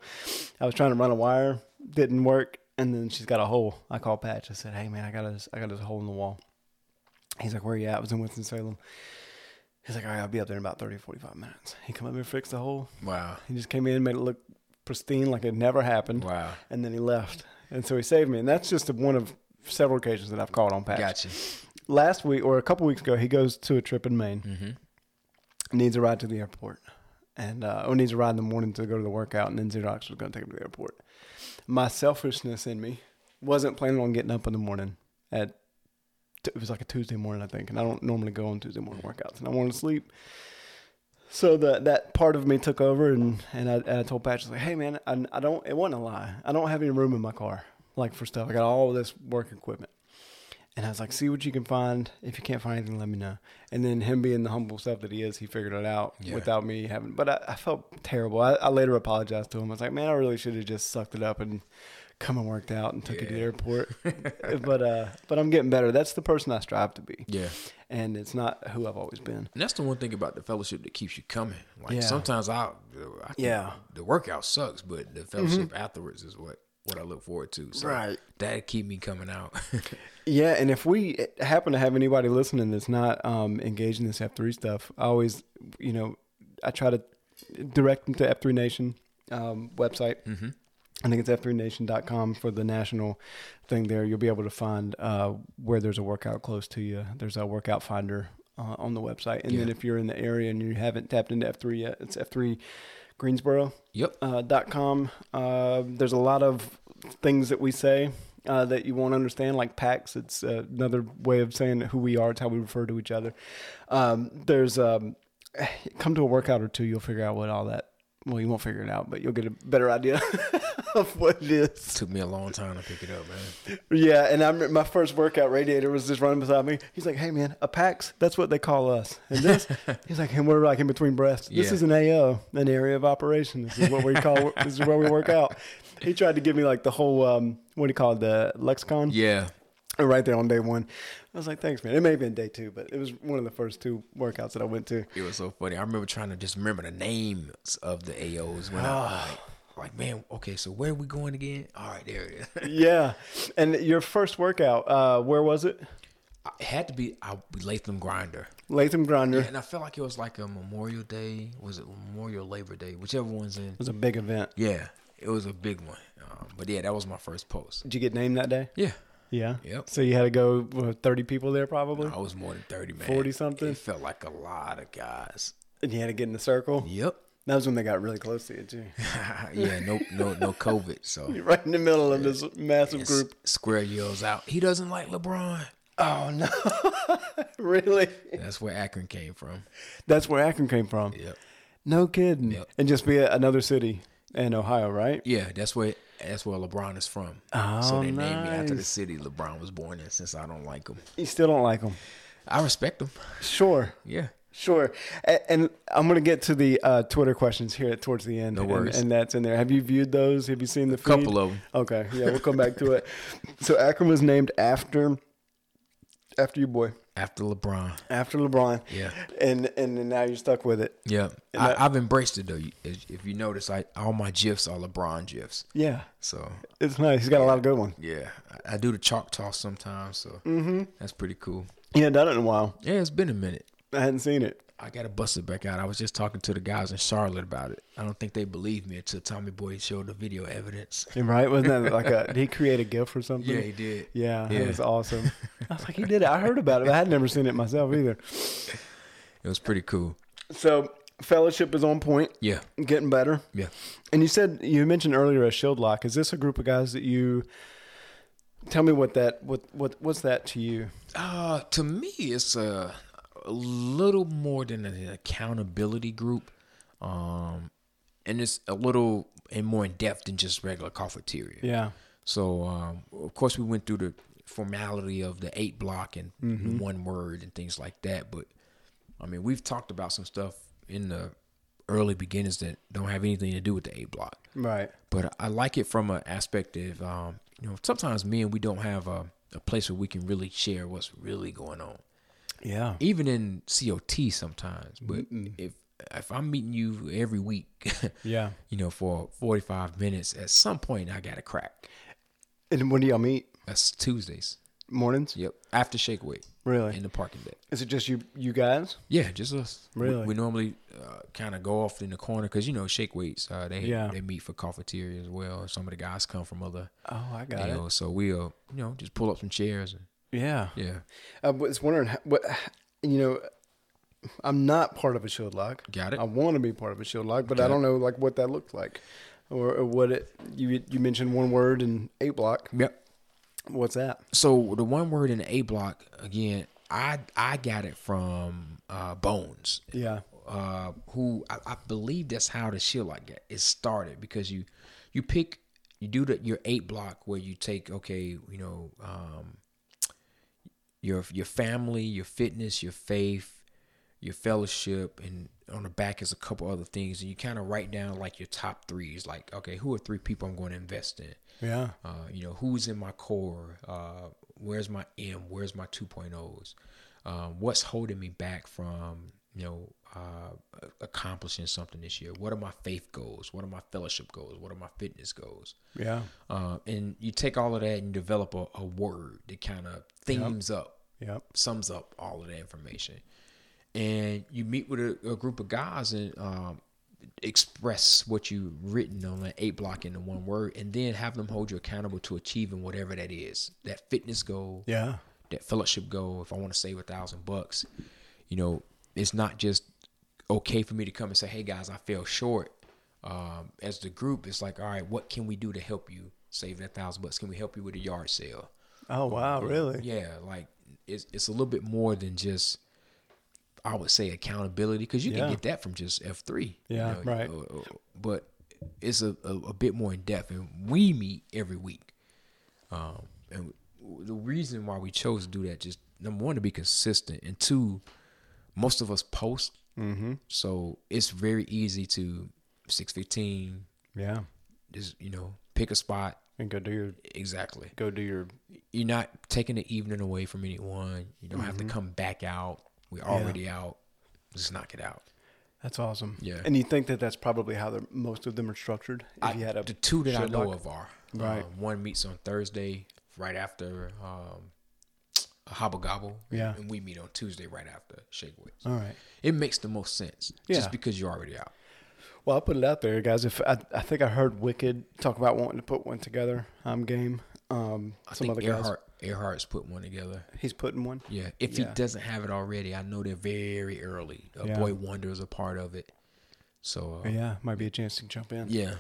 I was trying to run a wire, didn't work, and then she's got a hole. I called Patch. I said, hey man, I got this I got this hole in the wall. He's like, where you at? I was in Winston Salem. He's like, all right, I'll be up there in about 30, 45 minutes. He come up and fixed the hole. Wow. He just came in, and made it look pristine, like it never happened. Wow. And then he left, and so he saved me. And that's just one of several occasions that I've called on Patch. Gotcha. Last week or a couple weeks ago, he goes to a trip in Maine, Mm-hmm. needs a ride to the airport, and uh, or needs a ride in the morning to go to the workout, and then Xerox was going to take him to the airport. My selfishness in me wasn't planning on getting up in the morning at it was like a Tuesday morning, I think, and I don't normally go on Tuesday morning workouts, and I wanted to sleep. So that that part of me took over, and and I, and I told Patrick, like, hey man, I, I don't. It wasn't a lie. I don't have any room in my car, like for stuff. I got all this work equipment, and I was like, see what you can find. If you can't find anything, let me know. And then him being the humble self that he is, he figured it out Yeah. without me having. But I, I felt terrible. I, I later apologized to him. I was like, man, I really should have just sucked it up and come and worked out and took you to the airport. but uh, but I'm getting better. That's the person I strive to be, Yeah. and it's not who I've always been. And that's the one thing about the fellowship that keeps you coming. Like Yeah. sometimes I, I Yeah. the workout sucks, but the fellowship afterwards is what what I look forward to. So Right. that keep me coming out. Yeah, and if we happen to have anybody listening that's not um, engaged in this F3 stuff, I always, you know, I try to direct them to F3 Nation um, website. Mm-hmm. I think it's f3nation.com for the national thing there. You'll be able to find uh, where there's a workout close to you. There's a workout finder uh, on the website. And then if you're in the area and you haven't tapped into F3 yet, it's F3 Greensboro yep. uh, dot com. Uh, there's a lot of things that we say uh, that you won't understand, like PAX. It's uh, another way of saying who we are. It's how we refer to each other. Um, there's um, come to a workout or two, you'll figure out what all that. Well, you won't figure it out, but you'll get a better idea of what it is. Took me a long time to pick it up, man. Yeah, and I remember my first workout radiator was just running beside me. He's like, "Hey man, a PAX, that's what they call us." And this, he's like, "And we're like in between breaths. This Yeah. is an AO, an area of operation. This is what we call. this is where we work out." He tried to give me like the whole um, what do you call it, the lexicon, Yeah. right there on day one. I was like, "Thanks, man." It may have been day two, but it was one of the first two workouts that I went to. It was so funny. I remember trying to just remember the names of the AOs when I like, like, man, okay, so where are we going again? All right, there it is. yeah, and your first workout, uh, where was it? it had to be I Latham Grinder. Latham Grinder. Yeah, And I felt like it was like a Memorial Day. Was it Memorial Labor Day? Whichever one's in. It was a big event. Yeah, it was a big one. Um, but yeah, that was my first post. Did you get named that day? Yeah. Yeah. Yep. So you had to go with 30 people there probably? I was more than 30, man. 40 something? It felt like a lot of guys. And you had to get in the circle? Yep. That was when they got really close to you, too. yeah, no no no COVID. So You're right in the middle of this massive group. Square yells out, he doesn't like LeBron. Oh, no. really? That's where Akron came from. That's where Akron came from. Yep. No kidding. Yep. And just be a, another city in Ohio, right? Yeah, that's where that's where LeBron is from. Oh, so they named me after the city LeBron was born in. Since I don't like him, You still don't like him. I respect him. Sure. Yeah. Sure. And I'm going to get to the uh, Twitter questions here towards the end. No and- worries. And, that's in there. Have you viewed those? Have you seen the A couple of them. Okay. Yeah, we'll come back to it. So Akron was named after after your boy, After LeBron. after LeBron. Yeah. And and then now you're stuck with it. Yeah, And I, I've embraced it though. If if you notice, I all my gifs are LeBron gifs. Yeah. So It's nice. He's got a lot of good ones. yeah, I, I do the chalk toss sometimes. So Mm-hmm. that's pretty cool. Yeah, done it in a while. Yeah, it's been a minute. I hadn't seen it. I gotta bust it back out. I was just talking to the guys in Charlotte about it. I don't think they believed me until Tommy Boy showed the video evidence. Right? Wasn't that like a? Did he create a GIF or something? Yeah, he did. Yeah, Yeah. it was awesome. I was like, he did it. I heard about it. but I had never seen it myself either. It was pretty cool. So fellowship is on point, Yeah, getting better. yeah. And you said you mentioned earlier a shield lock. Is this a group of guys that you? Tell me what that what what what's that to you? Uh, to me, it's a, a little more than an accountability group, um, and it's a little and more in depth than just regular cafeteria. Yeah, So, um, of course, we went through the formality of the eight block and Mm-hmm. one word and things like that. But I mean, we've talked about some stuff in the early beginnings that don't have anything to do with the eight block. right. But I like it from an aspect of, um, you know, sometimes me and we don't have a, a place where we can really share what's really going on. Yeah, Even in COT sometimes. But if if I'm meeting you every week, yeah. you know, for 45 minutes, at some point I got to crack. And when do y'all meet? That's Tuesdays. Mornings? Yep. After Shake Weight Really? in the parking deck. Is it just you you guys? Yeah, just us. We- Really? We, normally uh, kind of go off in the corner because you know Shake Weights. Uh, they Yeah. they meet for cafeteria as well. Some of the guys come from other Oh, I got it. deals, so we'll you know just pull up some chairs and Yeah. yeah, I was wondering how- what you know. I'm not part of a shield lock. got it. I want to be part of a shield lock, but I Got it. don't know like what that looks like, or, or what it. You you mentioned one word in eight block. Yep. What's that? So the one word in A block again, I I got it from uh, Bones. Yeah. uh, who I, I believe that's how the shield like that is started because you you pick you do the your eight block where you take okay you know um, your your family your fitness your faith your fellowship and on the back is a couple other things and you kind of write down like your top threes like okay who are three people I'm going to invest in Yeah. uh, you know, who's in my core? Uh, where's my M? Where's my 2.0s? Um, what's holding me back from, you know, uh, accomplishing something this year? What are my faith goals? What are my fellowship goals? What are my fitness goals? Yeah. Uh, and you take all of that and develop a, a word that kind of themes up, Yep. sums up all of that information. And you meet with a, a group of guys and um, express what you've written on that eight block into one word, and then have them hold you accountable to achieving whatever that is that fitness goal, Yeah. that fellowship goal. If I want to save a thousand bucks, you know, it's not just okay for me to come and say, "Hey guys, I fell short." Um, as the group, it's like, all right, what can we do to help you save that thousand bucks? Can we help you with a yard sale? Oh wow, really? Yeah, like it's it's a little bit more than just I would say accountability because you Yeah. can get that from just F three. Yeah, right. but it's a, a, a bit more in depth, and we meet every week. Um, and the reason why we chose to do that just number one to be consistent, and two, most of us post, Mm-hmm. so it's very easy to six fifteen. Yeah. Just you know, pick a spot And go do your exactly go do your you're not taking the evening away from anyone. You don't have to come back out. We're already out. Just knock it out. That's awesome. Yeah. And you think that that's probably how most of them are structured? If I- you had a the two that I know of are Right. um, one meets on Thursday, right after um, hobble gobble. Yeah. and we meet on Tuesday, right after shake weights. All right. It makes the most sense, Yeah. just because you're already out. Well, I'll put it out there, guys. If I, I think I heard Wicked talk about wanting to put one together, I'm game. Um, I some think other guys. Earhart Earhart's put one together. He's putting one. Yeah, if Yeah. he doesn't have it already, I know they're very early. Uh, Yeah. Boy Wonder is a part of it. So uh, Yeah, might be a chance to jump in. yeah,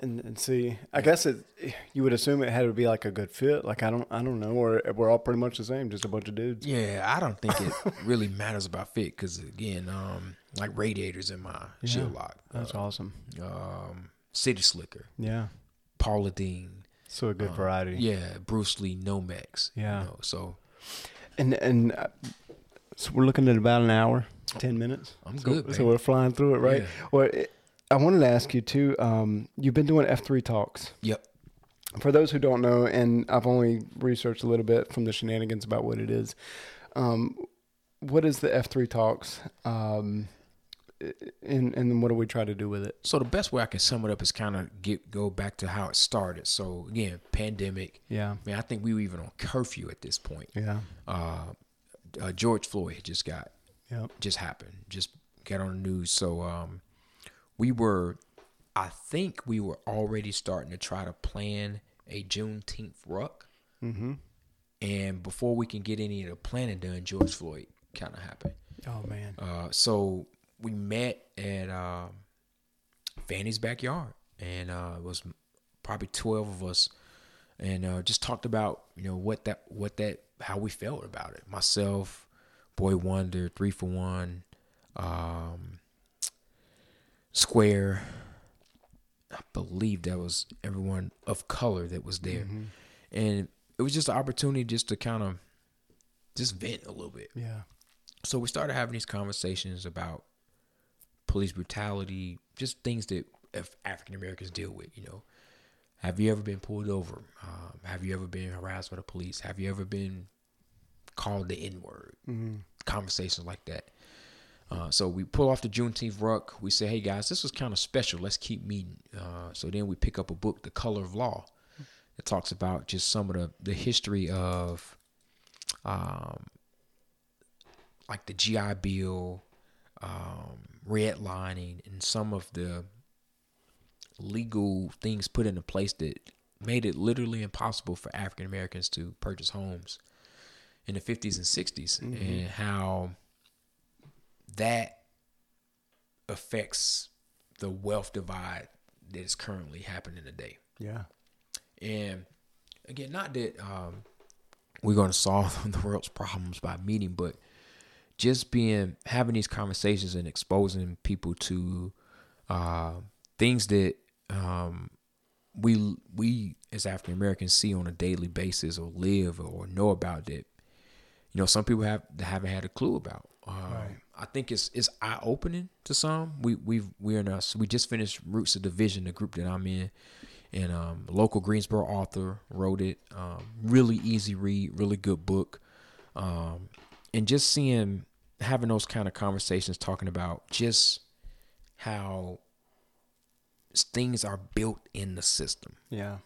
and, and see. I guess it. You would assume it had to be like a good fit. Like I don't, I don't know. Or we're all pretty much the same, just a bunch of dudes. Yeah, I don't think it really matters about fit because again, um, like radiators in my shield lock, That's awesome. um, City Slicker, Yeah. Paula Dean, So a good variety. Uh, yeah, Bruce Lee, Nomex, Yeah. you know, so And and uh, so we're looking at about an hour, ten minutes. I'm so, good, So man. we're flying through it, right? Yeah. Well, it, I wanted to ask you too. Um, you've been doing F three talks. yep, For those who don't know, and I've only researched a little bit from the shenanigans about what it is. Um, what is the F three talks? Um, and and what do we try to do with it? So the best way I can sum it up is kind of get go back to how it started. So again, pandemic. Yeah. I mean, I think we were even on curfew at this point. Yeah. Uh, uh, George Floyd just got Yeah. just happened, just got on the news. So um, we were, I think we were already starting to try to plan a Juneteenth ruck. Mm-hmm. And before we can get any of the planning done, George Floyd kind of happened. Oh man. Uh, so we met at uh, Fanny's backyard, and uh, it was probably twelve of us, and uh, just talked about you know what that what that how we felt about it. Myself, Boy Wonder, Three for One, um, Square. I believe that was everyone of color that was there, Mm-hmm. and it was just an opportunity just to kind of just vent a little bit. Yeah. So we started having these conversations about police brutality, just things that African Americans deal with. You know, have you ever been pulled over? Um, have you ever been harassed by the police? Have you ever been called the N word? Conversations like that. Uh, so we pull off the Juneteenth ruck. We say, "Hey guys, this was kind of special. Let's keep meeting." Uh, so then we pick up a book, "The Color of Law." It talks about just some of the the history of, um, like the GI Bill, um, redlining, and some of the legal things put into place that made it literally impossible for African Americans to purchase homes in the 50s and 60s, and how that affects the wealth divide that is currently happening today. Yeah. And again, not that um, we're going to solve the world's problems by meeting, but just being having these conversations and exposing people to uh, things that um, we we as African Americans see on a daily basis or live or know about that you know some people have haven't had a clue about. Um, Right. I think it's it's eye opening to some. We we've we're in us. We just finished Roots of Division, the group that I'm in, and um, local Greensboro author wrote it. Um, really easy read, really good book, um, and just seeing having those kind of conversations, talking about just how things are built in the system Yeah.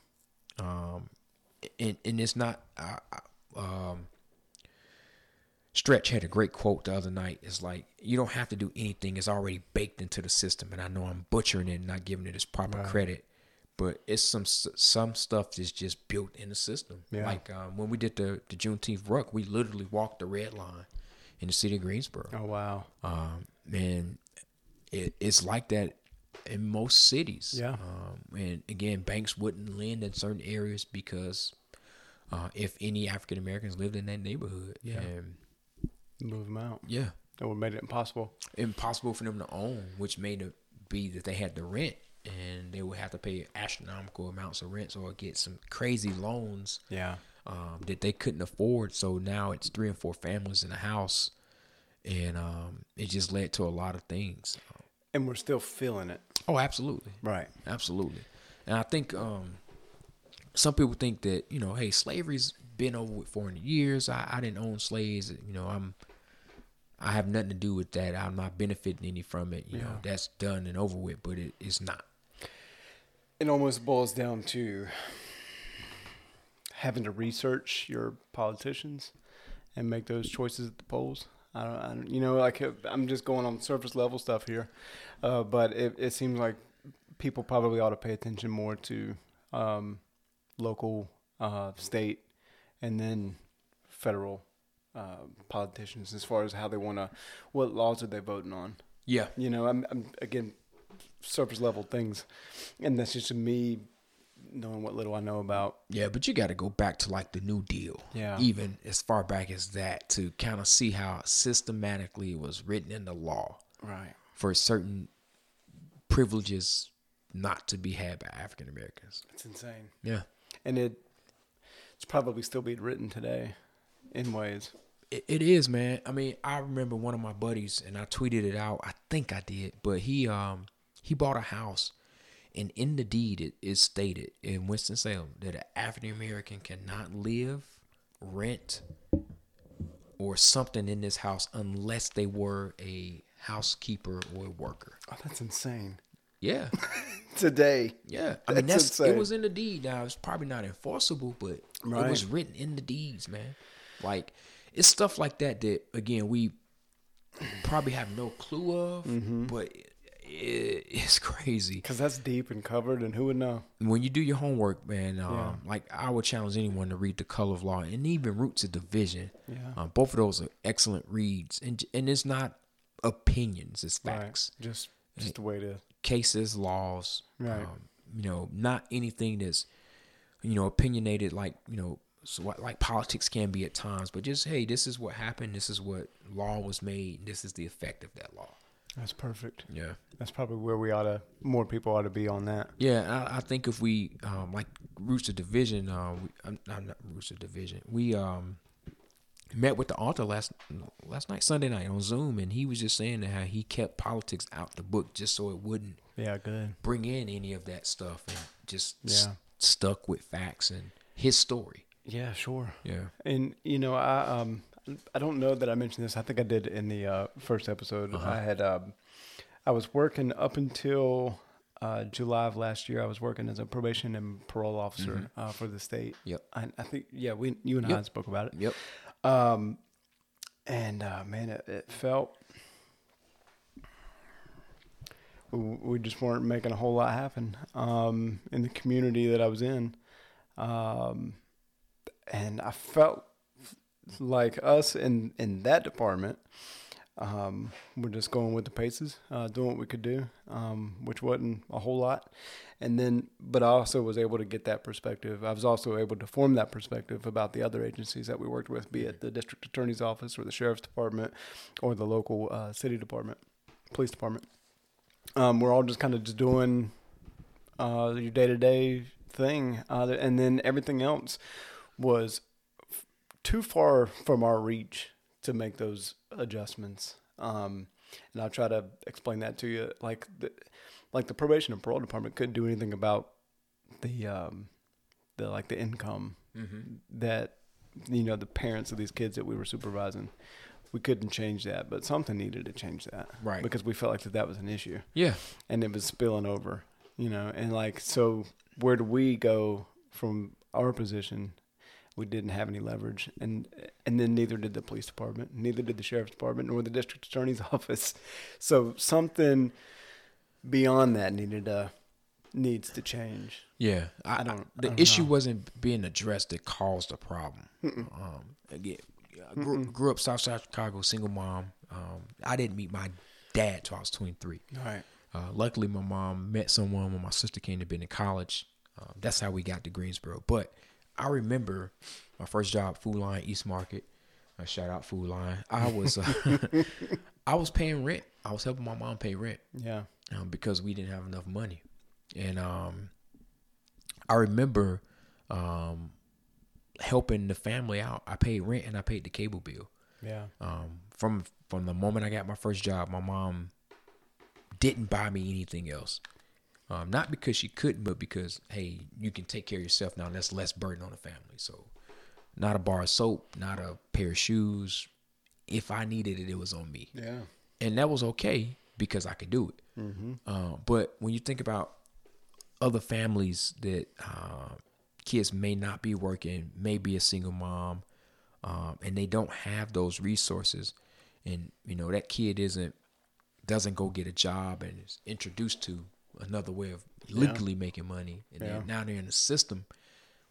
um, and and it's not. Uh, um, Stretch had a great quote the other night. It's like you don't have to do anything; it's already baked into the system. And I know I'm butchering it, and not giving it its proper Right. credit, but it's some some stuff that's just built in the system. Yeah. Like um, when we did the the Juneteenth ruck, we literally walked the red line in the city of Greensboro. Oh wow. Um, and it, it's like that in most cities. Yeah. Um, and again, banks wouldn't lend in certain areas because uh, if any African Americans lived in that neighborhood, Yeah. and Move them out. yeah, That would have made it impossible. impossible for them to own, which made it be that they had to rent, and they would have to pay astronomical amounts of rents or get some crazy loans Yeah. um, that they couldn't afford. So now it's three and four families in a house, and um, it just led to a lot of things. And we're still feeling it. Oh, absolutely. Right. Absolutely. And I think um, some people think that, you know, hey, slavery's been over with 400 years. I, I didn't own slaves. You know, I'm, I have nothing to do with that. I'm not benefiting any from it. You know, that's done and over with, but it, it's not. It almost boils down to having to research your politicians and make those choices at the polls. I don't, I don't you know, like I'm just going on surface level stuff here, uh, but it, it seems like people probably ought to pay attention more to um, local, uh, state, and then federal uh, politicians as far as how they want to, what laws are they voting on? Yeah. You know, I'm, I'm again surface level things, and that's just me knowing what little I know about. Yeah, but you got to go back to like the New Deal. Yeah. Even as far back as that to kind of see how systematically it was written in the law Right. for certain privileges not to be had by African Americans. It's insane, Yeah. and it it's probably still being written today, in ways. It, it is, man. I mean, I remember one of my buddies, and I tweeted it out. I think I did, but he um he bought a house, and in the deed it is stated in Winston Salem that an African American cannot live, rent, or something in this house unless they were a housekeeper or a worker. Oh, that's insane. Yeah, Today, yeah. I mean, That's that's, it was in the deed. Now it's probably not enforceable, but it was written in the deeds, man. Like it's stuff like that that again we probably have no clue of, Mm-hmm. but it, it, it's crazy because that's deep and covered, and who would know? when you do your homework, man. Um, Yeah. Like I would challenge anyone to read The Color of Law and even Roots of Division. Yeah. Um, both of those are excellent reads, and and it's not opinions, it's facts. Right. Just just a way to Cases, laws, Right. um, you know, not anything that's you know opinionated like you know so what, like politics can be at times, but just hey, this is what happened. This is what law was made. This is the effect of that law. That's perfect. Yeah. That's probably where we ought to more people ought to be on that. Yeah, I, I think if we um, like Roots of Division, uh, we, I'm, I'm not Roots of Division. We um, met with the author last last night, Sunday night on Zoom, and he was just saying that how he kept politics out the book just so it wouldn't Yeah, good. bring in any of that stuff, and just Yeah. stuck with facts and his story. Yeah, sure. Yeah. And you know, I um I don't know that I mentioned this. I think I did in the uh, first episode. I had um I was working up until uh, July of last year. I was working as a probation and parole officer uh, for the state. Yep. I, I think yeah, we you and I Yep. had spoke about it. Yep. Um, and uh, man, it, it felt we, we just weren't making a whole lot happen um, in the community that I was in, um, and I felt like us in in that department. Um, we're just going with the paces, uh, doing what we could do, um, which wasn't a whole lot. And then, but I also was able to get that perspective. I was also able to form that perspective about the other agencies that we worked with, be it the district attorney's office or the sheriff's department or the local uh, city department, police department. Um, we're all just kind of just doing uh, your day to day thing, uh, and then everything else was f- too far from our reach to make those adjustments. Um, and I'll try to explain that to you. Like the, like the probation and parole department couldn't do anything about the um, the like the income that you know the parents of these kids that we were supervising. We couldn't change that, but something needed to change that, Right. Because we felt like that that was an issue Yeah. and it was spilling over, you know, and like so where do we go from our position? We didn't have any leverage and and then neither did the police department, neither did the sheriff's department nor the district attorney's office. So something beyond that needed to needs to change. Yeah, I, I don't- I- I the don't issue know. wasn't being addressed that caused the problem. Um, again, I grew, grew up Southside Chicago, single mom. Um, I didn't meet my dad till I was 23. Right. Uh, luckily, my mom met someone when my sister came to be in college. Um, that's how we got to Greensboro. But I remember my first job, Food Lion East Market. Uh, shout out Food Lion. I was uh, I was paying rent. I was helping my mom pay rent Yeah. um, because we didn't have enough money. And um, I remember um, helping the family out. I paid rent and I paid the cable bill. Yeah. Um, from from the moment I got my first job, my mom didn't buy me anything else. Um, not because she couldn't, but because hey, you can take care of yourself now. That's less burden on the family. So, not a bar of soap, not a pair of shoes. If I needed it, it was on me Yeah. and that was okay because I could do it. Uh, but when you think about other families that uh, kids may not be working, may be a single mom, um, and they don't have those resources, and you know that kid isn't doesn't go get a job and is introduced to another way of legally making money, and Yeah. then now they're in the system.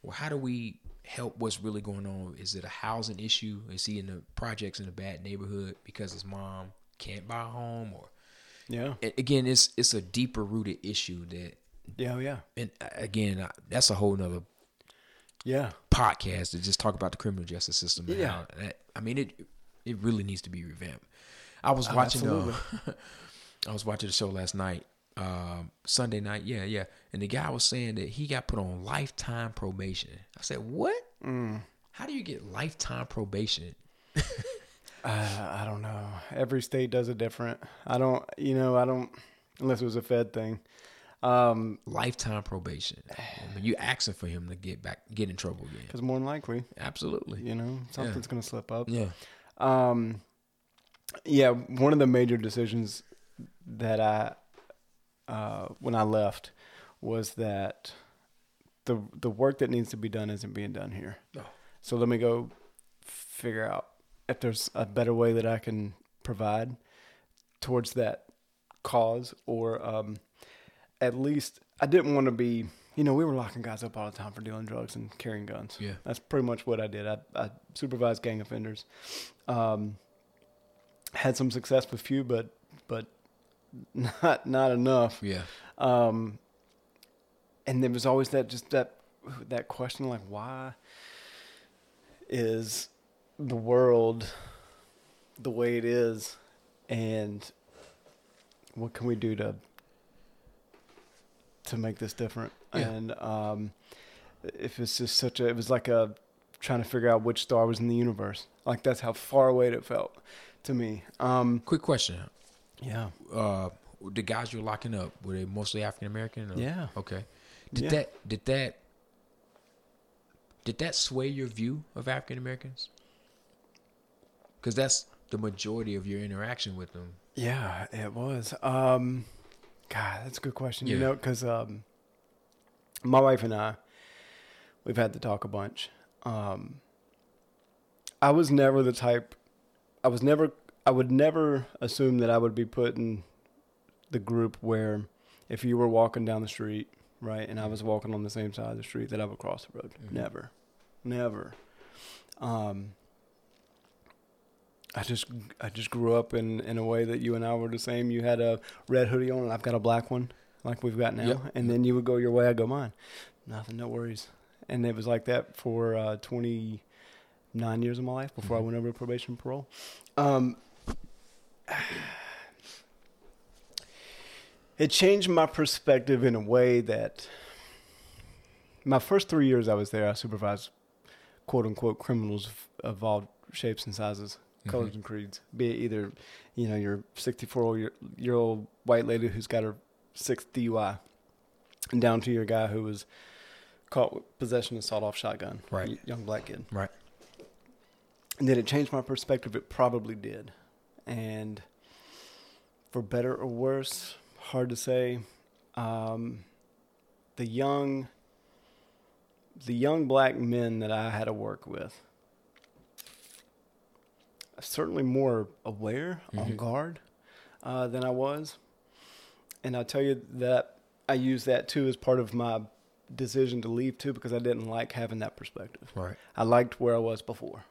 Well, how do we help? What's really going on? Is it a housing issue? Is he in the projects in a bad neighborhood because his mom can't buy a home? Or Yeah. again, it's it's a deeper rooted issue that, Yeah. Yeah. and uh, again, I- that's a whole nother Yeah. podcast to just talk about the criminal justice system. Yeah. that, I mean, it it really needs to be revamped. I was Oh, watching uh, I was watching the show last night, um, Sunday night. Yeah, yeah, and the guy was saying that he got put on lifetime probation. I said, "What? Mm. How do you get lifetime probation?" Uh, I don't know. Every state does it different. I don't, you know, I don't, unless it was a Fed thing. Um, Lifetime probation. I mean, you asking for him to get back, get in trouble again. because more than likely, Absolutely. you know, something's going to slip up. Yeah. Um, yeah, one of the major decisions that I, uh, when I left, was that the the work that needs to be done isn't being done here. No. So let me go figure out if there's a better way that I can provide towards that cause, or um, at least I didn't want to be. You know, we were locking guys up all the time for dealing drugs and carrying guns. Yeah. that's pretty much what I did. I, I supervised gang offenders. Um, had some success with few, but but not not enough. Yeah. Um, and there was always that just that that question like why is the world the way it is and what can we do to to make this different Yeah. and um if it's just such a it was like a trying to figure out which star was in the universe like that's how far away it felt to me um Quick question. Yeah Uh, the guys you're locking up were they mostly African American? Yeah. Okay. Did Yeah. that did that did that sway your view of African Americans? Because that's the majority of your interaction with them. Yeah, it was. Um, God, that's a good question. You know, because um, my wife and I, we've had to talk a bunch. Um, I was never the type. I was never. I would never assume that I would be put in the group where, if you were walking down the street, right, and I was walking on the same side of the street, that I would cross the road. Mhm. Never, never. Um, I just I just grew up in in a way that you and I were the same. You had a red hoodie on, and I've got a black one, like we've got now. Yep. And then you would go your way, I go mine. Nothing, no worries. And it was like that for uh, twenty nine years of my life before I Mhm. went over to probation parole. Um, it changed my perspective in a way that my first three years I was there, I supervised quote unquote criminals of, all shapes and sizes, colors Mhm. and creeds. Be it either, you know, your 64 year, year old white lady who's got her sixth DUI, and down to your guy who was caught with possession of sawed off shotgun, Right. young black kid. Right. And did it change my perspective? It probably did. And for better or worse, hard to say. Um, the young, the young black men that I had to work with, certainly more aware, on Mhm. guard, uh, than I was. And I'll tell you that I use that too as part of my decision to leave too, because I didn't like having that perspective. Right. I liked where I was before.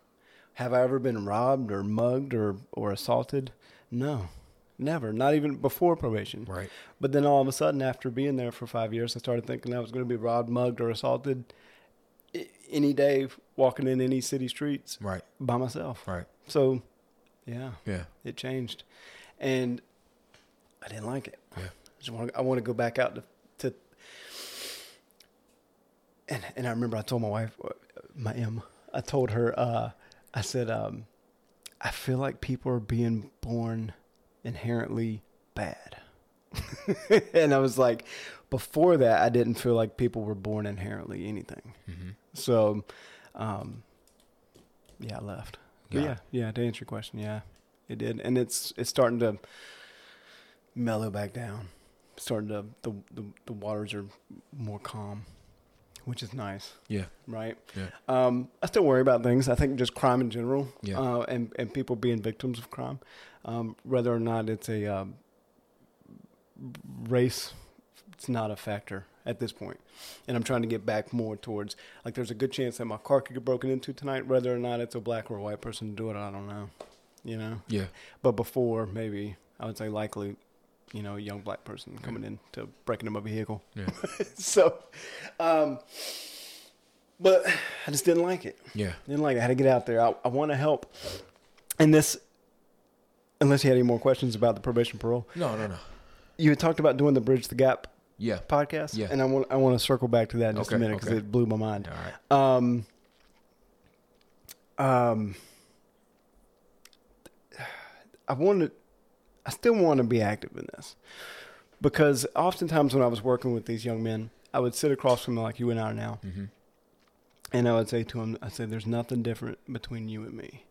Have I ever been robbed or mugged or, or assaulted? No, never. Not even before probation. Right. But then all of a sudden, after being there for five years, I started thinking I was going to be robbed, mugged, or assaulted any day walking in any city streets Right. by myself. Right. So, yeah, Yeah. it changed, and I didn't like it. Yeah. I just want to, I want to go back out to, to and and I remember I told my wife, uh, my M, I told her, uh, I said, um, I feel like people are being born inherently bad, and I was like, before that, I didn't feel like people were born inherently anything. Mm-hmm. So, um, yeah, I left. Got yeah, yeah. To answer your question, yeah, it did, and it's it's starting to mellow back down. Starting to the the, the waters are more calm, which is nice, Yeah. right? Yeah. Um, I still worry about things. I think just crime in general, Yeah. uh, and and people being victims of crime, um, whether or not it's a um, race, it's not a factor at this point. And I'm trying to get back more towards like there's a good chance that my car could get broken into tonight, whether or not it's a black or a white person to do it. I don't know, you know. Yeah. But before, maybe I would say likely, you know, a young black person coming in to breaking into my vehicle. Yeah. so, um, but I just didn't like it. Yeah. Didn't like it. I had to get out there. I, I want to help. And this, unless you had any more questions about the probation parole, No. No. No. you had talked about doing the Bridge the Gap Yeah. podcast. Yeah. And I want I want to circle back to that in just a minute because okay. it blew my mind. All right. Um, um, I wanted, I still want to be active in this because oftentimes when I was working with these young men, I would sit across from them like you and I are now, Mm-hmm. and I would say to them, I said, "There's nothing different between you and me."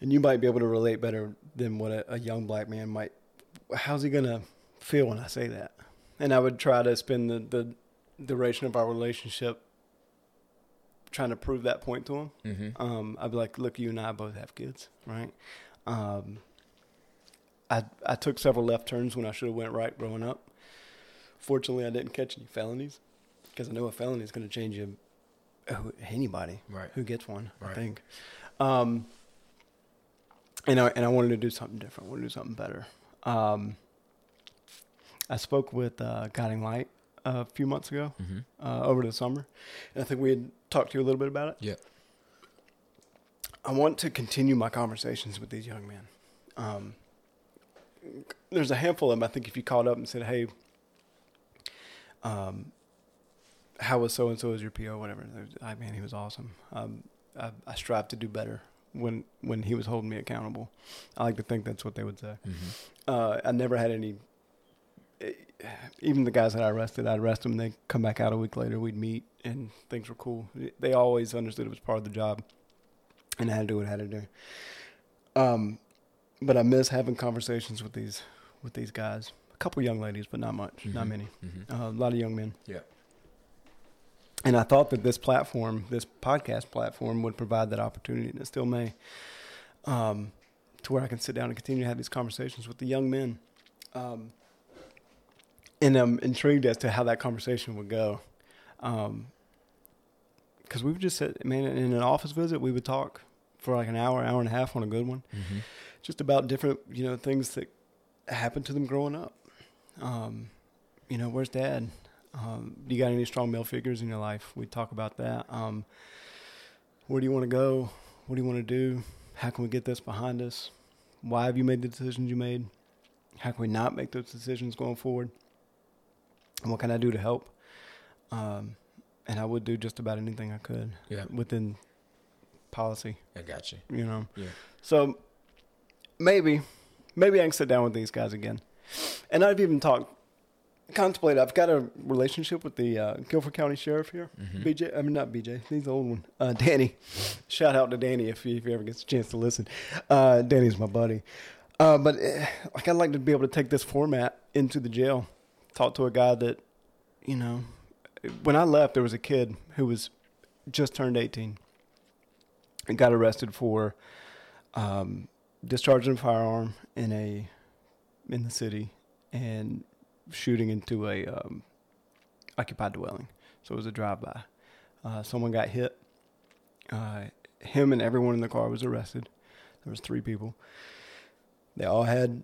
And you might be able to relate better than what a, a young black man might. How's he gonna feel when I say that? And I would try to spend the, the duration of our relationship trying to prove that point to him. Mm-hmm. Um, I'd be like, "Look, you and I both have kids, right?" Um, I I took several left turns when I should have went right growing up. Fortunately, I didn't catch any felonies because I know a felony is going to change you, anybody Right. who gets one. I think. Um, and I and I wanted to do something different. I wanted to do something better. Um, I spoke with uh, Guiding Light a few months ago Mm-hmm. uh, over the summer, and I think we had talked to you a little bit about it. Yeah. I want to continue my conversations with these young men. Um, there's a handful of them. I think if you called up and said, "Hey, um, how was so and so as your PO, whatever," I mean, he was awesome. Um, I, I strive to do better when when he was holding me accountable. I like to think that's what they would say. Mm-hmm. Uh, I never had any. eh, Even the guys that I arrested, I'd arrest them. They come back out a week later. We'd meet, and things were cool. They always understood it was part of the job, and I had to do what I had to do. Um, but I miss having conversations with these with these guys. A couple young ladies, but not much, not Mhm. many. Mm-hmm. Uh, a lot of young men. Yeah. And I thought that this platform, this podcast platform, would provide that opportunity, and it still may, um, to where I can sit down and continue to have these conversations with the young men. Um, and I'm intrigued as to how that conversation would go. Because we would just sit, man, in an office visit, we would talk for like an hour, hour and a half on a good one, Mm-hmm. Just about different, you know, things that happened to them growing up. Um, you know, where's dad? Um, do you got any strong male figures in your life? We talk about that. Um, where do you want to go? What do you want to do? How can we get this behind us? Why have you made the decisions you made? How can we not make those decisions going forward? And what can I do to help? Um, and I would do just about anything I could Yeah. within policy, I got you. you know. Yeah. So maybe, maybe I can sit down with these guys again. And I've even talked, contemplated. I've got a relationship with the uh, Guilford County Sheriff here. Mm-hmm. BJ, I mean not BJ, he's the old one. Uh, Danny, shout out to Danny if he, if he ever gets a chance to listen. Uh, Danny's my buddy. Uh, but eh, like I'd like to be able to take this format into the jail, talk to a guy that, you know, when I left, there was a kid who was just turned 18 and got arrested for um, discharging a firearm in a in the city and shooting into a um, occupied dwelling. So it was a drive-by. Uh, someone got hit. Uh, him and everyone in the car was arrested. There was three people. They all had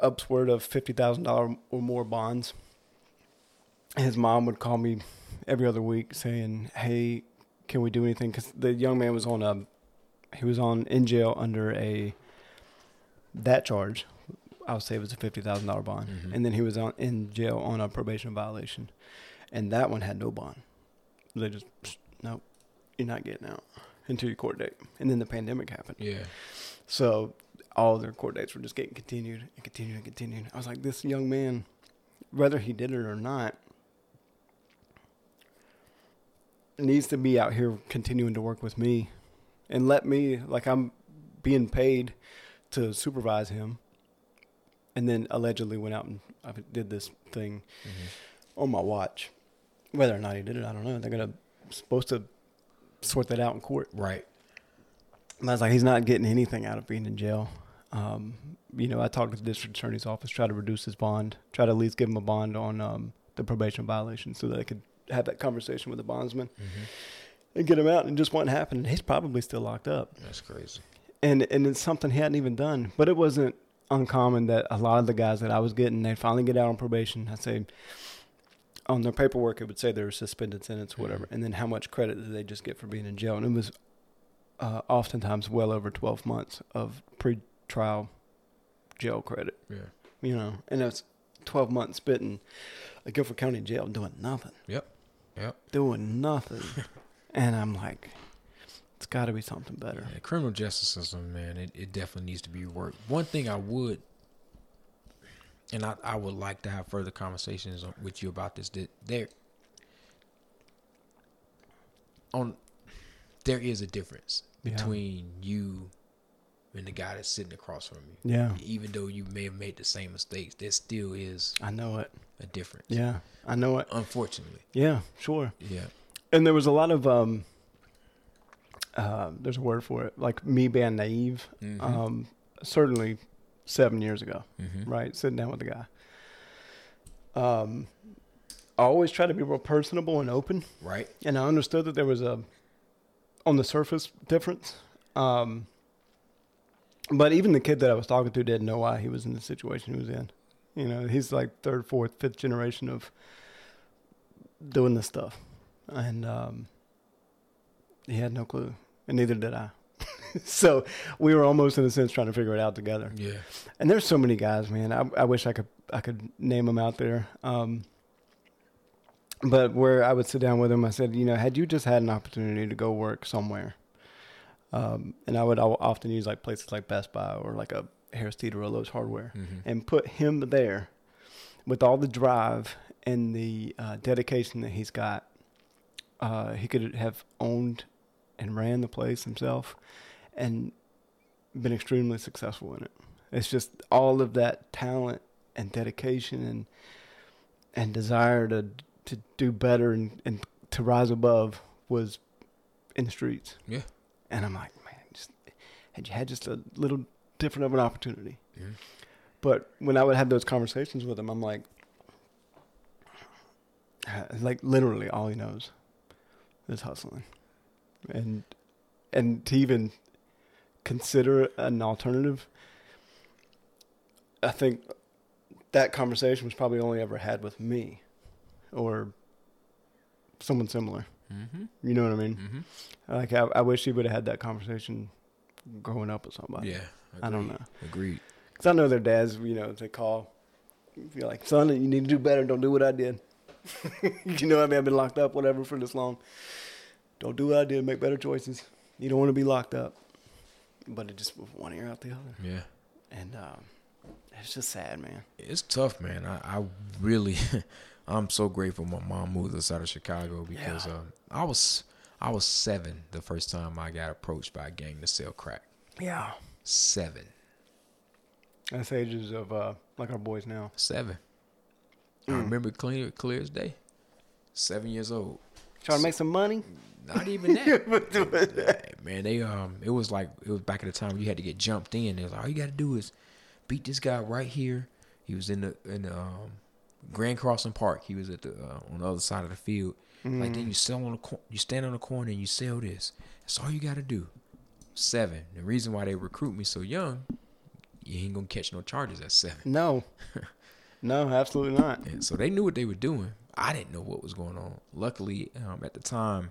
upward of fifty thousand dollar or more bonds. His mom would call me every other week saying, "Hey, can we do anything?" Because the young man was on a, he was on in jail under a that charge. I would say it was a fifty thousand dollar bond, Mhm. and then he was on in jail on a probation violation, and that one had no bond. They just nope, you're not getting out until your court date, and then the pandemic happened. Yeah. So all their court dates were just getting continued and continued and continued. I was like, this young man, whether he did it or not, needs to be out here continuing to work with me and let me, like, I'm being paid to supervise him. And then allegedly went out and did this thing Mm-hmm. on my watch. Whether or not he did it, I don't know. They're gonna supposed to sort that out in court. Right. And I was like, he's not getting anything out of being in jail. Um, you know, I talked to the district attorney's office, try to reduce his bond, try to at least give him a bond on um, the probation violation so that they could have that conversation with the bondsman Mm-hmm. and get him out. And just wasn't happening. He's probably still locked up. That's crazy. And, and it's something he hadn't even done. But it wasn't uncommon that a lot of the guys that I was getting, they'd finally get out on probation. I'd say on their paperwork, it would say they were suspended sentence or whatever. Mhm. And then how much credit did they just get for being in jail? And it was uh, oftentimes well over 12 months of pre-trial jail credit, Yeah. you know, and it's 12 months spent in a Guilford County jail doing nothing, Yep. Yep. doing nothing. and I'm like, it's got to be something better. Yeah, the criminal justice system, man, it, it definitely needs to be worked. One thing I would, and I, I would like to have further conversations with you about this. That there, on, there is a difference Yeah. between you and the guy that's sitting across from you. Yeah, Even though you may have made the same mistakes, there still is I know it. a difference. Yeah, I know it. Unfortunately. Yeah, sure. Yeah. And there was a lot of um, uh, there's a word for it, like me being naive. Mhm. Um, certainly seven years ago, Mhm. right? Sitting down with the guy. Um, I always try to be real personable and open, Right. and I understood that there was a, on the surface, difference. Um, but even the kid that I was talking to didn't know why he was in the situation he was in. You know, he's like third, fourth, fifth generation of doing this stuff, and um, he had no clue, and neither did I. so we were almost in a sense trying to figure it out together. Yeah. And there's so many guys, man. I, I wish I could I could name them out there. Um, but where I would sit down with them, I said, you know, had you just had an opportunity to go work somewhere, um, and I would often use like places like Best Buy or like a Harris Teeter or Lowe's Hardware, Mhm. and put him there with all the drive and the uh, dedication that he's got. Uh, he could have owned and ran the place himself, and been extremely successful in it. It's just all of that talent and dedication and and desire to to do better and, and to rise above was in the streets. Yeah. And I'm like, man, just had you had just a little different of an opportunity. Yeah. But when I would have those conversations with him, I'm like, like literally all he knows is hustling, and and to even consider an alternative, I think that conversation was probably only ever had with me, or someone similar. Mm-hmm. You know what I mean? Mm-hmm. Like I, I wish he would have had that conversation growing up with somebody. Yeah. I don't agreed. know. Agreed. Because I know their dads, you know, they call, you're like, son, you need to do better. Don't do what I did. you know, what I mean, I've been locked up, whatever, for this long. Don't do what I did. Make better choices. You don't want to be locked up. But it just was one ear out the other. Yeah. And um, it's just sad, man. It's tough, man. I, I really, I'm so grateful my mom moved us out of Chicago because Yeah. uh, I was I was seven the first time I got approached by a gang to sell crack. Yeah. Seven, That's ages of uh, like our boys now. seven. I Mm. remember clear clear as day. Seven years old. Trying to make some money? Not even that. man, they um, it was like it was back at the time you had to get jumped in. It was like, all you got to do is beat this guy right here. He was in the in the um, Grand Crossing Park. He was at the uh, on the other side of the field. Like then you sell on the cor- you stand on the corner and you sell this. That's all you got to do. Seven. The reason why they recruit me so young, you ain't gonna catch no charges at seven. No. no, absolutely not. And so they knew what they were doing. I didn't know what was going on. Luckily, um, at the time,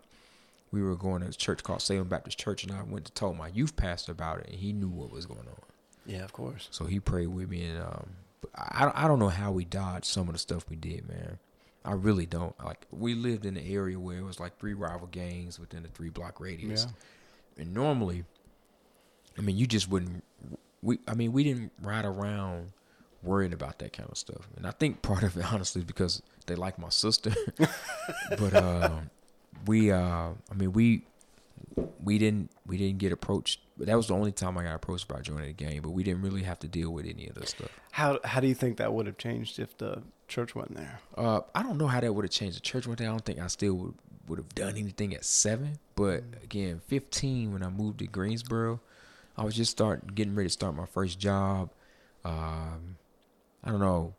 we were going to a church called Salem Baptist Church, and I went to tell my youth pastor about it, and he knew what was going on. Yeah, of course. So he prayed with me, and um, I I don't know how we dodged some of the stuff we did, man. I really don't. Like we lived in an area where it was like three rival gangs within a three block radius, Yeah. and normally, I mean, you just wouldn't. We, I mean, we didn't ride around worrying about that kind of stuff, and I think part of it, honestly, is because they like my sister. but uh, we, uh, I mean, we we didn't we didn't get approached. That was the only time I got approached about joining the game, But we didn't really have to deal with any of this stuff. How how do you think that would have changed if the church wasn't there? Uh, I don't know how that would have changed. The church went there. I don't think I still would would have done anything at seven. But again, fifteen when I moved to Greensboro, I was just start getting ready to start my first job. Um, I don't know,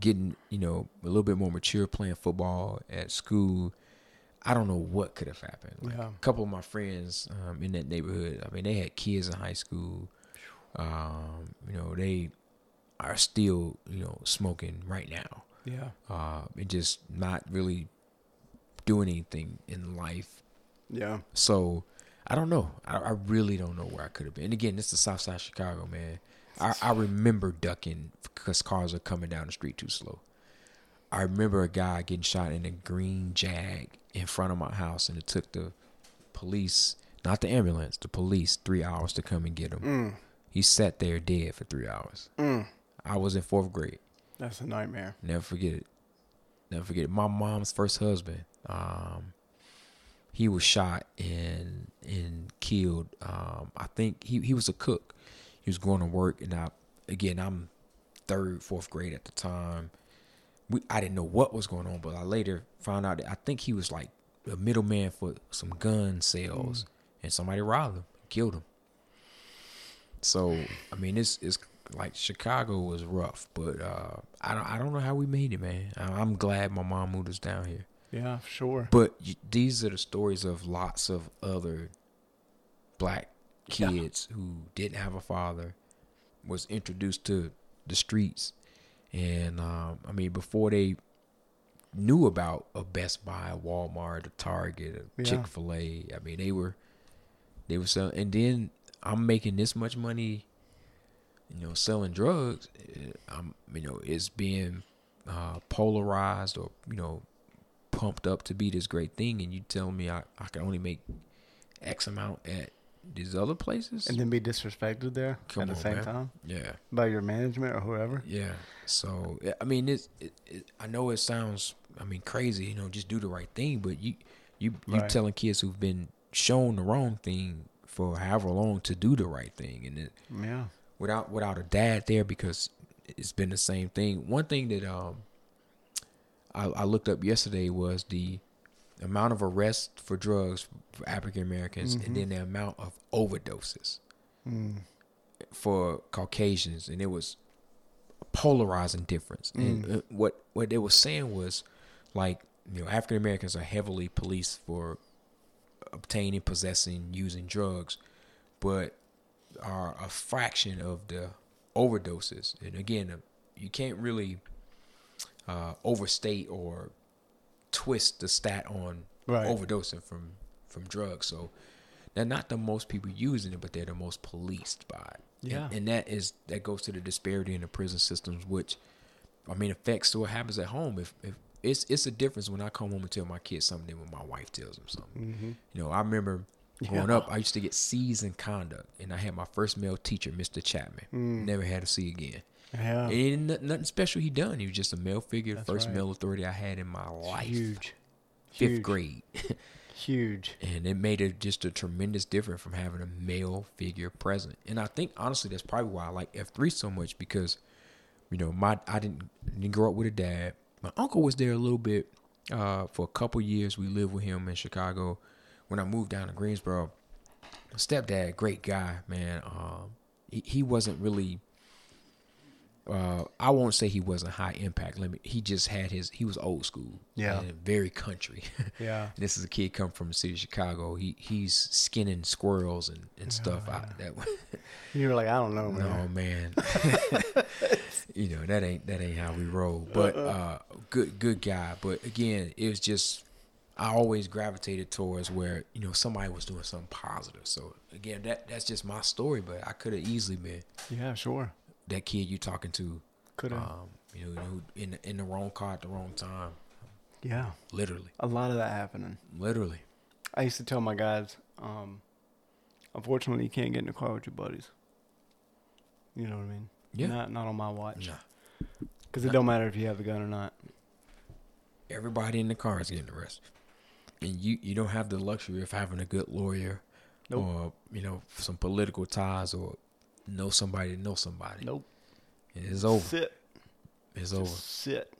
getting you know a little bit more mature, playing football at school. I don't know what could have happened. Like, Yeah. A couple of my friends um, in that neighborhood, I mean, they had kids in high school. Um, you know, they are still you know smoking right now Yeah. uh, and just not really doing anything in life. Yeah. So I don't know. I, I really don't know where I could have been. And again, this is South Side Chicago, man. I, I remember ducking because cars are coming down the street too slow. I remember a guy getting shot in a green Jag in front of my house, and it took the police, not the ambulance, the police, three hours to come and get him. Mm. He sat there dead for three hours. Mm. I was in fourth grade. That's a nightmare. Never forget it. Never forget it. My mom's first husband. Um, he was shot and and killed. Um, I think he he was a cook. He was going to work, and I again I'm third, fourth grade at the time. We I didn't know what was going on, but I later found out that I think he was like a middleman for some gun sales, and somebody robbed him, killed him. So I mean, it's it's like Chicago was rough, but uh, I don't I don't know how we made it, man. I- I'm glad my mom moved us down here. Yeah, sure. But y- these are the stories of lots of other black kids who didn't have a father was introduced to the streets, and um, I mean before they knew about a Best Buy, a Walmart, a Target, a Yeah. Chick Fil A. I mean they were they were selling, and then I'm making this much money, you know, selling drugs. eh, I'm you know it's being uh, polarized or you know pumped up to be this great thing, and you tell me I, I can only make X amount at these other places. And then be disrespected there Come at the same man. time yeah, by your management or whoever. yeah. So I mean, it's it, it, I know it sounds I mean crazy, you know, just do the right thing, but you you you Right. telling kids who've been shown the wrong thing for however long to do the right thing, and it, Yeah. without without a dad there because it's been the same thing. One thing that um I, I looked up yesterday was the amount of arrests for drugs for African Americans and then the amount of overdoses Mm. for Caucasians, and it was a polarizing difference. And uh, what what they were saying was like you know African Americans are heavily policed for obtaining, possessing, using drugs, but are a fraction of the overdoses. And again, uh, you can't really uh, overstate or twist the stat on Right. overdosing from from drugs. So they're not the most people using it, but they're the most policed by it. Yeah. and, that is that goes to the disparity in the prison systems, which I mean affects what happens at home. If if it's it's a difference when I come home and tell my kids something than when my wife tells them something. You know, I remember growing Yeah. up, I used to get C's in conduct, and I had my first male teacher, Mr. Chapman. Mm. Never had a C again. Yeah. And nothing, nothing special he done. He was just a male figure, That's first right. male authority I had in my life. Huge. Fifth Huge. grade. Huge. and it made it just a tremendous difference from having a male figure present. And I think honestly that's probably why I like F three so much because, you know, my I didn't didn't grow up with a dad. My uncle was there a little bit uh, for a couple years. We lived with him in Chicago. When I moved down to Greensboro, stepdad, great guy, man. Um, he, he wasn't really. Uh, I won't say he wasn't high impact. Let me. He just had his. He was old school. Yeah. and very country. Yeah. This is a kid come from the city of Chicago. He he's skinning squirrels and, and stuff out that You were like, I don't know, man. no man. you know, that ain't that ain't how we roll. But uh good good guy. But again, it was just I always gravitated towards where, you know, somebody was doing something positive. So again, that that's just my story, but I could have easily been Yeah, sure. That kid you're talking to Could have. um, you know, in the, in the wrong car at the wrong time. yeah. Literally. A lot of that happening. Literally. I used to tell my guys, um, unfortunately, you can't get in the car with your buddies. You know what I mean? Yeah. Not not on my watch. Nah. Because it don't matter if you have a gun or not. everybody in the car is getting arrested, and you you don't have the luxury of having a good lawyer, Nope. or you know some political ties, or know somebody to know somebody. Nope. And it's over. Sit. It's Just over. sit.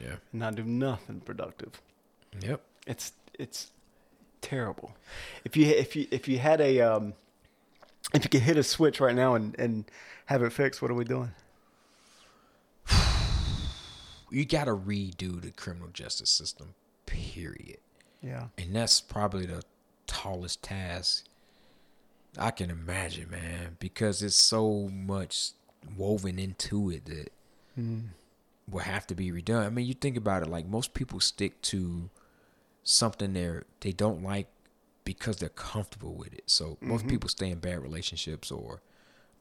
Yeah. And not do nothing productive. Yep. It's it's terrible. If you if you if you had a um, if you could hit a switch right now and and have it fixed, what are we doing? You got to redo the criminal justice system. Period. Yeah. And that's probably the tallest task I can imagine, man, because it's so much woven into it that mm. will have to be redone. I mean, you think about it, like most people stick to something they they don't like because they're comfortable with it. So most mm-hmm. people stay in bad relationships or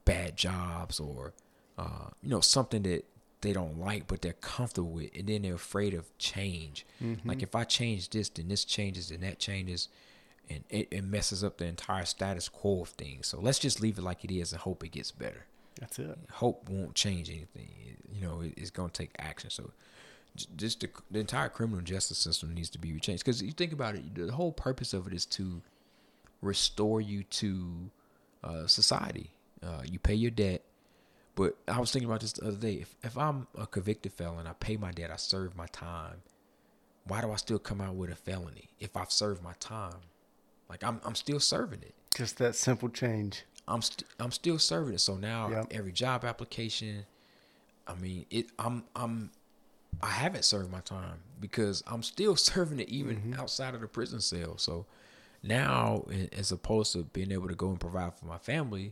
bad jobs or uh, you know something that they don't like but they're comfortable with, and then they're afraid of change. Like mm-hmm. if I change this, then this changes, then that changes, and it, it messes up the entire status quo of things. So let's just leave it like it is and hope it gets better That's it. hope won't change anything. It- you know, it, it's going to take action. So, just the, the entire criminal justice system needs to be changed. Because you think about it, the whole purpose of it is to restore you to uh, society. Uh, you pay your debt. But I was thinking about this the other day. If if I'm a convicted felon, I pay my debt, I serve my time. Why do I still come out with a felony if I've served my time? Like I'm I'm still serving it. Just that simple change. I'm st- I'm still serving it. So now Yep. every job application, I mean it. I'm I'm I haven't served my time because I'm still serving it even mm-hmm. outside of the prison cell. So Now, as opposed to being able to go and provide for my family,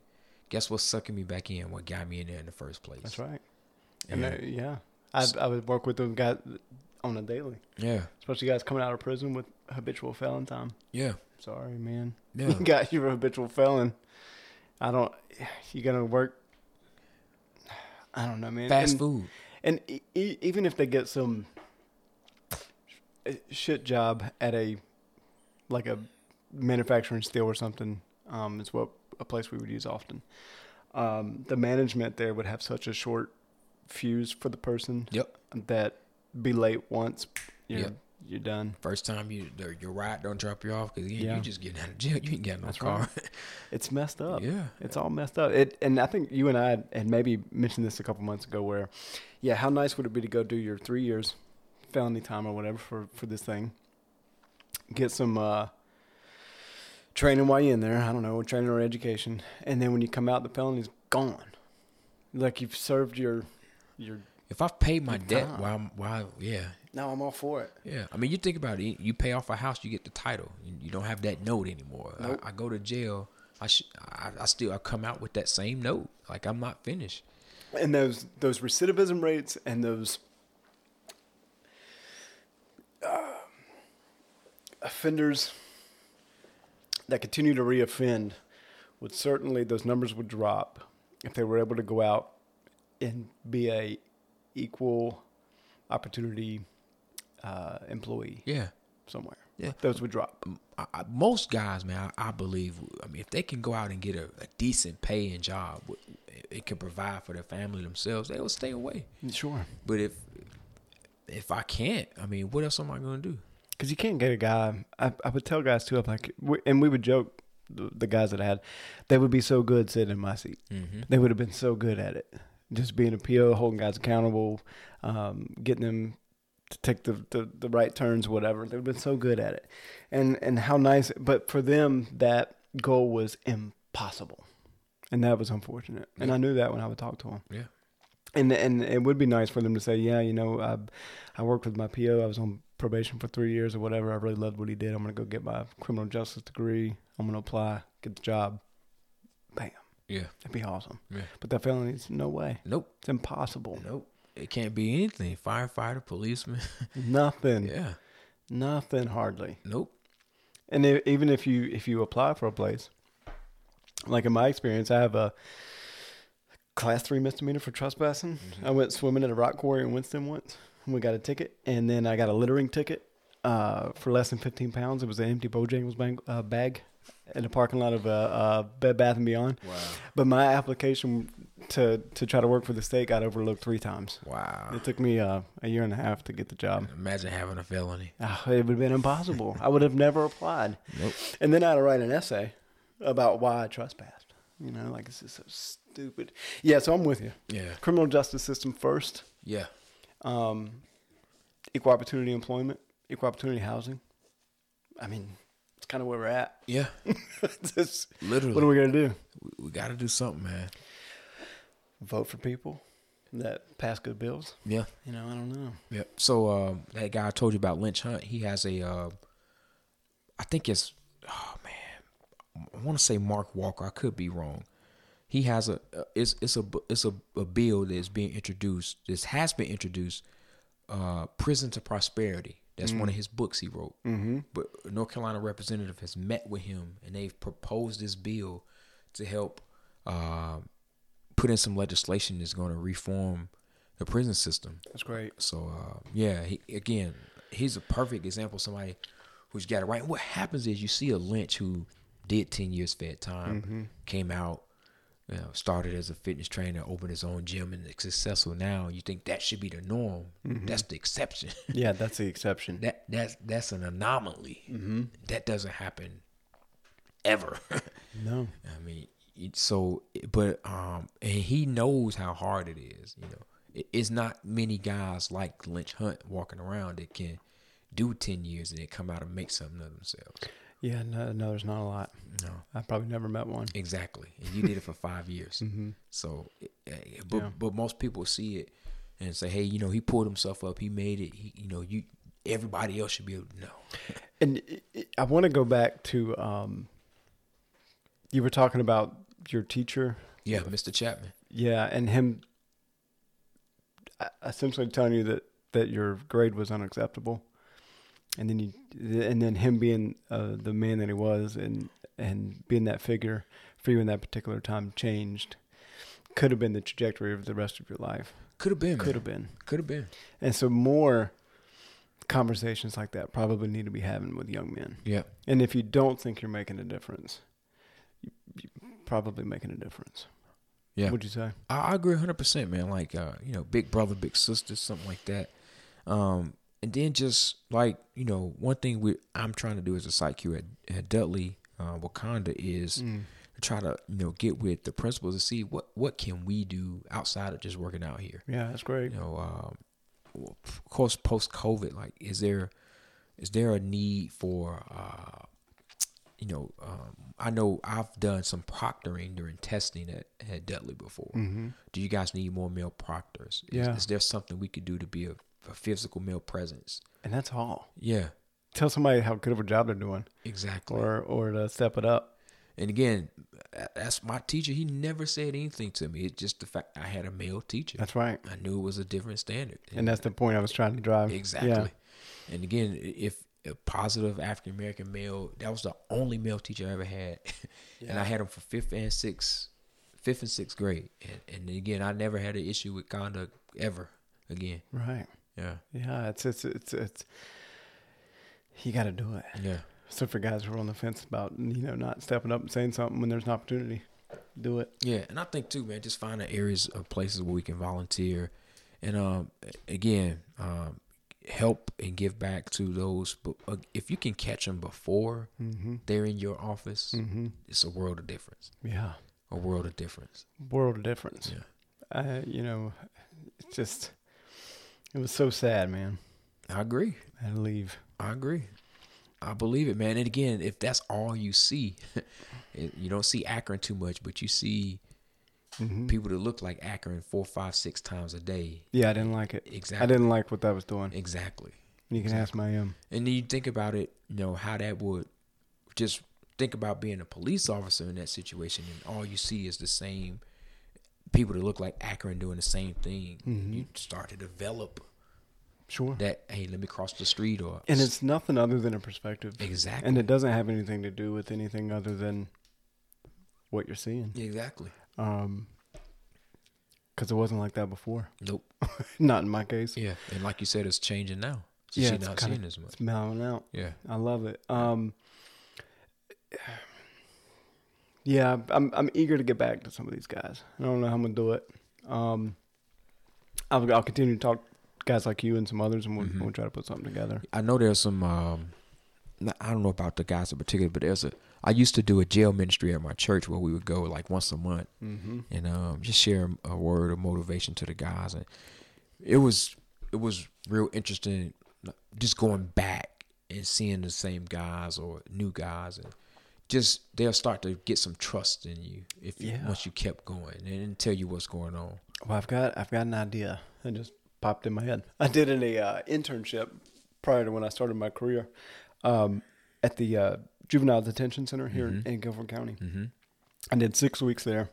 guess what's sucking me back in? What got me in there in the first place? That's right. And Yeah. yeah, I I would work with those guys on a daily, Yeah, especially guys coming out of prison with habitual felon time. yeah, Sorry, man. yeah. You got you're habitual felon. I don't. You gotta work. I don't know, man. Fast and, food. And e- e- even if they get some uh, shit job at a like a manufacturing steel or something, um, is what a place we would use often. Um, the management there would have such a short fuse for the person Yep. that be late once, you're Yep. You're done. First time you your ride don't drop you off because Yeah. you just getting out of jail. You ain't got no That's car. It's messed up. yeah. It's all messed up. It and I think you and I had, had maybe mentioned this a couple months ago. Where, yeah, how nice would it be to go do your three years felony time or whatever for for this thing? Get some uh, training while you're in there. I don't know, training or education, and then when you come out, the felony's gone. Like you've served your your. If I've paid my debt time. while while yeah Now I'm all for it. yeah. I mean, you think about it. You pay off a house, you get the title. You, you don't have that note anymore. Nope. I, I go to jail. I, sh- I I still I come out with that same note. Like I'm not finished. and those those recidivism rates and those uh, offenders that continue to reoffend would certainly those numbers would drop if they were able to go out and be a equal opportunity uh, employee Yeah. somewhere. Yeah. Those would drop. I, I, most guys, man, I, I believe. I mean, if they can go out and get a, a decent paying job, it, it can provide for their family themselves. They will stay away. Sure. But if if I can't, I mean, what else am I gonna do? Because you can't get a guy. I, I would tell guys too. I'm like, and we would joke, the, the guys that I had, they would be so good sitting in my seat. Mm-hmm. They would have been so good at it. Just being a PO, holding guys accountable, um, getting them to take the, the, the right turns, whatever. They've been so good at it. And and how nice. But for them, that goal was impossible. And that was unfortunate. And Yeah. I knew that when I would talk to them. Yeah. And and it would be nice for them to say, yeah, you know, I I worked with my PO. I was on probation for three years or whatever. I really loved what he did. I'm gonna go get my criminal justice degree. I'm gonna apply, get the job. Bam, Yeah. that'd be awesome. Yeah. But that felony's no way. Nope. It's impossible. Nope. It can't be anything. Firefighter, policeman. Nothing. yeah. Nothing hardly. Nope. And i even if you if you apply for a place, like in my experience, I have a class three misdemeanor for trespassing. I went swimming at a rock quarry in Winston once. And we got a ticket, and then I got a littering ticket uh, for less than fifteen pounds. It was an empty Bojangles bag, uh, bag in the parking lot of uh, uh, Bed Bath and Beyond. Wow. But my application to to try to work for the state got overlooked three times. Wow. It took me uh, a year and a half to get the job. Imagine having a felony. Ah, it would have been impossible. I would have never applied. Nope. And then I had to write an essay about why I trespassed. You know, like this is so stupid. Yeah, so I'm with you. Yeah. Criminal justice system first. Yeah. Um, equal opportunity employment, equal opportunity housing. I mean, it's kind of where we're at. Yeah. Just- Literally. what are we gonna do? we, we got to do something, man. Vote for people that pass good bills? Yeah. You know, I don't know. Yeah. So um, that guy I told you about, Lynch Hunt, he has a, uh, I think it's, oh man, I want to say Mark Walker. I could be wrong. He has a, uh, it's it's a it's a, a bill that's being introduced. This has been introduced. Uh, Prison to Prosperity. That's one of his books he wrote. Mm-hmm. But North Carolina representative has met with him, and they've proposed this bill to help uh, put in some legislation that's going to reform the prison system. That's great. So uh, yeah, he, again, he's a perfect example of somebody who's got it right. What happens is you see a Lynch who did ten years fed time, mm-hmm. came out, you know, started as a fitness trainer, opened his own gym, and is successful now. You think that should be the norm? Mm-hmm. That's the exception. Yeah, that's the exception. that that's that's an anomaly. Mm-hmm. That doesn't happen ever. no. I mean, so but um, and he knows how hard it is. You know, it, it's not many guys like Lynch Hunt walking around that can do ten years and then come out and make something of themselves. Yeah, no, no, there's not a lot. No, I've probably never met one. exactly. And you did it for five years. So, eh, eh, but Yeah. but most people see it and say, hey, you know, he pulled himself up. He made it. He, you know, you everybody else should be able to know. And i- i- I want to go back to um, you were talking about your teacher, Yeah, Mr. Chapman. yeah, and him essentially telling you that that your grade was unacceptable, and then you and then him being uh, the man that he was and and being that figure for you in that particular time changed could have been the trajectory of the rest of your life. Could have been. Could have been. Could have been. And so more conversations like that probably need to be having with young men. Yeah. And if you don't think you're making a difference, you, you're probably making a difference. Yeah. Would you say? I, I agree 100%, man. Like, uh, you know, big brother, big sister, something like that. Um, and then just like, you know, one thing we I'm trying to do as a site Q at, at Dudley, uh, Wakanda is Mm. to try to, you know, get with the principals and see what, what can we do outside of just working out here. Yeah, that's great. You know, um, of course, post COVID, like, is there, is there a need for, uh, you know, um, I know I've done some proctoring during testing at, at Dudley before. hmm Do you guys need more male proctors? Is, Yeah. is there something we could do to be a, a physical male presence? And that's all. Yeah, Tell somebody how good of a job they're doing, exactly. or or to step it up. and again, that's my teacher. He never said anything to me. It's just the fact I had a male teacher. That's right. I knew it was a different standard. And that's the point I was trying to drive. Exactly. Yeah. And again, if a positive African American male, that was the only male teacher I ever had, and I had him for fifth and sixth, fifth and sixth grade. And, and again, I never had an issue with conduct ever again. Right. Yeah, Yeah. It's it's it's it's. You got to do it. yeah, So for guys who are on the fence about you know not stepping up and saying something when there's an opportunity, do it. yeah. And I think too, man, just finding areas of places where we can volunteer, and um, again, um, help and give back to those. But uh, if you can catch them before Mm-hmm. they're in your office, Mm-hmm. it's a world of difference. Yeah. A world of difference. World of difference. Yeah. Uh, you know, it's just it was so sad, man. I agree. I leave. I agree. I believe it, man. And again, if that's all you see, you don't see Akron too much, but you see Mhm. people that look like Akron four, five, six times a day. Yeah, I didn't like it. Exactly. I didn't like what that was doing. Exactly. You can ask my um. And then you think about it, you know, how that would just think about being a police officer in that situation, and all you see is the same people that look like Akron doing the same thing. Mhm. You start to develop Sure. that, hey, let me cross the street or. and it's nothing other than a perspective. Exactly. And it doesn't have anything to do with anything other than what you're seeing. Exactly. Um, because it wasn't like that before. Nope. Not in my case. Yeah, and like you said, it's changing now. So Yeah, she's it's not seeing as much. It's mellowing out. Yeah, I love it. Um, yeah, I'm I'm eager to get back to some of these guys. I don't know how I'm gonna do it. Um, I'll I'll continue to talk to guys like you and some others, and we'll, Mhm. we'll try to put something together. I know there's some. Um, I don't know about the guys in particular, but there's a. I used to do a jail ministry at my church where we would go like once a month Mm-hmm. and um, just share a word of motivation to the guys, and it was it was real interesting, just going back and seeing the same guys or new guys, and just they'll start to get some trust in you if you, Yeah. once you kept going and tell you what's going on. Well, I've got I've got an idea. that just popped in my head. I did an uh, internship prior to when I started my career um, at the uh, juvenile detention center here Mhm. in Guilford County. Mm-hmm. I did six weeks there.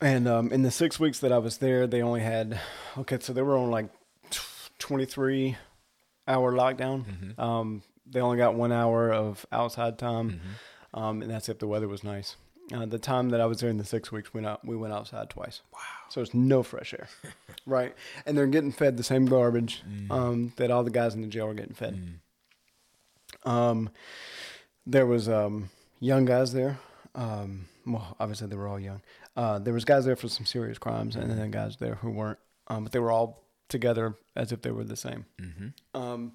And um, in the six weeks that I was there, they only had, okay, so they were on like 23 hour lockdown. Mhm. Um, they only got one hour of outside time, Mm-hmm. um, and that's if the weather was nice. Uh, the time that I was there in the six weeks, we, out, we went outside twice. Wow. So it's no fresh air, right? And they're getting fed the same garbage Mm. um, that all the guys in the jail are getting fed. Mm. Um, there was um, young guys there. Um, well, obviously they were all young. Uh, there was guys there for some serious crimes, and then guys there who weren't. Um, but they were all together as if they were the same. Mm-hmm. Um,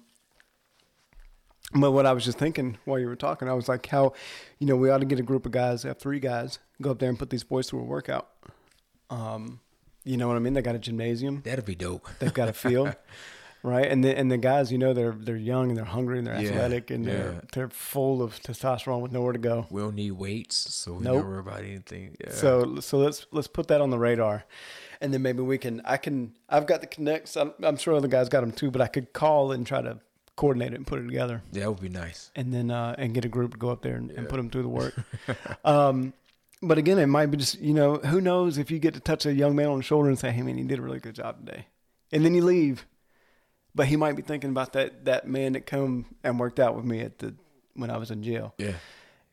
but what I was just thinking while you were talking, I was like, how, you know, we ought to get a group of guys, have three guys, go up there and put these boys through a workout. Um, you know what I mean? They got a gymnasium. That'd be dope. They've got a field, right? And the and the guys, you know, they're they're young and they're hungry and they're Yeah, athletic and yeah. they're they're full of testosterone with nowhere to go. We don't need weights, so we Nope. don't worry about anything. Yeah. So so let's let's put that on the radar, and then maybe we can I can I've got the connects. I'm, I'm sure other guys got them too, but I could call and try to coordinate it and put it together, Yeah, That would be nice. and then uh, and get a group to go up there and, and put them through the work. um, but again, it might be just you know who knows if you get to touch a young man on the shoulder and say, "Hey man, you did a really good job today," and then you leave, but he might be thinking about that that man that come and worked out with me at the when I was in jail, Yeah.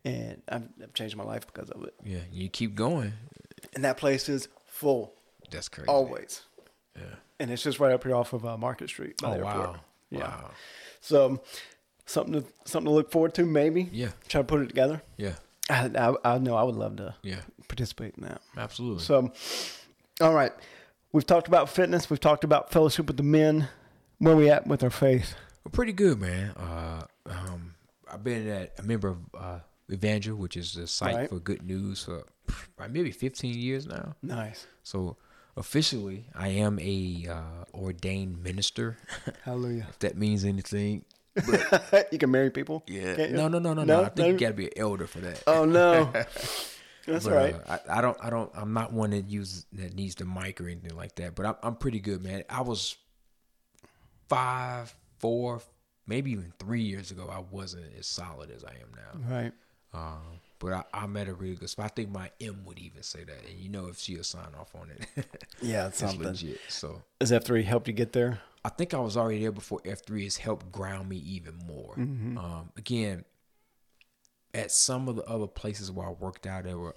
and I've, I've changed my life because of it. Yeah. You keep going. And that place is full That's crazy. always, Yeah. and it's just right up here off of uh, Market Street. by Oh the airport. wow. Yeah. Wow. So something to something to look forward to, maybe. Yeah. Try to put it together. Yeah. I, I, I know I would love to Yeah. participate in that. Absolutely. So, all right, we've talked about fitness. We've talked about fellowship with the men. Where we at with our faith? Well, pretty good, man. Uh, um, I've been at, a member of uh, Evangel, which is the site Right. for good news for maybe 15 years now. Nice. So officially, I am a uh, ordained minister, Hallelujah. if that means anything. you can marry people. Yeah. No, no, no, no, No? I think you got to be an elder for that. Oh no. That's But, right. uh, I, I don't. I don't. I'm not one that uses that needs the mic or anything like that. But I'm, I'm pretty good, man. I was five, four, maybe even three years ago. I wasn't as solid as I am now. Right. Um, but I, I'm at a really good spot. I think my M would even say that, and you know if she'll sign off on it, Yeah, it's it's something. legit. So Has F three helped you get there? I think I was already there before F3 has helped ground me even more. Um, again, at some of the other places where I worked out, there were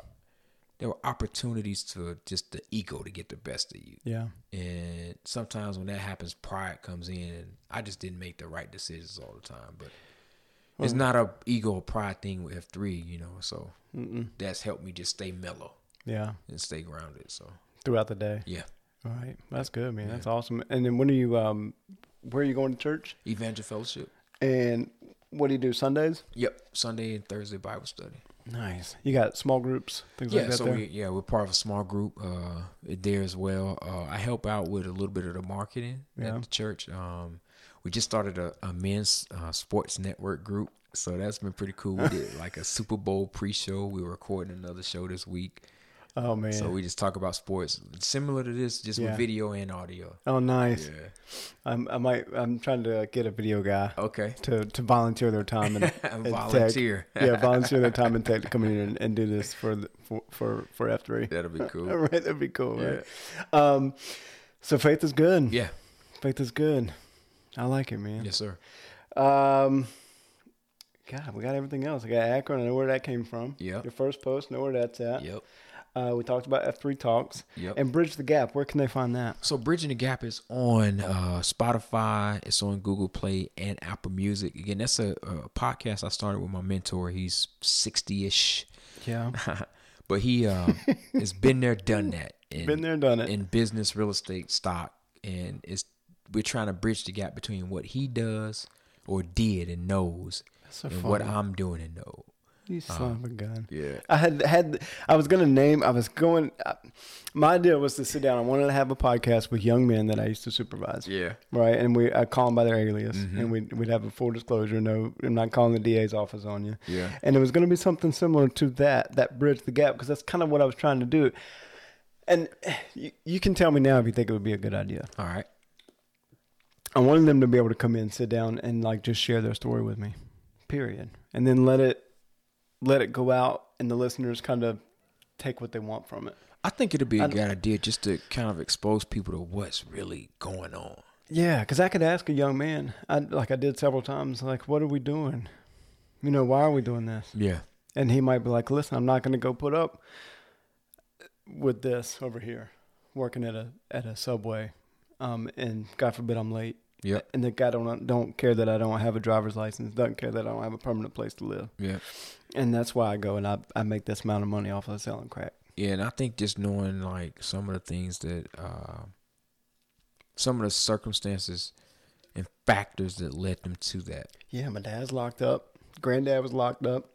there were opportunities to just the ego to get the best of you. Yeah. And sometimes when that happens, pride comes in, and I just didn't make the right decisions all the time. But it's not a ego or pride thing with F3, you know. So that's helped me just stay mellow Yeah. and stay grounded. So Throughout the day. yeah, All right. That's good, man. That's awesome. And then when are you um where are you going to church? Evangel Fellowship. And what do you do Sundays? Yep, Sunday and Thursday Bible study. Nice. You got small groups, things Yeah, like that so there. we yeah we're part of a small group uh there as well. Uh, I help out with a little bit of the marketing Yeah. at the church. Um, we just started a, a men's uh, sports network group, so that's been pretty cool. We did like a Super Bowl pre-show. We were recording another show this week, oh man. so we just talk about sports similar to this, just Yeah. with video and audio. oh nice. Yeah. I'm I might I'm trying to get a video guy Okay. to, to volunteer their time and, and Volunteer. Tech. yeah, volunteer their time and tech to come in and, and do this for the, for for, for F three. That'll be cool. Right, that'd be cool, right? Um, so faith is good. Yeah. Faith is good. I like it, man. Yes, sir. Um, God, we got everything else. I got Akron. I know where that came from. Yeah. Your first post, know where that's at. Yep. Uh, we talked about F three talks. Yep. And bridge the gap. Where can they find that? So Bridging the Gap is on uh, Spotify. It's on Google Play and Apple Music. Again, that's a, a podcast I started with my mentor. He's sixty-ish, Yeah. but he uh, has been there, done that. In, Been there, done it. in business, real estate, stock, and it's we're trying to bridge the gap between what he does or did and knows, so and what. I'm doing and know. You son of a gun. Yeah. I had had I was gonna name. I was going. Uh, my idea was to sit down. I wanted to have a podcast with young men that I used to supervise. Yeah. Right, and we I call them by their alias, and we'd we'd have a full disclosure. No, I'm not calling the DA's office on you. Yeah. and it was going to be something similar to that that bridge the gap because that's kind of what I was trying to do. And you, you can tell me now if you think it would be a good idea. All right. I wanted them to be able to come in, sit down, and like just share their story with me, period, and then let it let it go out, and the listeners kind of take what they want from it. I think it'd be a I- good idea just to kind of expose people to what's really going on. Yeah, because I could ask a young man, I, like I did several times, like, "What are we doing? You know, why are we doing this?" Yeah. And he might be like, "Listen, I'm not going to go put up with this over here, working at a at a subway, um, and God forbid I'm late." Yep. And the guy don't don't care that I don't have a driver's license, doesn't care that I don't have a permanent place to live, Yeah. and that's why I go and I I make this amount of money off of selling crack. Yeah, and I think just knowing like some of the things that uh, some of the circumstances and factors that led them to that. Yeah, my dad's locked up. Granddad was locked up.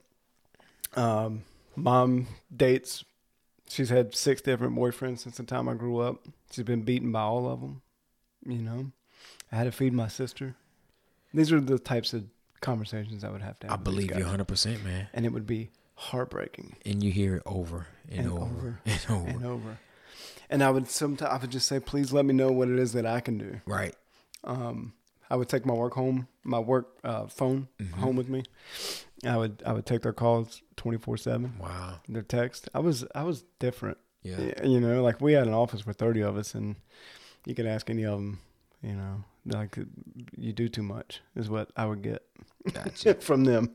Um, mom dates. She's had six different boyfriends since the time I grew up. She's been beaten by all of them. You know, I had to feed my sister. These are the types of conversations I would have to have. I believe you guys. 100, percent man. and it would be heartbreaking And you hear it over and, And over, over and over. and over. And I would sometimes I would just say, please let me know what it is that I can do. Right. Um, I would take my work home, my work uh, phone Mm-hmm. home with me. I would I would take their calls twenty four seven. Wow. Their text. I was I was different. Yeah. You know, like we had an office with thirty of us, and you could ask any of them. You know, like you do too much is what I would get Gotcha. from them.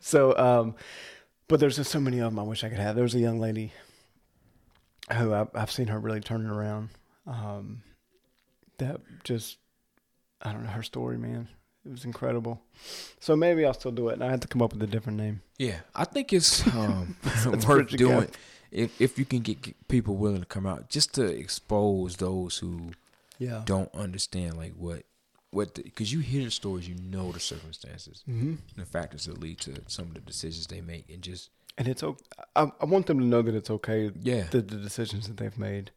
So, um, but there's just so many of them I wish I could have. There was a young lady who I, I've seen her really turning around. Um, that just, I don't know her story, man. It was incredible. So maybe I'll still do it. And I had to come up with a different name. Yeah, I think it's um, worth doing if if you can get people willing to come out just to expose those who Yeah. don't understand like what what because you hear the stories, you know the circumstances, Mm-hmm. and the factors that lead to some of the decisions they make, and just And it's okay. I, I want them to know that it's okay. Yeah. The, the decisions that they've made,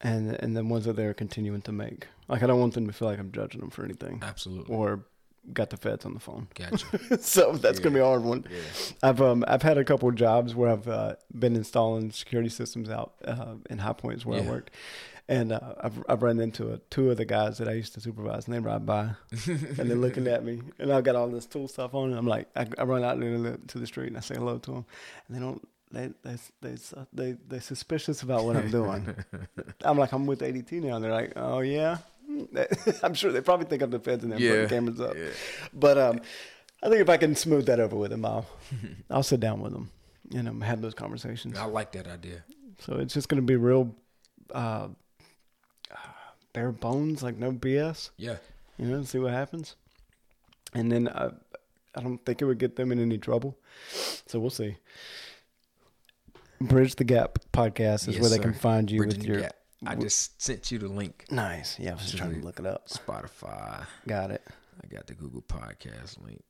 and and the ones that they're continuing to make. Like I don't want them to feel like I'm judging them for anything, absolutely or got the feds on the phone. gotcha. so that's gonna be a hard one. Yeah. I've um I've had a couple of jobs where I've uh, been installing security systems out uh, in high points where I worked, and uh, I've I've run into a, two of the guys that I used to supervise, and they ride by, and they're looking at me, and I've got all this tool stuff on, and I'm like, I, I run out into the, to the street and I say hello to them, and they don't. They they they they they're suspicious about what I'm doing. I'm like I'm with ADT now, and they're like, oh yeah. I'm sure they probably think I'm the feds and they're Yeah. putting cameras up. Yeah. But um, I think if I can smooth that over with them, I'll I'll sit down with them and um, have those conversations. I like that idea. So it's just going to be real uh, bare bones, like no BS. Yeah, You know, see what happens. And then I, I don't think it would get them in any trouble. So we'll see. Bridge the Gap podcast is Yes, where they sir. can find you Bridging with your. Gap. I just sent you the link. Nice. Yeah, I was just trying to look it up. Spotify. Got it. I got the Google Podcast link.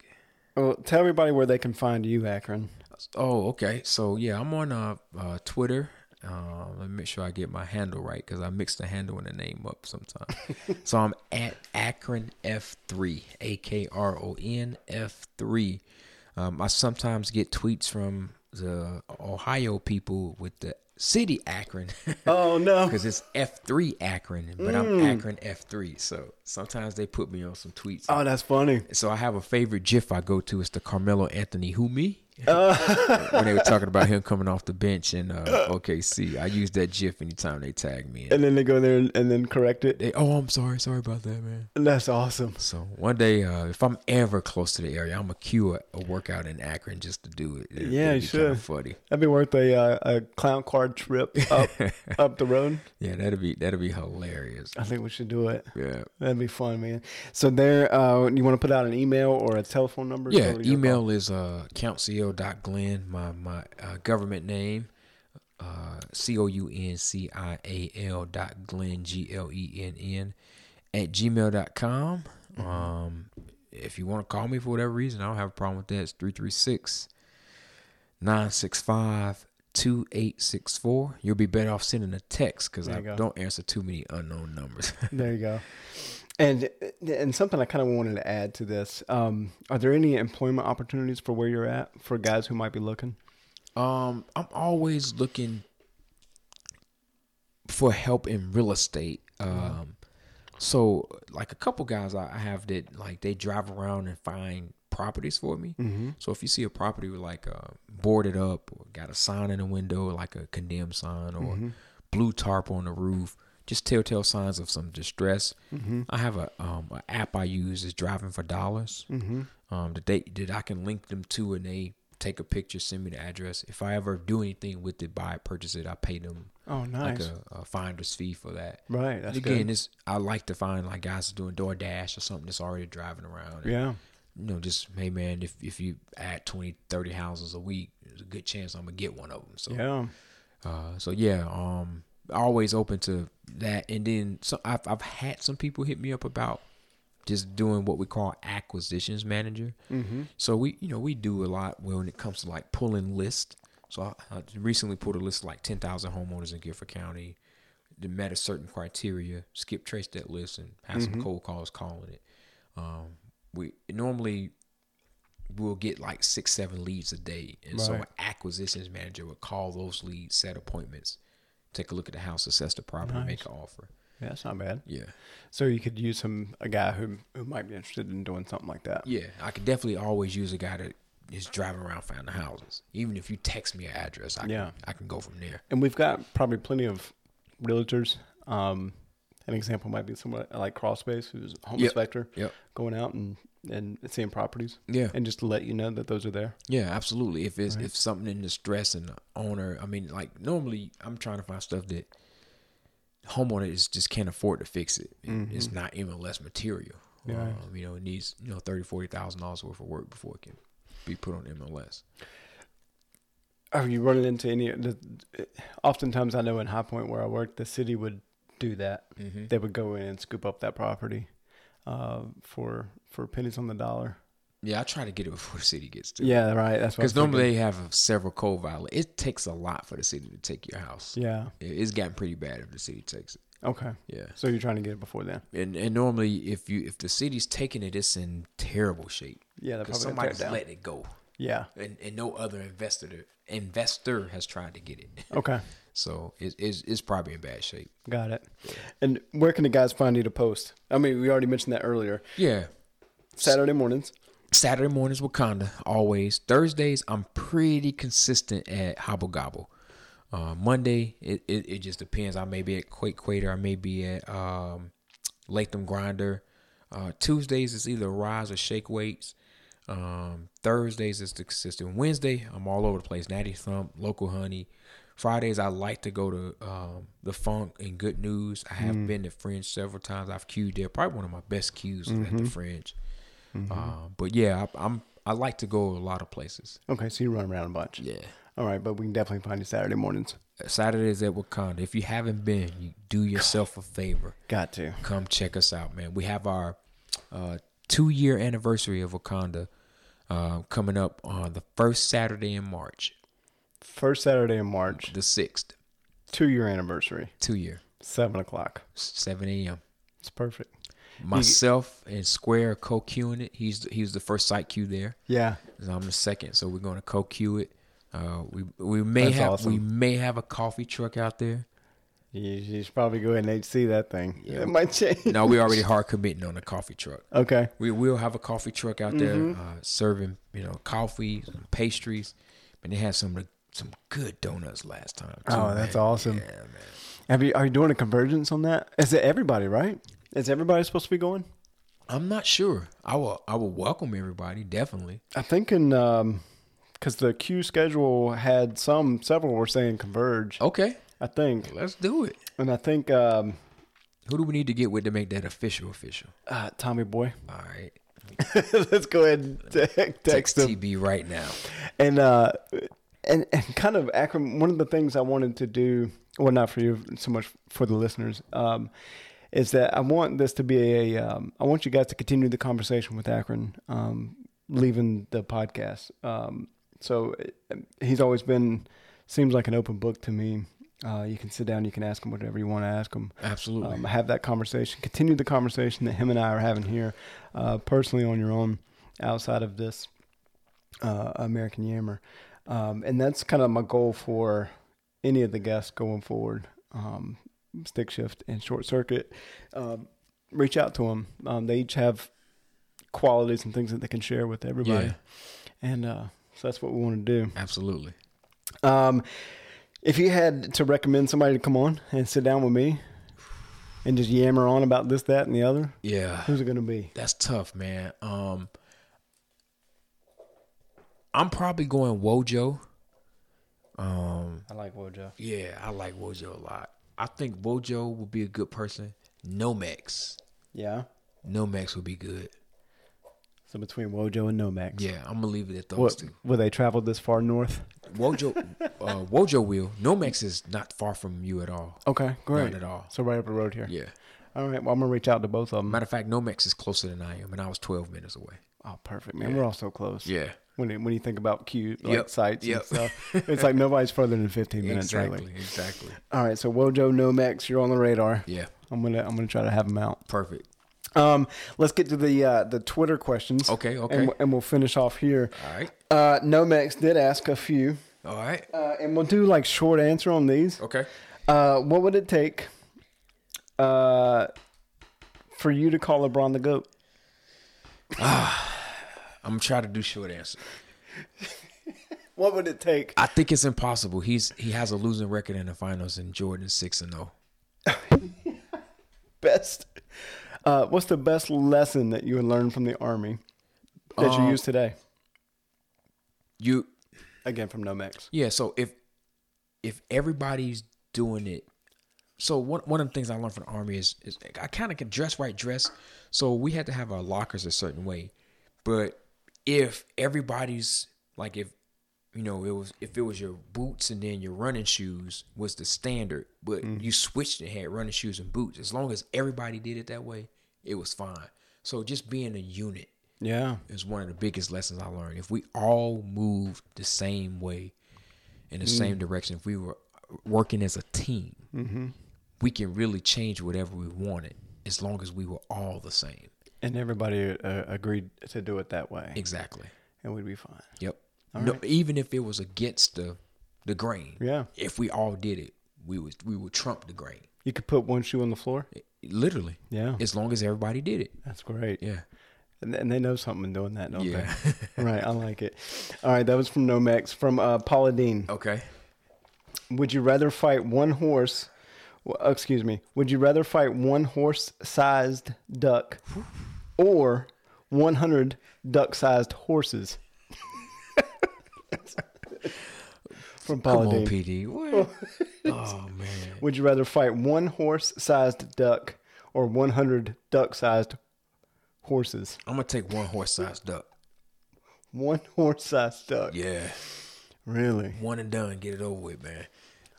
Well, tell everybody where they can find you, Akron. Oh, okay. So yeah, I'm on uh, uh Twitter. Uh, let me make sure I get my handle right because I mix the handle and the name up sometimes. so I'm at Akron F3, A K R O N F3. Um, I sometimes get tweets from the Ohio people with the city Akron Oh no. because it's F3 Akron, but I'm Akron F3. So sometimes they put me on some tweets. Oh, that's funny. So I have a favorite GIF I go to. It's the Carmelo Anthony Who Me. Uh. when they were talking about him coming off the bench in uh, OKC, I use that GIF anytime they tag me. In. And then they go there and, and then correct it. They, oh, I'm sorry, sorry about that, man. That's awesome. So one day, uh, if I'm ever close to the area, I'm gonna cue a, a workout in Akron just to do it. It- Yeah, it'd you should. Funny. That'd be worth a uh, a clown car trip up up the road. Yeah, that'd be that'd be hilarious. I think we should do it. Yeah. That'd be fun, man. So there, uh, you want to put out an email or a telephone number? Yeah, email is uh, countcl.glenn, my my uh, government name, uh, C O U N C I A L dot Glenn G L E N N at gmail.com. Um, if you want to call me for whatever reason, I don't have a problem with that. It's 336 965 2864. You'll be better off sending a text because I go. don't answer too many unknown numbers. There you go. And and something I kind of wanted to add to this. Um, are there any employment opportunities for where you're at for guys who might be looking? Um, I'm always looking for help in real estate. Um, so like a couple guys I have that like they drive around and find properties for me. Mm-hmm. So if you see a property with like uh, boarded up or got a sign in the window, like a condemned sign or blue tarp on the roof, just telltale signs of some distress. I have a um an app I use is driving for dollars. Mm-hmm. Um, that they that I can link them to and they take a picture, send me the address. If I ever do anything with it, buy it, purchase it, I pay them Oh, nice. like a, a finder's fee for that. Right, that's Again, good. this I like to find like guys doing DoorDash or something that's already driving around. and, Yeah. You know, just hey man, if if you add 20, 30 houses a week, there's a good chance I'm gonna get one of them. So Yeah. uh, so yeah, um, always open to that. And then so I've I've had some people hit me up about just doing what we call acquisitions manager. Mm-hmm. So we you know we do a lot when it comes to like pulling lists. So I, I recently pulled a list of like ten thousand homeowners in Guilford County that met a certain criteria. Skip traced that list and had some cold calls calling it. Um, we normally we'll get like six, seven leads a day. And so an acquisitions manager would call those leads, set appointments, take a look at the house, assess the property, make an offer. Yeah, that's not bad. Yeah. So you could use some a guy who who might be interested in doing something like that. Yeah, I could definitely always use a guy that is driving around finding houses. Even if you text me an address, I Yeah. can I can go from there. And we've got probably plenty of realtors. Um, an example might be someone like Crawlspace, who's a home Yep. inspector, Yep. going out and, and seeing properties. Yeah. And just to let you know that those are there. Yeah, absolutely. If it's if something in distress and the owner, I mean, like normally I'm trying to find stuff that homeowner is just can't afford to fix it. And It's not MLS material. Yeah. Um, you know, it needs you know thirty forty thousand dollars worth of work before it can be put on MLS. Are you running into any? The, oftentimes, I know in High Point where I work, the city would do that. Mm-hmm. They would go in and scoop up that property uh, for for pennies on the dollar. Yeah, I try to get it before the city gets to. it. Yeah, right. That's Because normally thinking. they have several code violations. It takes a lot for the city to take your house. Yeah. It's gotten pretty bad if the city takes it. Okay. Yeah. So you're trying to get it before then? And and normally if you if the city's taking it, it's in terrible shape. Yeah, because probably somebody's it letting it go, Yeah. and and no other investor investor has tried to get it. Okay. So it, it's it's probably in bad shape. Got it. And where can the guys find you to post? I mean, we already mentioned that earlier. Yeah. Saturday mornings. Saturday mornings Wakanda always. Thursdays I'm pretty consistent at Hobble Gobble. Uh, Monday it, it, it just depends. I may be at Quake Quater. I may be at um, Latham Grinder. Uh, Tuesdays is either Rise or Shake Weights. Um, Thursdays is the consistent. Wednesday I'm all over the place. Natty Thump, Local Honey. Fridays I like to go to um, the Funk and Good News. I have been to Fringe several times. I've queued there. Probably one of my best queues at the Fringe. Uh, but yeah, I, I'm I like to go a lot of places. Okay, so you run around a bunch. Yeah. All right, but we can definitely find you Saturday mornings. Saturdays at Wakanda. If you haven't been, you do yourself a favor. Got to. Come check us out, man. We have our uh, two year anniversary of Wakanda uh, coming up on the first Saturday in March, First Saturday in March, the sixth. two year anniversary, Two year, seven o'clock. seven a.m. It's perfect. Myself and Square co-queuing it. He's he was the first site queue there. Yeah. and I'm the second, so we're going to co-queue it. Uh, we we may That's have awesome. we may have a coffee truck out there. You, you should probably go ahead and see that thing. It might change. No, we already hard committing on the coffee truck. Okay. We will have a coffee truck out there Mm-hmm. uh, serving you know coffee, some pastries, and they have some of the, some good donuts last time. Too, Oh, that's man. awesome. Yeah, man. Have you, are you doing a convergence on that? Is it everybody, right? Is everybody supposed to be going? I'm not sure. I will I will welcome everybody definitely. I think in, um, because the queue schedule had some, several were saying converge. Okay, I think. let's do it. And I think, um, Who do we need to get with to make that official? Official. uh, Tommy Boy. All right. Let's go ahead and te- text, Text him. TB right now. And uh, and and kind of Akron. One of the things I wanted to do, well, not for you so much for the listeners, um, is that I want this to be a. Um, I want you guys to continue the conversation with Akron, um, leaving the podcast. Um, so uh, he's always been seems like an open book to me. Uh, you can sit down, you can ask him whatever you want to ask him. Absolutely. Um, have that conversation. Continue the conversation that him and I are having here, uh, personally on your own, outside of this uh, American Yammer. Um, and that's kind of my goal for any of the guests going forward. Um, stick shift and short circuit. Um, reach out to them. Um, they each have qualities and things that they can share with everybody. Yeah. And uh, so that's what we want to do. Absolutely. Um, if you had to recommend somebody to come on and sit down with me and just yammer on about this, that, and the other, Yeah. who's it going to be? That's tough, man. Um, I'm probably going Wojo. Um, I like Wojo. yeah, I like Wojo a lot. I think Wojo would be a good person. Nomex, Yeah. Nomex would be good. So between Wojo and Nomex. Yeah, I'm gonna leave it at those What, two. will they travel this far north? Wojo, uh, Wojo will. Nomex is not far from you at all. Okay, great. Not at all. So right up the road here. Yeah. All right. Well, I'm gonna reach out to both of them. Matter of fact, Nomex is closer than I am, and I was 12 minutes away. Oh, perfect, man. We're all so close. Yeah. When you, when you think about cute like Yep, sites yep. and stuff, it's like nobody's further than 15 minutes. Exactly. Really. Exactly. All right. So Wojo, Nomex, you're on the radar. Yeah. I'm gonna I'm gonna try to have them out. Perfect. Um, let's get to the uh, the Twitter questions. Okay, okay. And, and we'll finish off here. All right. Uh, Nomex did ask a few, All right. uh, and we'll do like short answer on these. Okay. Uh, what would it take Uh, for you to call LeBron the goat. I'm gonna try to do short answer. What would it take? I think it's impossible. He's he has a losing record in the finals, and Jordan six and oh. zero. Best. Uh, what's the best lesson that you would learn from the army that you Uh, use today? You Again, from Nomex. yeah. So if if everybody's doing it, so one one of the things I learned from the army is is I kind of can dress right dress. So we had to have our lockers a certain way, but if everybody's like if you know it was if it was your boots and then your running shoes was the standard but mm-hmm. you switched and had running shoes and boots as long as everybody did it that way it was fine. So just being a unit Yeah. is one of the biggest lessons i learned. If we all moved the same way in the same mm. direction if we were uh, working as a team mm-hmm. we can really change whatever we wanted as long as we were all the same And everybody uh, agreed to do it that way, exactly and we'd be fine. Yep. No, even if it was against the the grain. Yeah. If we all did it, we would we would trump the grain. You could put one shoe on the floor. Literally. Yeah. As long as everybody did it. That's great. Yeah. And, and they know something in doing that, don't Yeah. they? right. I like it. All right. That was from Nomex. From uh, Paula Dean. Okay. Would you rather fight one horse? Well, uh, excuse me. Would you rather fight one horse-sized duck or 100 duck-sized horses? From Come Paula on, PD. What? Oh. oh man. Would you rather fight one horse-sized duck or 100 duck-sized horses? I'm gonna take one horse sized duck. One horse-sized duck. Yeah. Really? One and done. Get it over with, man.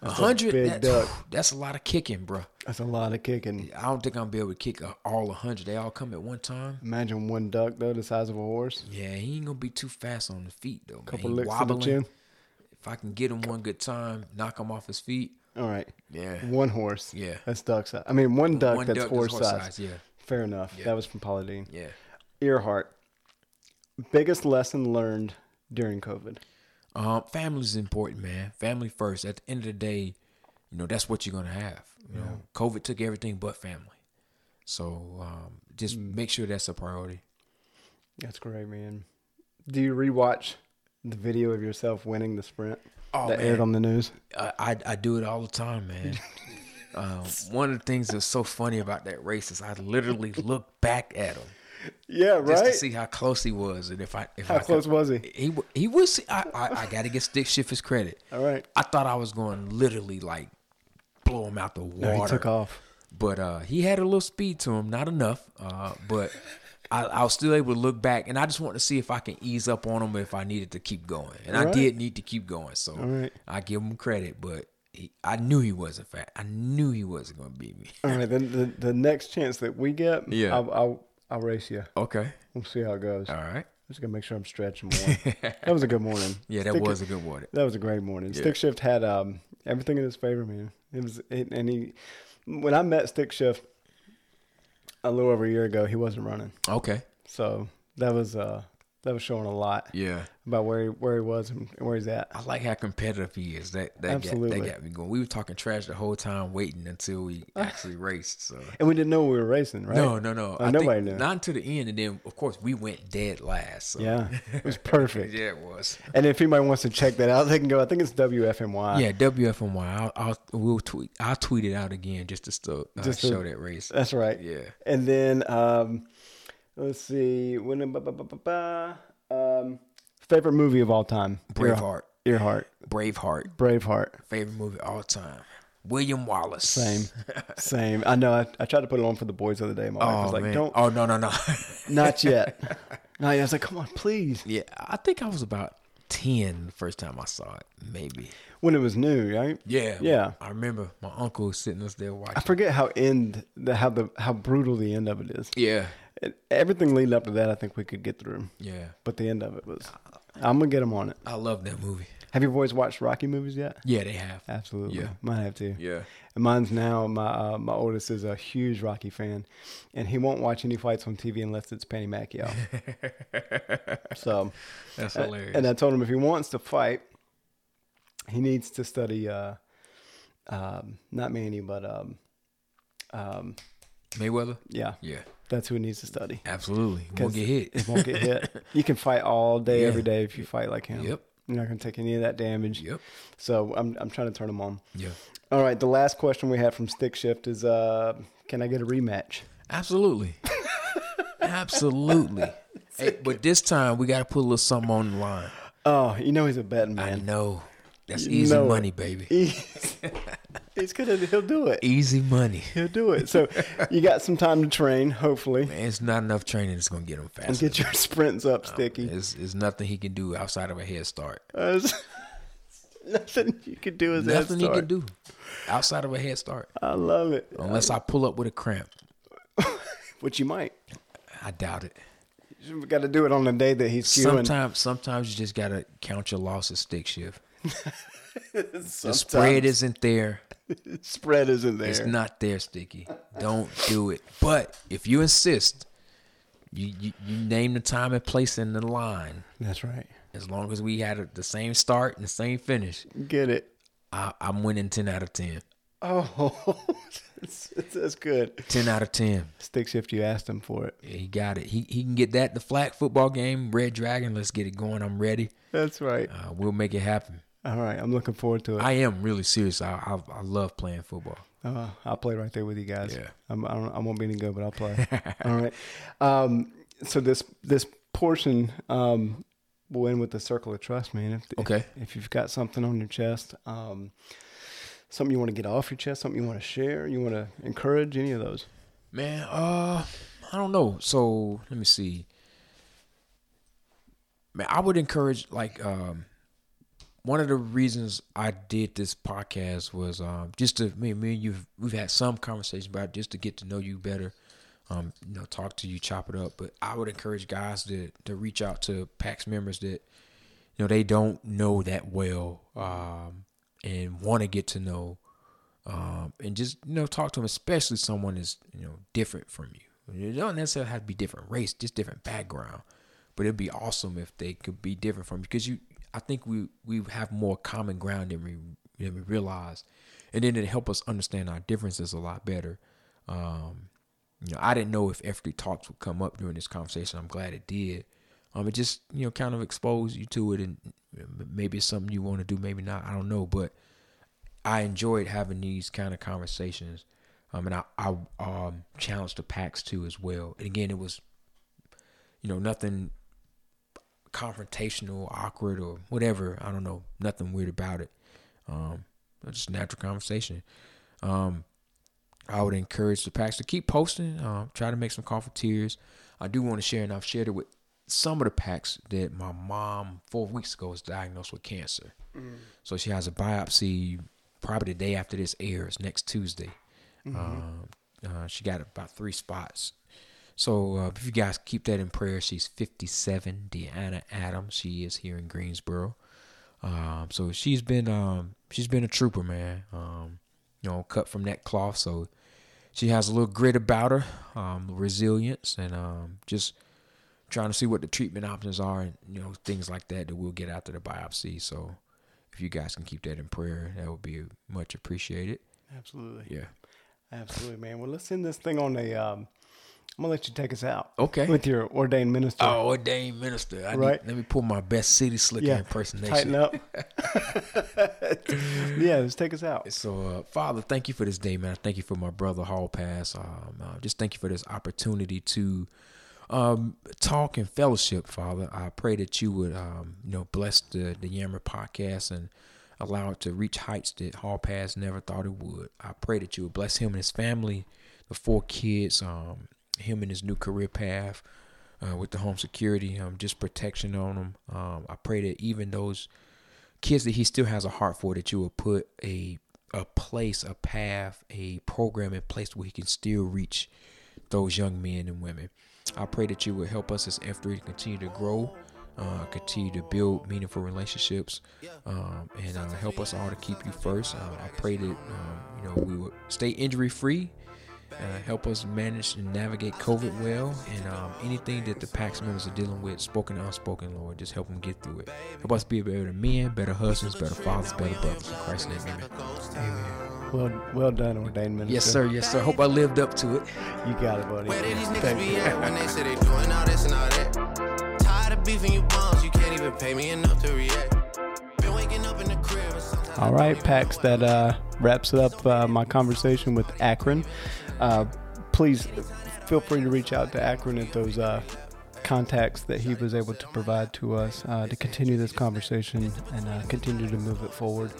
A hundred. big That, duck. That's a lot of kicking, bro. That's a lot of kicking. I don't think I'm gonna be able to kick all a hundred. They all come at one time. Imagine one duck though, the size of a horse. Yeah, he ain't gonna be too fast on the feet though. Man. Couple He licks to the chin. If I can get him one good time, knock him off his feet. All right. Yeah. One horse. Yeah. That's duck size. I mean, one duck One that's duck horse, horse size. size, yeah. Fair enough. Yeah. That was from Paula Dean. Yeah. Earhart. Biggest lesson learned during COVID. Um, is important, man. Family first. At the end of the day, you know that's what you're gonna have. You know, COVID took everything but family. So um, just Mm. make sure that's a priority. That's great, man. Do you rewatch the video of yourself winning the sprint Oh, that man. aired on the news? I, I I do it all the time, man. um, one of the things that's so funny about that race is I literally look back at him Yeah, just right. to see how close he was, and if I if How I close could, was he? He he was. I I, I got to get Stick Shift his credit. All right. I thought I was going literally like blow him out the water. No, he took off. But uh, he had a little speed to him, not enough. Uh, but I, I was still able to look back, and I just wanted to see if I can ease up on him if I needed to keep going, and I did need to keep going. So Alright. I give him credit, but he, I knew he wasn't fat. I knew he wasn't going to beat me. All right. Then the, the next chance that we get, Yeah. I'll, I'll, I'll race you. Okay, We'll see how it goes. all right. Just gonna make sure I'm stretching more. that was a good morning. Yeah, that Stick- was a good morning. That was a great morning. Yeah. Stick Shift had um, everything in his favor, man. It was, it, and he, when I met Stick Shift a little over a year ago, he wasn't running, Okay, so that was uh, that was showing a lot yeah. about where he, where he was and where he's at. I like how competitive he is. That that got, Absolutely. that got me going. We were talking trash the whole time, waiting until we actually raced. So And we didn't know we were racing, right? no, no, no. Oh, I nobody knew. Not until the end, and then of course we went dead last. So. Yeah, it was perfect. yeah, it was. And if anybody wants to check that out, they can go. I think it's WFMY. Yeah, WFMY. I'll, I'll we'll tweet. I'll tweet it out again just to still uh, Just to- show that race. That's right. Yeah. And then um, let's see. When um, favorite movie of all time? Braveheart. Earhart. Braveheart. Braveheart. Favorite movie of all time. William Wallace. Same. Same. I know. I, I tried to put it on for the boys the other day. My wife Oh was like, man. "Don't, Oh no no no. not yet." no, I was like, "Come on, please." yeah, I think I was about ten the first time I saw it. Maybe. When it was new, right? Yeah. Yeah. I remember my uncle sitting us there watching. I forget how end the how the how brutal the end of it is. yeah. And everything leading up to that, I think we could get through, Yeah. but the end of it was. I'm gonna get them on it. I love that movie. Have your boys watched Rocky movies yet? Yeah, they have. Absolutely. Yeah. Mine have too. Yeah. And mine's now my uh, my oldest is a huge Rocky fan, and he won't watch any fights on TV unless it's Manny Pacquiao. so That's hilarious. And I told him if he wants to fight, he needs to study uh, um, not Manny, but um, Um, Mayweather. yeah, Yeah, that's who needs to study. Absolutely. Won't get hit. It won't get hit. You can fight all day, Yeah. every day if you fight like him. Yep. You're not going to take any of that damage. Yep. So I'm, I'm trying to turn him on. Yeah. All right. The last question we had from Stick Shift is uh, Can I get a rematch? Absolutely. Absolutely. Hey, but this time we got to put a little something on the line. Oh, you know he's a betting man. I know. That's You easy know it. money, baby. He's, gonna. He'll do it. Easy money. He'll do it. So you got some time to train, hopefully, Man, it's not enough training that's gonna get him and get your sprints up, Sticky. It's, it's nothing he can do outside of a head start. Uh, nothing you can do head Nothing he can do outside of a head start. I love it. Unless I pull up with a cramp. Which you might. I doubt it. You got to do it on the day that he's queuing. Sometimes sometimes you just gotta count your losses stick shift. The spread isn't there. spread isn't there. It's not there, Sticky. Don't do it. But if you insist, you, you, you name the time and place in the line. That's right. As long as we had a, the same start and the same finish, Get it. I, I'm winning 10 out of 10. Oh, that's, that's good. 10 out of 10. Stick shift, you asked him for it. Yeah, he got it. He, he can get that. The flag football game, Red Dragon, let's get it going. I'm ready. That's right. Uh, we'll make it happen. All right, I'm looking forward to it. I am really serious. I, I, I love playing football. Uh, I'll play right there with you guys. Yeah. I'm, I, don't, I won't be any good, but I'll play. All right. Um, so this this portion um, will end with the circle of trust, man. If, if- Okay. If, you've got something on your chest, um, something you want to get off your chest, something you want to share, you want to encourage, any of those. Man, uh, I don't know. So let me see. Man, I would encourage like um, one of the reasons I did this podcast was um just to me, me and you we've had some conversation about just to get to know you better. Um, you know, talk to you, chop it up. But I would encourage guys to to reach out to PAX members that you know they don't know that well, um, and want to get to know um, and just you know talk to them, especially someone that's you know different from you. It don't necessarily have to be different race, just different background. But it'd be awesome if they could be different from you because you. I think we we have more common ground than we than we realize, and then it help us understand our differences a lot better. Um, you know, I didn't know if every talks would come up during this conversation. I'm glad it did. Um, it just you know kind of exposed you to it, and maybe it's something you want to do, maybe not. I don't know, but I enjoyed having these kind of conversations. Um, and I, I um, challenged the PAX too as well. And again, it was, you know, nothing confrontational, awkward, or whatever. I don't know, nothing weird about it. Um, just natural conversation. Um, I would encourage the PAX to keep posting. Uh, try to make some Coffeeterias. I do want to share, and I've shared it with some of the PAX that my mom four weeks ago was diagnosed with cancer. So she has a biopsy probably the day after this airs, next Tuesday. Um, uh, she got about three spots. So uh, if you guys keep that in prayer, she's 57, Deanna Adams. She is here in Greensboro. Um, so she's been um, she's been a trooper, man. Um, you know, cut from that cloth. So she has a little grit about her, um, resilience, and um, just trying to see what the treatment options are, and you know things like that that we'll get after the biopsy. So if you guys can keep that in prayer, that would be much appreciated. Absolutely. Yeah. Absolutely, man. Well, let's end this thing on a. Um, I'm gonna let you take us out. Okay. With your ordained minister. Oh, ordained minister. I Right. Need, let me pull my best city slicker yeah. impersonation. Tighten up. yeah, let's take us out. So, uh, Father, thank you for this day, man. Thank you for my brother Hall Pass. Um, uh, just thank you for this opportunity to um, talk and fellowship, Father. I pray that you would, um, you know, bless the the Yammer podcast and allow it to reach heights that Hall Pass never thought it would. I pray that you would bless him and his family, the four kids, um, him and his new career path. Uh, with the home security, um, just protection on him. Um, I pray that even those kids that he still has a heart for that you will put a a place, a path, a program in place where he can still reach those young men and women. I pray that you will help us as F3 to continue to grow, uh, continue to build meaningful relationships, um, and uh, help us all to keep you first. Uh, I pray that um, you know we will stay injury free. Uh, help us manage and navigate COVID well, and um, anything that the PAX members are dealing with, spoken and unspoken, Lord, just help them get through it. Help us be better men, better husbands, better fathers, better brothers. In Christ's name, amen. Amen. Well, well done, ordained minister. Yes, sir. Yes, sir. Hope I lived up to it. You got it, buddy. Where did these niggas be at when they say they doing all this and all that? Tired of beefing you bums, you can't even pay me enough to react. Been waking up in the crib All right, Pax, that uh, wraps up uh, my conversation with Akron. Uh, please feel free to reach out to Akron at those uh, contacts that he was able to provide to us uh, to continue this conversation and uh, continue to move it forward.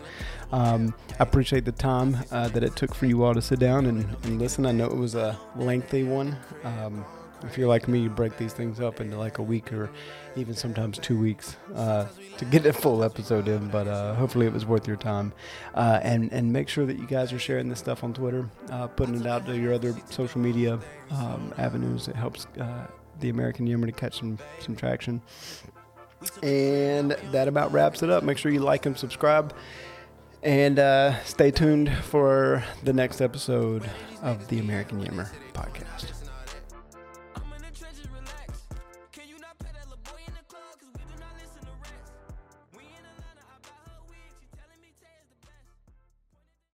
Um, I appreciate the time uh, that it took for you all to sit down and, and listen. I know it was a lengthy one. Um, if you're like me, you break these things up into like a week or even sometimes two weeks uh, to get a full episode in. But uh, hopefully, it was worth your time. Uh, and and make sure that you guys are sharing this stuff on Twitter, uh, putting it out to your other social media um, avenues. It helps uh, the American Yammer to catch some some traction. And that about wraps it up. Make sure you like and subscribe. And uh, stay tuned for the next episode of the American Yammer podcast.